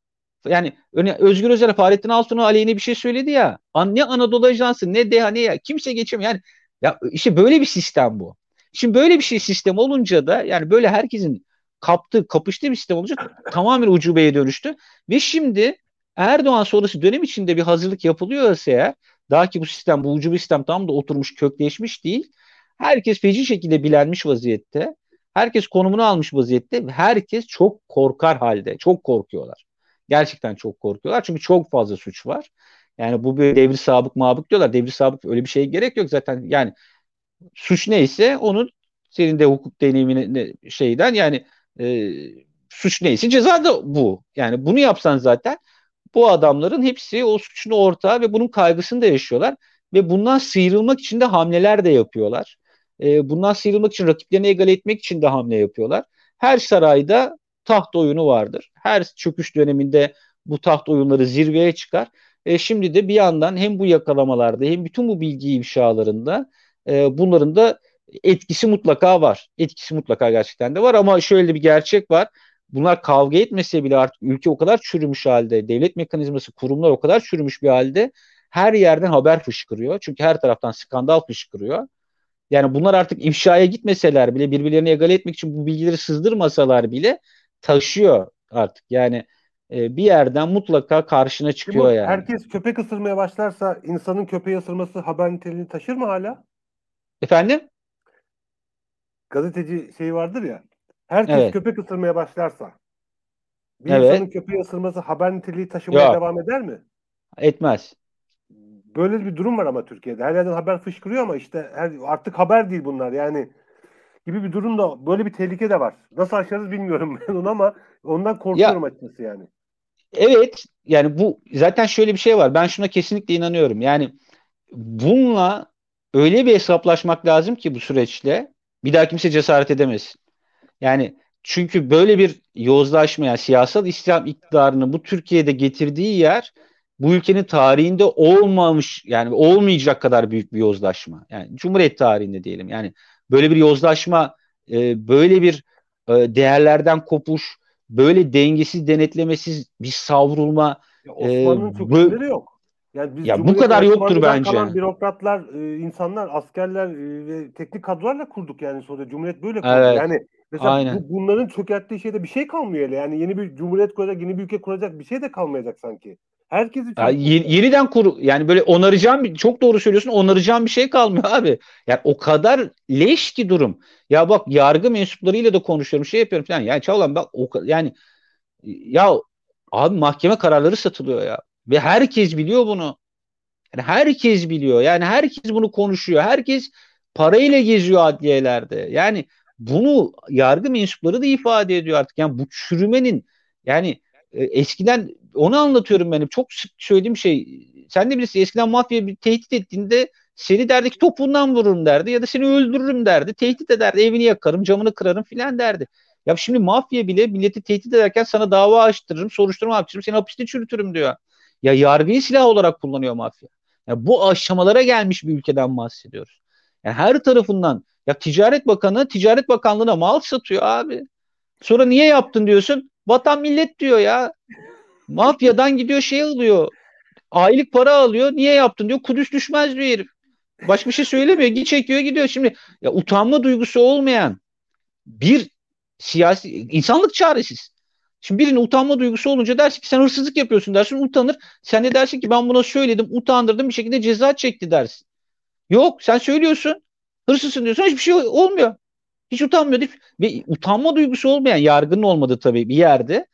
Yani Özgür Özel Fahrettin Altun'a aleyhine bir şey söyledi ya. Ne Anadolu Ajansı ne DEHA ne ya. Kimse geçemiyor. Yani ya işte böyle bir sistem bu. Şimdi böyle bir şey sistem olunca da yani böyle herkesin kaptığı, kapıştığı bir sistem olunca tamamen ucubeye dönüştü. Ve şimdi Erdoğan sonrası dönem içinde bir hazırlık yapılıyorsa eğer daha ki bu sistem, bu ucube sistem tam da oturmuş, kökleşmiş değil. Herkes feci şekilde bilenmiş vaziyette. Herkes konumunu almış vaziyette herkes çok korkar halde. Çok korkuyorlar. Gerçekten çok korkuyorlar. Çünkü çok fazla suç var. Yani bu bir devri sabık mabık diyorlar. Devri sabık öyle bir şeye gerek yok zaten. Yani suç neyse onun senin de hukuk deneyimine şeyden yani e, suç neyse ceza da bu. Yani bunu yapsan zaten bu adamların hepsi o suçun ortağı ve bunun kaygısını da yaşıyorlar. Ve bundan sıyrılmak için de hamleler de yapıyorlar. E, bundan sıyrılmak için rakiplerini egale etmek için de hamle yapıyorlar. Her sarayda taht oyunu vardır. Her çöküş döneminde bu taht oyunları zirveye çıkar. E, şimdi de bir yandan hem bu yakalamalarda hem bütün bu bilgi ifşalarında e, bunların da etkisi mutlaka var. Etkisi mutlaka gerçekten de var ama şöyle bir gerçek var. Bunlar kavga etmese bile artık ülke o kadar çürümüş halde, devlet mekanizması, kurumlar o kadar çürümüş bir halde her yerden haber fışkırıyor. Çünkü her taraftan skandal fışkırıyor. Yani bunlar artık ifşaya gitmeseler bile birbirlerini egale etmek için bu bilgileri sızdırmasalar bile taşıyor artık. Yani e, bir yerden mutlaka karşına çıkıyor Timur, yani. Herkes köpek ısırmaya başlarsa insanın köpeği ısırması haber niteliğini taşır mı hala? Efendim? Gazeteci şeyi vardır ya. Herkes Evet. köpek ısırmaya başlarsa bir Evet. insanın köpeği ısırması haber niteliği taşımaya Yok. devam eder mi? Etmez. Böyle bir durum var ama Türkiye'de. Her yerden haber fışkırıyor ama işte her, artık haber değil bunlar yani gibi bir durum da böyle bir tehlike de var. Nasıl aşarız bilmiyorum [laughs] ben onu ama ondan korkuyorum açıkçası yani. Evet yani bu zaten şöyle bir şey var. Ben şuna kesinlikle inanıyorum. Yani bununla öyle bir hesaplaşmak lazım ki bu süreçte bir daha kimse cesaret edemesin. Yani çünkü böyle bir yozlaşma yani siyasal İslam iktidarını bu Türkiye'de getirdiği yer bu ülkenin tarihinde olmamış yani olmayacak kadar büyük bir yozlaşma. Yani Cumhuriyet tarihinde diyelim. Yani böyle bir yozlaşma, e, böyle bir e, değerlerden kopuş, böyle dengesiz, denetlemesiz bir savrulma. Ya Osmanlı'nın çok bu- yok. Yani biz Ya bu kadar yoktur bence. kalan bürokratlar, e, insanlar, askerler e, ve teknik kadrolarla kurduk yani sonra Cumhuriyet böyle kurdu. Evet, Yani mesela aynen. bu, bunların çökerttiği şeyde bir şey kalmıyor öyle. Yani yeni bir Cumhuriyet kuracak, yeni bir ülke kuracak bir şey de kalmayacak sanki. Herkesi Ya ye- yeniden kur yani böyle onaracağım bir- çok doğru söylüyorsun onaracağım bir şey kalmıyor abi. Yani o kadar leş ki durum. Ya bak yargı mensuplarıyla da konuşuyorum şey yapıyorum falan. Yani Çağlan bak o yani ya abi mahkeme kararları satılıyor ya. Ve herkes biliyor bunu. Yani herkes biliyor. Yani herkes bunu konuşuyor. Herkes parayla geziyor adliyelerde. Yani bunu yargı mensupları da ifade ediyor artık. Yani bu çürümenin yani e, eskiden onu anlatıyorum benim. Çok sık söylediğim şey. Sen de bilirsin eskiden mafya bir tehdit ettiğinde seni derdi ki topuğundan vururum derdi ya da seni öldürürüm derdi. Tehdit ederdi. Evini yakarım, camını kırarım filan derdi. Ya şimdi mafya bile milleti tehdit ederken sana dava açtırırım, soruşturma açtırırım, seni hapiste çürütürüm diyor. Ya yargıyı silah olarak kullanıyor mafya. Ya bu aşamalara gelmiş bir ülkeden bahsediyoruz. Yani her tarafından ya Ticaret Bakanı Ticaret Bakanlığı'na mal satıyor abi. Sonra niye yaptın diyorsun? Vatan millet diyor ya. Mafyadan gidiyor şey alıyor. Aylık para alıyor. Niye yaptın diyor. Kudüs düşmez diyor herif. Başka bir şey söylemiyor. Git çekiyor gidiyor. Şimdi ya utanma duygusu olmayan bir siyasi insanlık çaresiz. Şimdi birinin utanma duygusu olunca dersin ki sen hırsızlık yapıyorsun dersin utanır. Sen de dersin ki ben buna söyledim utandırdım bir şekilde ceza çekti dersin. Yok sen söylüyorsun hırsızsın diyorsun hiçbir şey olmuyor. Hiç utanmıyor. Ve utanma duygusu olmayan yargının olmadığı tabii bir yerde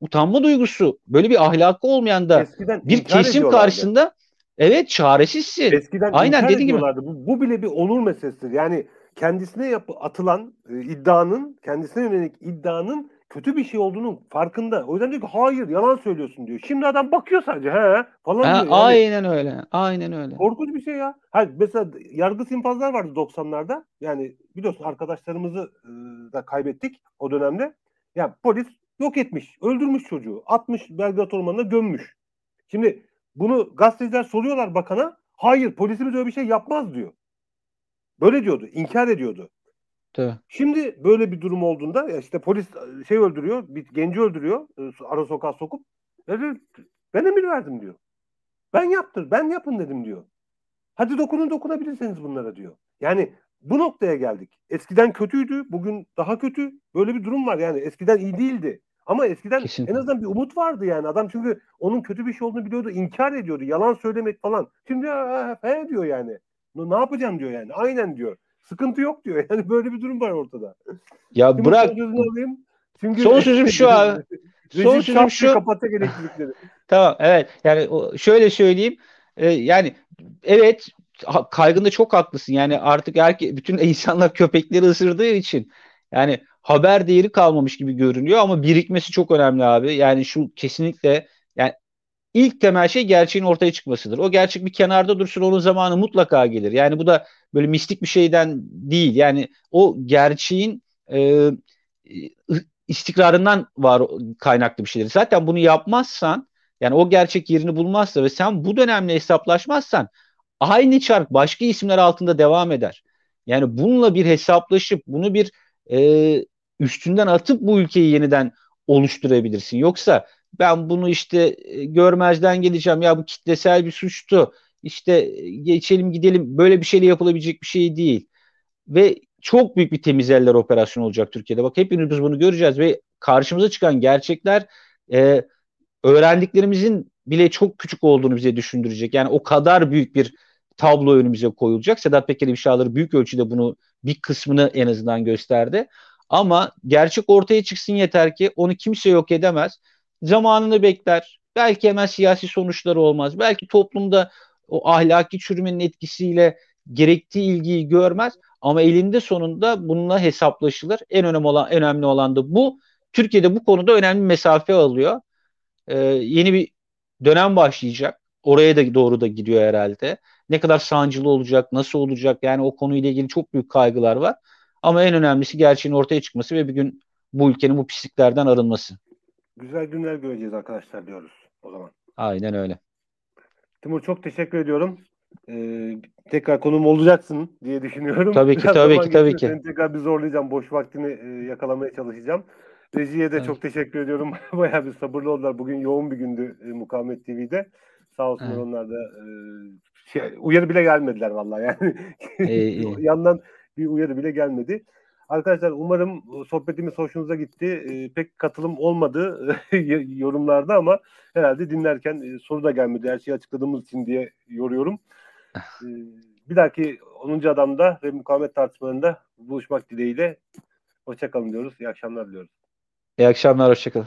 utanma duygusu böyle bir ahlakı olmayan da Eskiden bir kesim karşısında evet çaresizsin. Eskiden Aynen inkar dediğin gibi. Bu, bu bile bir onur meselesidir. Yani kendisine yap atılan e, iddianın, kendisine yönelik iddianın kötü bir şey olduğunun farkında. O yüzden diyor ki hayır yalan söylüyorsun diyor. Şimdi adam bakıyor sadece he falan Ha, diyor. Yani aynen öyle. Aynen öyle. korkunç bir şey ya. Hayır, mesela yargı simpazlar vardı 90'larda. Yani biliyorsun arkadaşlarımızı e, da kaybettik o dönemde. Ya polis yok etmiş, öldürmüş çocuğu. Atmış Belgrad Ormanı'na gömmüş. Şimdi bunu gazeteciler soruyorlar bakana. Hayır polisimiz öyle bir şey yapmaz diyor. Böyle diyordu, inkar ediyordu. Tabii. Şimdi böyle bir durum olduğunda ya işte polis şey öldürüyor, bir genci öldürüyor, e, ara sokağa sokup dedi, ben emir verdim diyor. Ben yaptır, ben yapın dedim diyor. Hadi dokunun dokunabilirseniz bunlara diyor. Yani bu noktaya geldik. Eskiden kötüydü, bugün daha kötü. Böyle bir durum var yani. Eskiden iyi değildi. Ama eskiden Kesinlikle. en azından bir umut vardı yani. Adam çünkü onun kötü bir şey olduğunu biliyordu, inkar ediyordu, yalan söylemek falan. Şimdi "Ha, he diyor yani. Ne yapacağım diyor yani. Aynen diyor. Sıkıntı yok diyor. Yani böyle bir durum var ortada. Ya Şimdi bırak alayım. Çünkü Son sözüm şu abi. Son sözüm şu. kapatacak elektrikleri. [laughs] Tamam evet yani şöyle söyleyeyim Ee, yani evet kaygında çok haklısın yani artık herke, bütün [laughs] insanlar köpekleri ısırdığı için yani haber değeri kalmamış gibi görünüyor ama birikmesi çok önemli abi yani şu kesinlikle yani ilk temel şey gerçeğin ortaya çıkmasıdır. O gerçek bir kenarda dursun onun zamanı mutlaka gelir. Yani bu da böyle mistik bir şeyden değil. Yani o gerçeğin e, istikrarından var kaynaklı bir şeydir. Zaten bunu yapmazsan yani o gerçek yerini bulmazsa ve sen bu dönemle hesaplaşmazsan aynı çark başka isimler altında devam eder. Yani bununla bir hesaplaşıp bunu bir e, üstünden atıp bu ülkeyi yeniden oluşturabilirsin. Yoksa ben bunu işte e, görmezden geleceğim. Ya bu kitlesel bir suçtu. İşte e, geçelim gidelim. Böyle bir şeyle yapılabilecek bir şey değil. Ve çok büyük bir temiz eller operasyonu olacak Türkiye'de. Bak hepimiz bunu göreceğiz ve karşımıza çıkan gerçekler e, öğrendiklerimizin bile çok küçük olduğunu bize düşündürecek. Yani o kadar büyük bir tablo önümüze koyulacak. Sedat Peker ifşaları büyük ölçüde bunu bir kısmını en azından gösterdi. Ama gerçek ortaya çıksın yeter ki onu kimse yok edemez. Zamanını bekler. Belki hemen siyasi sonuçları olmaz. Belki toplumda o ahlaki çürümenin etkisiyle gerektiği ilgiyi görmez. Ama elinde sonunda bununla hesaplaşılır. En önemli olan, önemli olan da bu. Türkiye'de bu konuda önemli mesafe alıyor. Ee, yeni bir dönem başlayacak. Oraya da doğru da gidiyor herhalde. Ne kadar sancılı olacak, nasıl olacak yani o konuyla ilgili çok büyük kaygılar var. Ama en önemlisi gerçeğin ortaya çıkması ve bir gün bu ülkenin bu pisliklerden arınması. Güzel günler göreceğiz arkadaşlar diyoruz o zaman. Aynen öyle. Timur çok teşekkür ediyorum. Ee, tekrar konum olacaksın diye düşünüyorum. Tabii ki, Biraz tabii ki, tabii ki. Seni tekrar bir zorlayacağım. Boş vaktini e, yakalamaya çalışacağım. Rejiye de Evet. çok teşekkür ediyorum. [laughs] Bayağı bir sabırlı oldular. Bugün yoğun bir gündü e, Mukavemet TV'de. Sağ olsunlar Evet. onlar da e, şey, uyarı bile gelmediler vallahi yani. İyi. [laughs] Yandan bir uyarı bile gelmedi. Arkadaşlar umarım sohbetimiz hoşunuza gitti. E, pek katılım olmadı [laughs] yorumlarda ama herhalde dinlerken e, soru da gelmedi. Her şeyi açıkladığımız için diye yoruyorum. [laughs] E, bir dahaki 10. adamda ve mukavemet tartışmalarında buluşmak dileğiyle. Hoşçakalın diyoruz. İyi akşamlar diliyoruz. İyi akşamlar. Hoşçakalın.